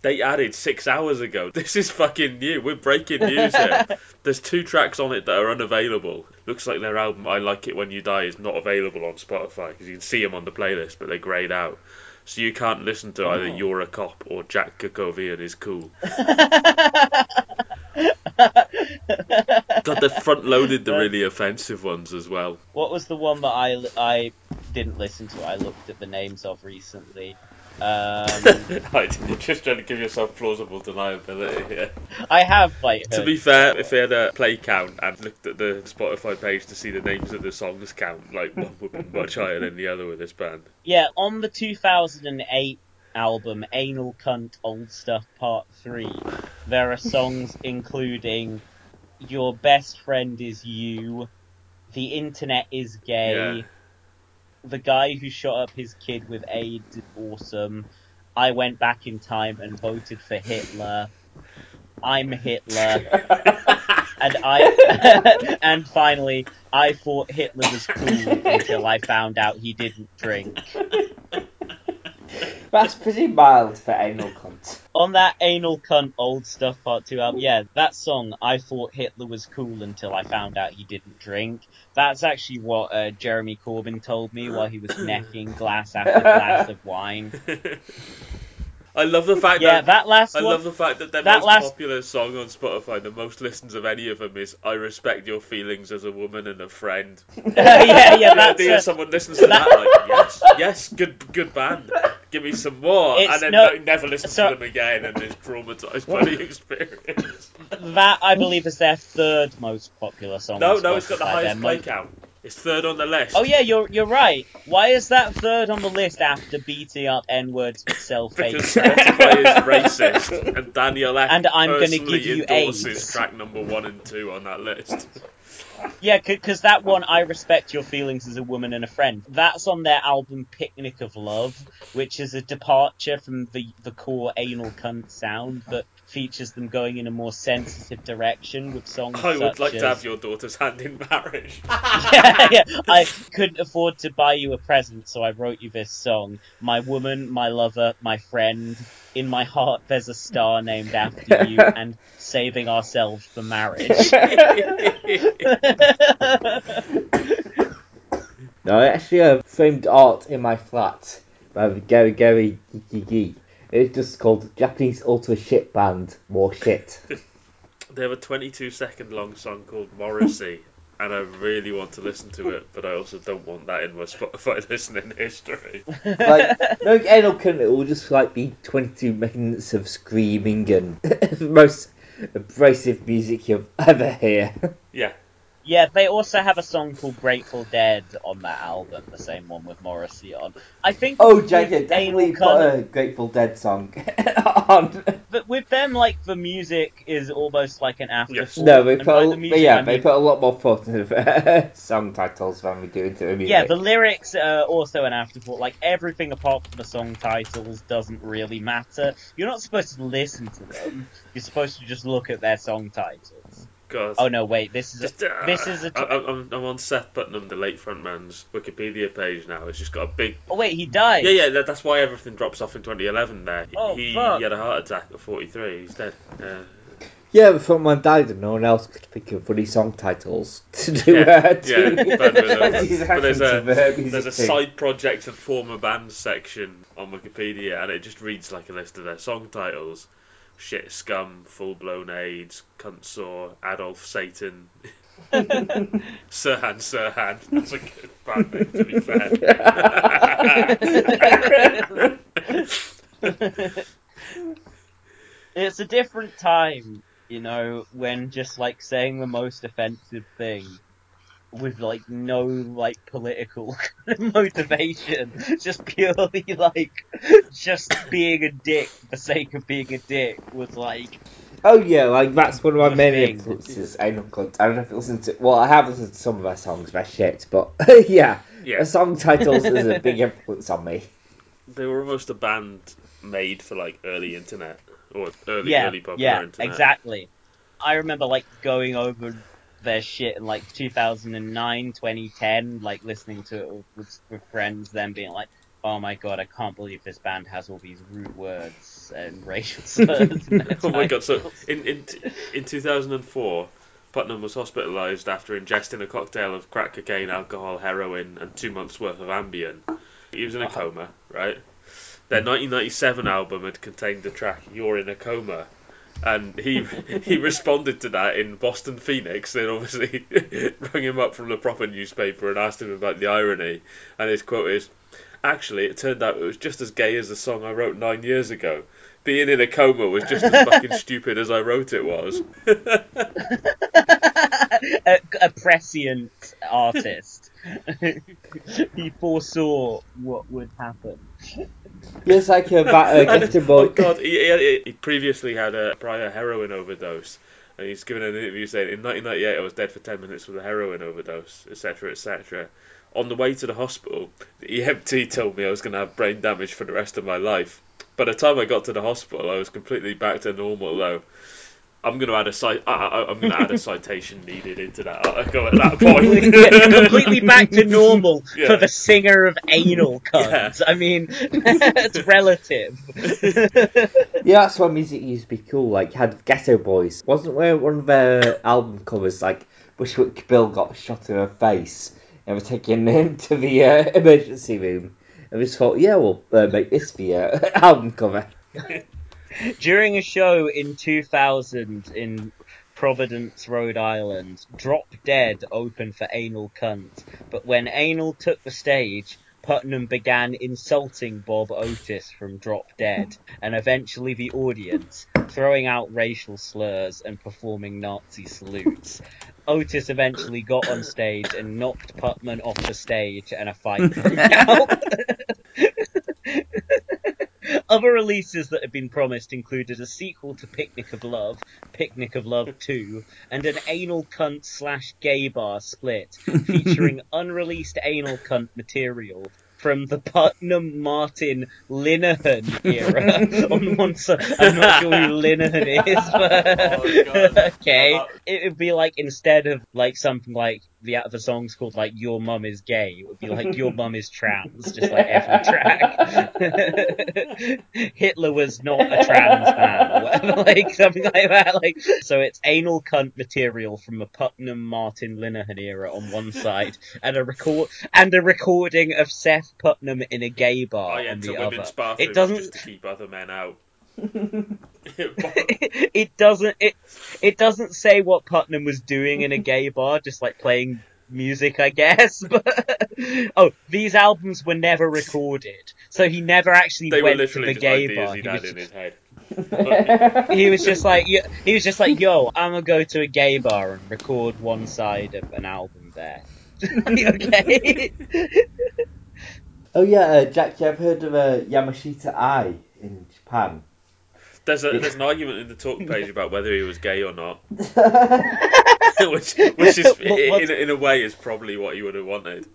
C: They added six hours ago. This is fucking new. We're breaking news here. There's two tracks on it that are unavailable. Looks like their album "I Like It When You Die" is not available on Spotify because you can see them on the playlist, but they're greyed out. So you can't listen to either
B: Oh.
C: "You're a Cop" or "Jack Kevorkian is Cool." God, they've front-loaded the really offensive ones as well.
A: What was the one that I, I didn't listen to? I looked at the names of recently. Um,
C: right, just trying to give yourself plausible deniability here.
A: I have like
C: To be fair, if they had a play count and looked at the Spotify page to see the names of the songs count, like one would be much higher than the other with this band.
A: Yeah, on the 2008 album Anal Cunt Old Stuff Part 3, there are songs including Your Best Friend Is You, The Internet Is Gay,
C: Yeah.
A: The Guy Who Shot Up His Kid with AIDS is Awesome, I went back in time and voted for Hitler. I'm Hitler. and I and finally I thought Hitler was cool until I found out he didn't drink.
B: That's pretty mild for anal cunt.
A: On that anal cunt old stuff part two album, yeah, that song I thought Hitler was cool until I found out he didn't drink. That's actually what uh, Jeremy Corbyn told me while he was necking glass after glass of wine.
C: I love the fact
A: Yeah,
C: that,
A: that last
C: I
A: one.
C: love the fact that their
A: that
C: most
A: last-
C: popular song on Spotify, the most listens of any of them, is "I respect your feelings as a woman and a friend."
A: yeah, yeah,
C: the
A: that's
C: idea
A: uh,
C: someone listens to that, like, yes, yes, good, good band. Give me some more,
A: It's
C: and then
A: no-
C: no- never listens
A: so-
C: to them again, and is traumatized by the experience.
A: that I believe is their third most popular song.
C: No,
A: on
C: no, it's got the highest play
A: mo-
C: count. It's third on the list.
A: Oh yeah, you're you're right. Why is that third on the list after beating up N words with self-hate?
C: Because Spotify is racist, and Daniel Ek
A: And I'm gonna
C: personally
A: give you
C: endorses
A: AIDS.
C: track number one and two on that list.
A: Yeah, because that one, I respect your feelings as a woman and a friend. That's on their album Picnic of Love, which is a departure from the the core anal cunt sound that features them going in a more sensitive direction with songs
C: I would
A: such
C: like
A: as
C: to have your daughter's hand in marriage.
A: yeah, yeah. I couldn't afford to buy you a present, so I wrote you this song. My woman, my lover, my friend. In my heart, there's a star named after you, and saving ourselves for marriage.
B: No, I actually have framed art in my flat by Gary Gary Gigi. It's just called Japanese Ultra Shit Band. More shit.
C: They have a 22 second long song called Morrissey, and I really want to listen to it, but I also don't want that in my Spotify listening history.
B: like, no anal cunt, it will just like be 22 minutes of screaming and the most abrasive music you'll ever hear.
C: Yeah.
A: Yeah, they also have a song called Grateful Dead on that album, the same one with Morrissey on. I think
B: Oh,
A: with
B: Jacob, definitely
A: Anal
B: put
A: Cunt-
B: a Grateful Dead song on.
A: But with them, like the music is almost like an afterthought.
B: No, they put, a,
A: the music,
B: yeah,
A: I
B: they put a lot more thought into the song titles than we do into the music.
A: Yeah, the lyrics are also an afterthought. Like everything apart from the song titles doesn't really matter. You're not supposed to listen to them. You're supposed to just look at their song titles.
C: God.
A: Oh no, wait, this is
C: Just,
A: a,
C: uh,
A: this is a.
C: I, I'm, I'm on Seth Putnam, the late frontman's Wikipedia page now. It's just got a big.
A: Oh wait, he died.
C: Yeah, yeah, that, that's why everything drops off in 2011 there.
A: Oh,
C: he,
A: fuck.
C: he had a heart attack at 43. He's dead. Uh,
B: Yeah, but from my dad and no one else could think of funny song titles to do
C: yeah,
B: uh,
C: yeah,
B: to-
C: bad with them.
B: These
C: But there's a
B: of, music
C: there's a
B: too.
C: side project and former bands section on Wikipedia, and it just reads like a list of their song titles: shit, scum, full blown AIDS, cunt saw, Adolf Satan, Sirhan Sirhan. That's a good band name, to be fair.
A: It's a different time, you know, when just like saying the most offensive thing with like no like political motivation, just purely like just being a dick for the sake of being a dick was like
B: Oh yeah, like that's one of my
A: The
B: main
A: thing.
B: influences. Anal Cunt. I don't know if you listen to. Well, I have listened to some of their songs. They're shit, but yeah,
C: Yeah.
B: the song titles is a big influence on me.
C: They were almost a band made for like early internet or early
A: yeah,
C: early popular
A: yeah,
C: internet.
A: exactly. I remember like going over their shit in like 2009, 2010, like listening to it with, with, friends, then being like, "Oh my god, I can't believe this band has all these rude words and racial slurs."
C: oh my god! So in in in 2004, Putnam was hospitalised after ingesting a cocktail of crack cocaine, alcohol, heroin, and two months worth of Ambien. He was in a uh-huh. coma, right? Their 1997 album had contained the track "You're in a Coma." And he he responded to that in Boston Phoenix. Then obviously rang him up from the proper newspaper and asked him about the irony. And his quote is, "Actually, it turned out it was just as gay as the song I wrote nine years ago. Being in a coma was just as fucking stupid as I wrote it was."
A: a, a prescient artist. he foresaw what would happen.
B: Yes, like a ba- uh,
C: And-
B: Boy.
C: oh god, he, he, he previously had a prior heroin overdose. And he's given an interview saying, in 1998 I was dead for 10 minutes with a heroin overdose, etc., etc. On the way to the hospital, the EMT told me I was going to have brain damage for the rest of my life. By the time I got to the hospital, I was completely back to normal though. I'm going to add a cite. I, I, I'm going to add a citation needed into that article at that point.
A: completely back to normal
C: Yeah.
A: for the singer of anal cunt. I mean, it's relative.
B: Yeah, that's why music used to be cool. Like, you had Geto Boys. Wasn't where one of their album covers, like, Bushwick Bill got shot in her face and was taken into the uh, emergency room. And just thought, yeah, we'll uh, make this the uh, album cover.
A: During a show in 2000 in Providence, Rhode Island, Drop Dead opened for Anal Cunt, but when Anal took the stage, Putnam began insulting Bob Otis from Drop Dead, and eventually the audience, throwing out racial slurs and performing Nazi salutes. Otis eventually got on stage and knocked Putnam off the stage, and a fight broke out. Other releases that had been promised included a sequel to Picnic of Love, Picnic of Love 2, and an anal cunt slash gay bar split, featuring unreleased anal cunt material from the Putnam Martin Linehan era. On one side, I'm not sure who Linehan is, but
C: Oh,
A: okay, it would be like instead of like something like the the song's called like Your Mum Is Gay, it would be like Your Mum Is Trans, just like every track. Hitler was not a trans man, or whatever, like something like that. Like so, it's anal cunt material from a Putnam Martin Linehan era on one side, and a record and a recording of Seth Putnam in a gay bar oh,
C: I
A: on the other.
C: women's bathrooms
A: It doesn't
C: just to keep other men out.
A: it doesn't it it doesn't say what Putnam was doing in a gay bar, just like playing music, I guess. But oh, these albums were never recorded, so he never actually
C: they were
A: went to the gay
C: ideas
A: bar.
C: he'd
A: was,
C: had in his head.
A: he was just like he was just like, yo, I'm gonna go to a gay bar and record one side of an album there. okay.
B: Oh, yeah, uh, Jack, you ever heard of uh, Yamatsuka Eye in Japan?
C: There's a there's an argument in the talk page about whether he was gay or not, which which is in, in a way is probably what you would have wanted.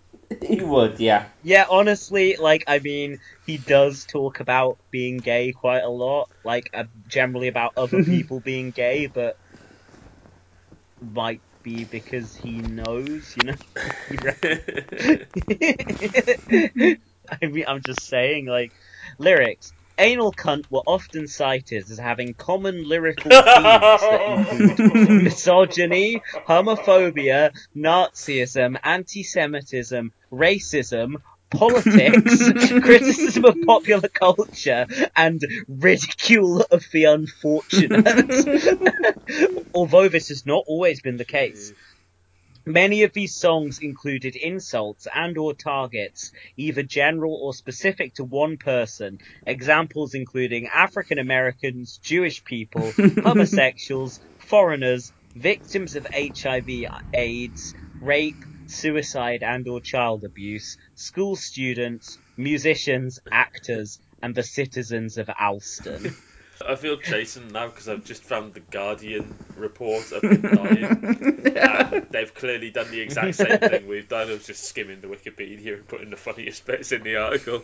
B: he would, yeah.
A: Yeah, honestly, like, I mean, he does talk about being gay quite a lot, like, uh, generally about other people being gay, but might be because he knows, you know? I mean, I'm just saying, like, lyrics. Anal cunt were often cited as having common lyrical themes that include misogyny, homophobia, Nazism, anti-Semitism, racism, politics, criticism of popular culture, and ridicule of the unfortunate. Although this has not always been the case. Many of these songs included insults and or targets, either general or specific to one person, examples including African Americans, Jewish people, homosexuals, foreigners, victims of HIV AIDS, rape, suicide and or child abuse, school students, musicians, actors, and the citizens of Allston.
C: I feel chastened now because I've just found the Guardian report of him dying. and they've clearly done the exact same thing we've done of just skimming the Wikipedia and putting the funniest bits in the article.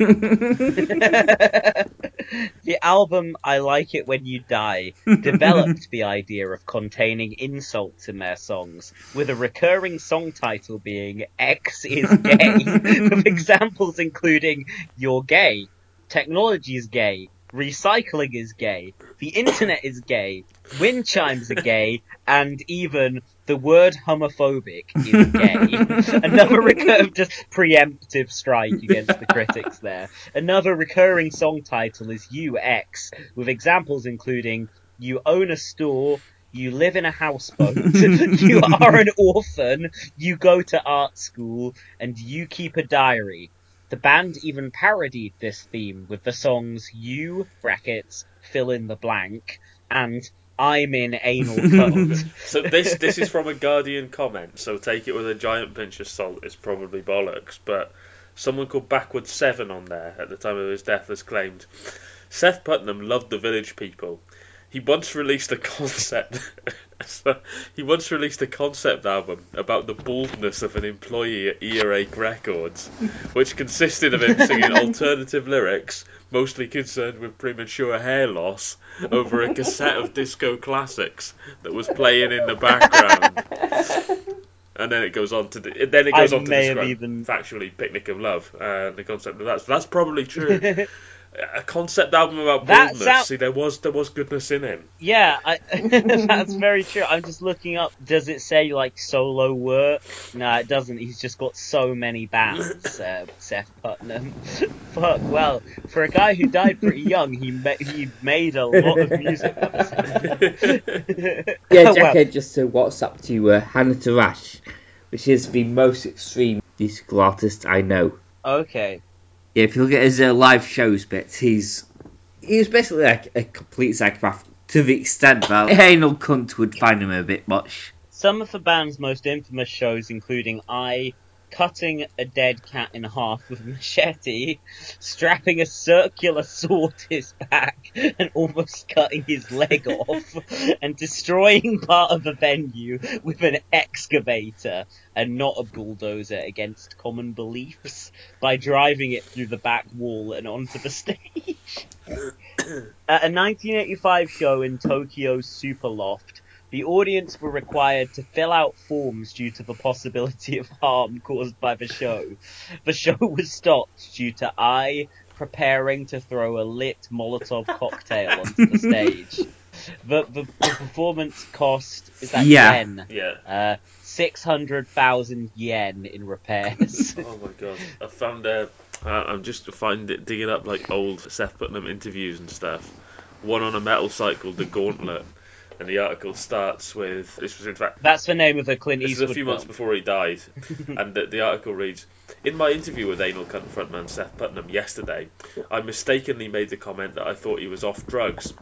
A: the album I Like It When You Die developed the idea of containing insults in their songs, with a recurring song title being X is gay, with examples including You're gay, Technology is gay, Recycling is gay, The internet is gay, Wind chimes are gay, and even the word homophobic is gay. Another recurring, just preemptive strike against the critics there. Another recurring song title is UX, with examples including You own a store, you live in a houseboat, you are an orphan, you go to art school, and you keep a diary. The band even parodied this theme with the songs You, brackets, fill in the blank, and I'm in anal cunt.
C: So this this is from a Guardian comment, so take it with a giant pinch of salt. It's probably bollocks, but someone called Backward Seven on there at the time of his death has claimed Seth Putnam loved the village people. He once released a concept. so he once released a concept album about the baldness of an employee at Earache Records, which consisted of him singing alternative lyrics, mostly concerned with premature hair loss, over a cassette of disco classics that was playing in the background. And then it goes on to the, then it goes
A: I
C: on to describe
A: even-
C: factually "Picnic of Love" uh, the concept of that. So that's probably true. a concept album about
A: That
C: baldness.
A: sound-
C: See, there was there was goodness in him.
A: Yeah, I, that's very true. I'm just looking up. Does it say like solo work? No, it doesn't. He's just got so many bands. Uh, Seth Putnam. Fuck. Well, for a guy who died pretty young, he ma- he made a lot of music. by the sound.
B: Yeah,
A: Well,
B: just to WhatsApp to uh, Hanatarash, which is the most extreme musical artist I know.
A: okay.
B: Yeah, if you look at his uh, live shows bits, he's he's basically like a complete psychopath to the extent that anal cunt would find him a bit much.
A: Some of the band's most infamous shows, including Eye cutting a dead cat in half with a machete, strapping a circular sword to his back and almost cutting his leg off, and destroying part of a venue with an excavator and not a bulldozer against common beliefs by driving it through the back wall and onto the stage. At a 1985 show in Tokyo's Superloft, the audience were required to fill out forms due to the possibility of harm caused by the show. The show was stopped due to Eye preparing to throw a lit Molotov cocktail onto the stage. The, the, the performance cost is that
B: Yeah.
A: yen?
C: Yeah.
A: Uh, six hundred thousand yen in repairs.
C: Oh my god! I found uh, uh, I'm just find it digging up like old Seth Putnam interviews and stuff. One on a metal site called the Gauntlet, and the article starts with this was in fact
A: That's the name of the Clint Eastwood.
C: this is a few months before he died, and the, the article reads: In my interview with anal cunt frontman Seth Putnam yesterday, I mistakenly made the comment that I thought he was off drugs.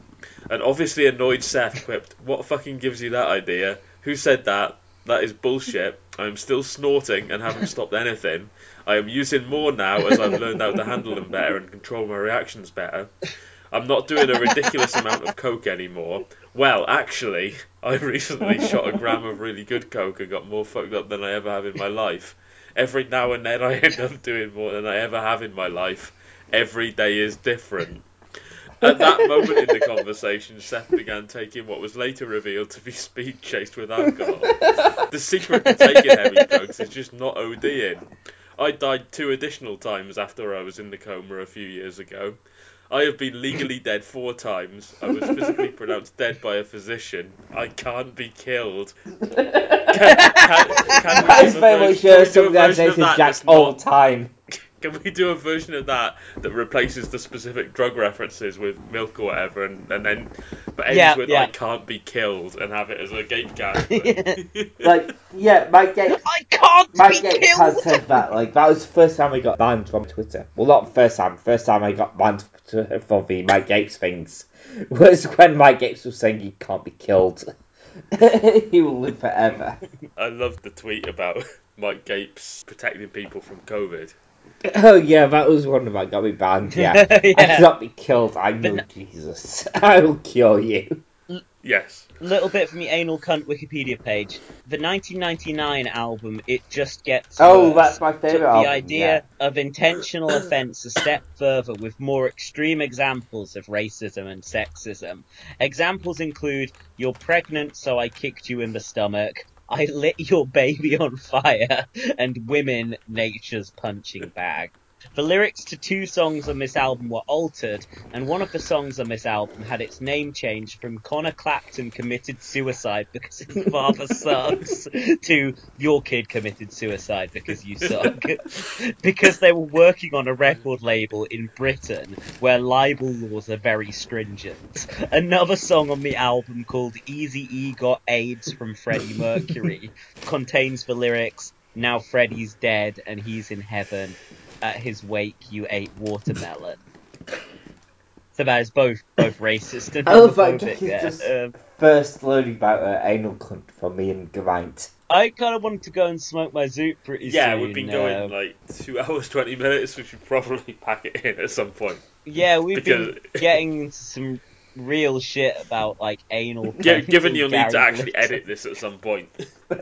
C: and obviously annoyed Seth quipped, "What fucking gives you that idea? Who said that? That is bullshit. I am still snorting and haven't stopped anything. I am using more now as I've learned how to handle them better and control my reactions better. I'm not doing a ridiculous amount of coke anymore. Well, actually, I recently shot a gram of really good coke and got more fucked up than I ever have in my life. Every now and then I end up doing more than I ever have in my life. Every day is different. At that moment in the conversation, Seth began taking what was later revealed to be speed chased with alcohol. The secret to taking heavy drugs is just not ODing. I died two additional times after I was in the coma a few years ago. I have been legally dead four times. I was physically pronounced dead by a physician. I can't be killed. Can, can, can we
B: That
C: do a
B: very
C: version-
B: much
C: can we do a
B: something I
C: version
B: say
C: of
B: to
C: that
B: Jack
C: that's
B: all
C: not-
B: the time.
C: Can we do a version of that that replaces the specific drug references with milk or whatever, and, and then but ends
A: Yeah,
C: with
A: yeah.
C: "I can't be killed" and have it as a gape character?
B: Like, yeah, Mike Gapes.
A: I can't
B: Mike
A: be
B: Gapes
A: killed.
B: has said that. Like, that was the first time I got banned from Twitter. Well, not the first time. First time I got banned to- for the Mike Gapes things was when Mike Gapes was saying he can't be killed. he will live forever.
C: I loved the tweet about Mike Gapes protecting people from COVID.
B: Oh yeah, that was one of that got me banned. Yeah, I
A: Yeah.
B: cannot be killed. I know Jesus. I will kill you.
C: Yes.
A: A little bit from the anal cunt Wikipedia page. The 1999 album "It Just Gets
B: Oh,
A: Worse"
B: that's my favorite.
A: took
B: favourite
A: the
B: album,
A: idea of intentional offence a step further with more extreme examples of racism and sexism. Examples include "You're pregnant, so I kicked you in the stomach." I lit your baby on fire, and women, nature's punching bag. The lyrics to two songs on this album were altered, and one of the songs on this album had its name changed from Conor Clapton committed suicide because his father sucks to your kid committed suicide because you suck. because they were working on a record label in Britain where libel laws are very stringent. Another song on the album called Easy E Got AIDS from Freddie Mercury contains the lyrics Now Freddie's dead and he's in heaven. At his wake, you ate watermelon. So that is both both racist and
B: I love that
A: homophobic.
B: Jack is
A: there.
B: just
A: Um,
B: first learning about uh, anal cunt from me and Geraint.
A: I kind of wanted to go and smoke my zoot pretty
C: Yeah,
A: soon.
C: we've been going
A: uh,
C: like two hours twenty minutes. We should probably pack it in at some point.
A: Yeah, we've
C: Because-
A: been getting into some real shit about like anal.
C: Yeah, given you'll need to actually
A: Glitter.
C: edit this at some point.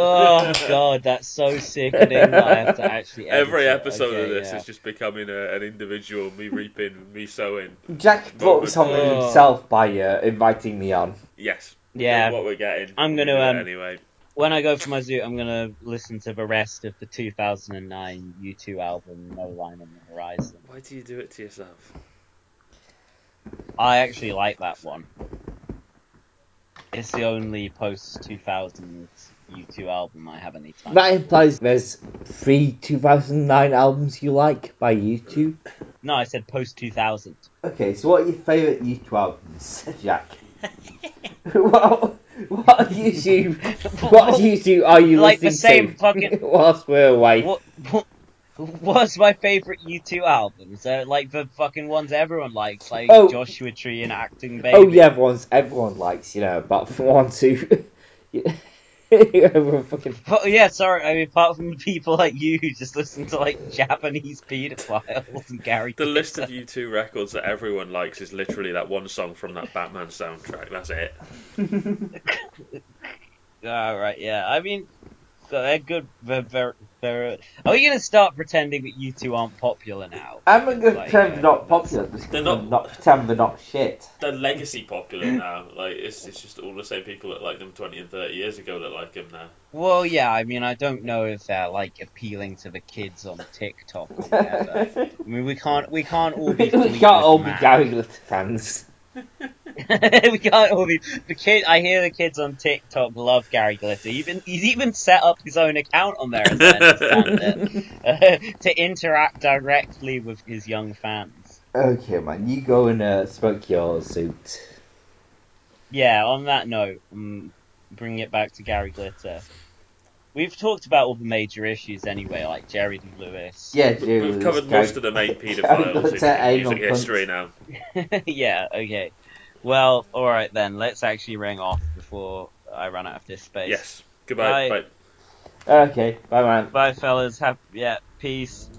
A: Oh god, that's so sickening that I have to actually edit
C: Every
A: it.
C: episode of this
A: yeah.
C: is just becoming a, an individual, me reaping, me sowing.
B: Jack brought this on
A: Oh.
B: himself by uh, inviting me on.
C: Yes.
A: Yeah.
C: What we're getting.
A: I'm gonna,
C: gonna
A: um,
C: anyway.
A: When I go for my zoo, I'm gonna listen to the rest of the 2009 U2 album, No Line on the Horizon.
C: Why do you do it to yourself?
A: I actually like that one. It's the only post 2000 U2 album I have any time.
B: That implies there's three 2009 albums you like by U2.
A: No, I said post 2000.
B: Okay, so what are your favourite U2 albums, Jack? what, what U2, what U2 are you
A: Like the same
B: to
A: fucking-
B: whilst we're away?
A: What, what what's my favorite U2 albums? Uh, like the fucking ones everyone likes, like
B: Oh.
A: Joshua Tree and Achtung Baby.
B: Oh yeah, everyone's everyone likes you know, but for one two, everyone fucking
A: Oh, yeah, sorry. I mean, apart from people like you who just listen to like Japanese pedophiles and Gary.
C: The list of U2 records that everyone likes is literally that one song from that Batman soundtrack. That's it.
A: Ah, right, yeah. I mean, they're good. They're very, they're... Are we gonna start pretending that U2 aren't popular now?
B: I'm not gonna
A: Like,
B: pretend they're not popular. Just
C: They're not-
B: not pretend they're not shit.
C: They're legacy popular now. Like it's it's just all the same people that liked them 20 and 30 years ago that like them now.
A: Well, yeah. I mean, I don't know if they're like appealing to the kids on TikTok or whatever. I mean, we can't we can't all be.
B: we can't all be Gary Glitter fans.
A: we can't all the kid. I hear the kids on TikTok love Gary Glitter. Even he's even set up his own account on there, as I understand it, to interact directly with his young fans.
B: Okay, man, you go and uh, smoke your suit.
A: Yeah. On that note, um, bringing it back to Gary Glitter. We've talked about all the major issues anyway, like Jerry and Lewis.
B: Yeah,
C: We-
B: Jules,
C: We've covered
B: Gary-
C: most of the main
B: Gary
C: paedophiles in,
B: Glitter,
C: in music
B: punch.
C: history now.
A: yeah. Okay. Well, all right then. Let's actually ring off before I run out of this space.
C: Yes. Goodbye.
A: Bye.
C: Bye.
B: Okay, bye, man.
A: Bye, fellas. Have yeah. Peace.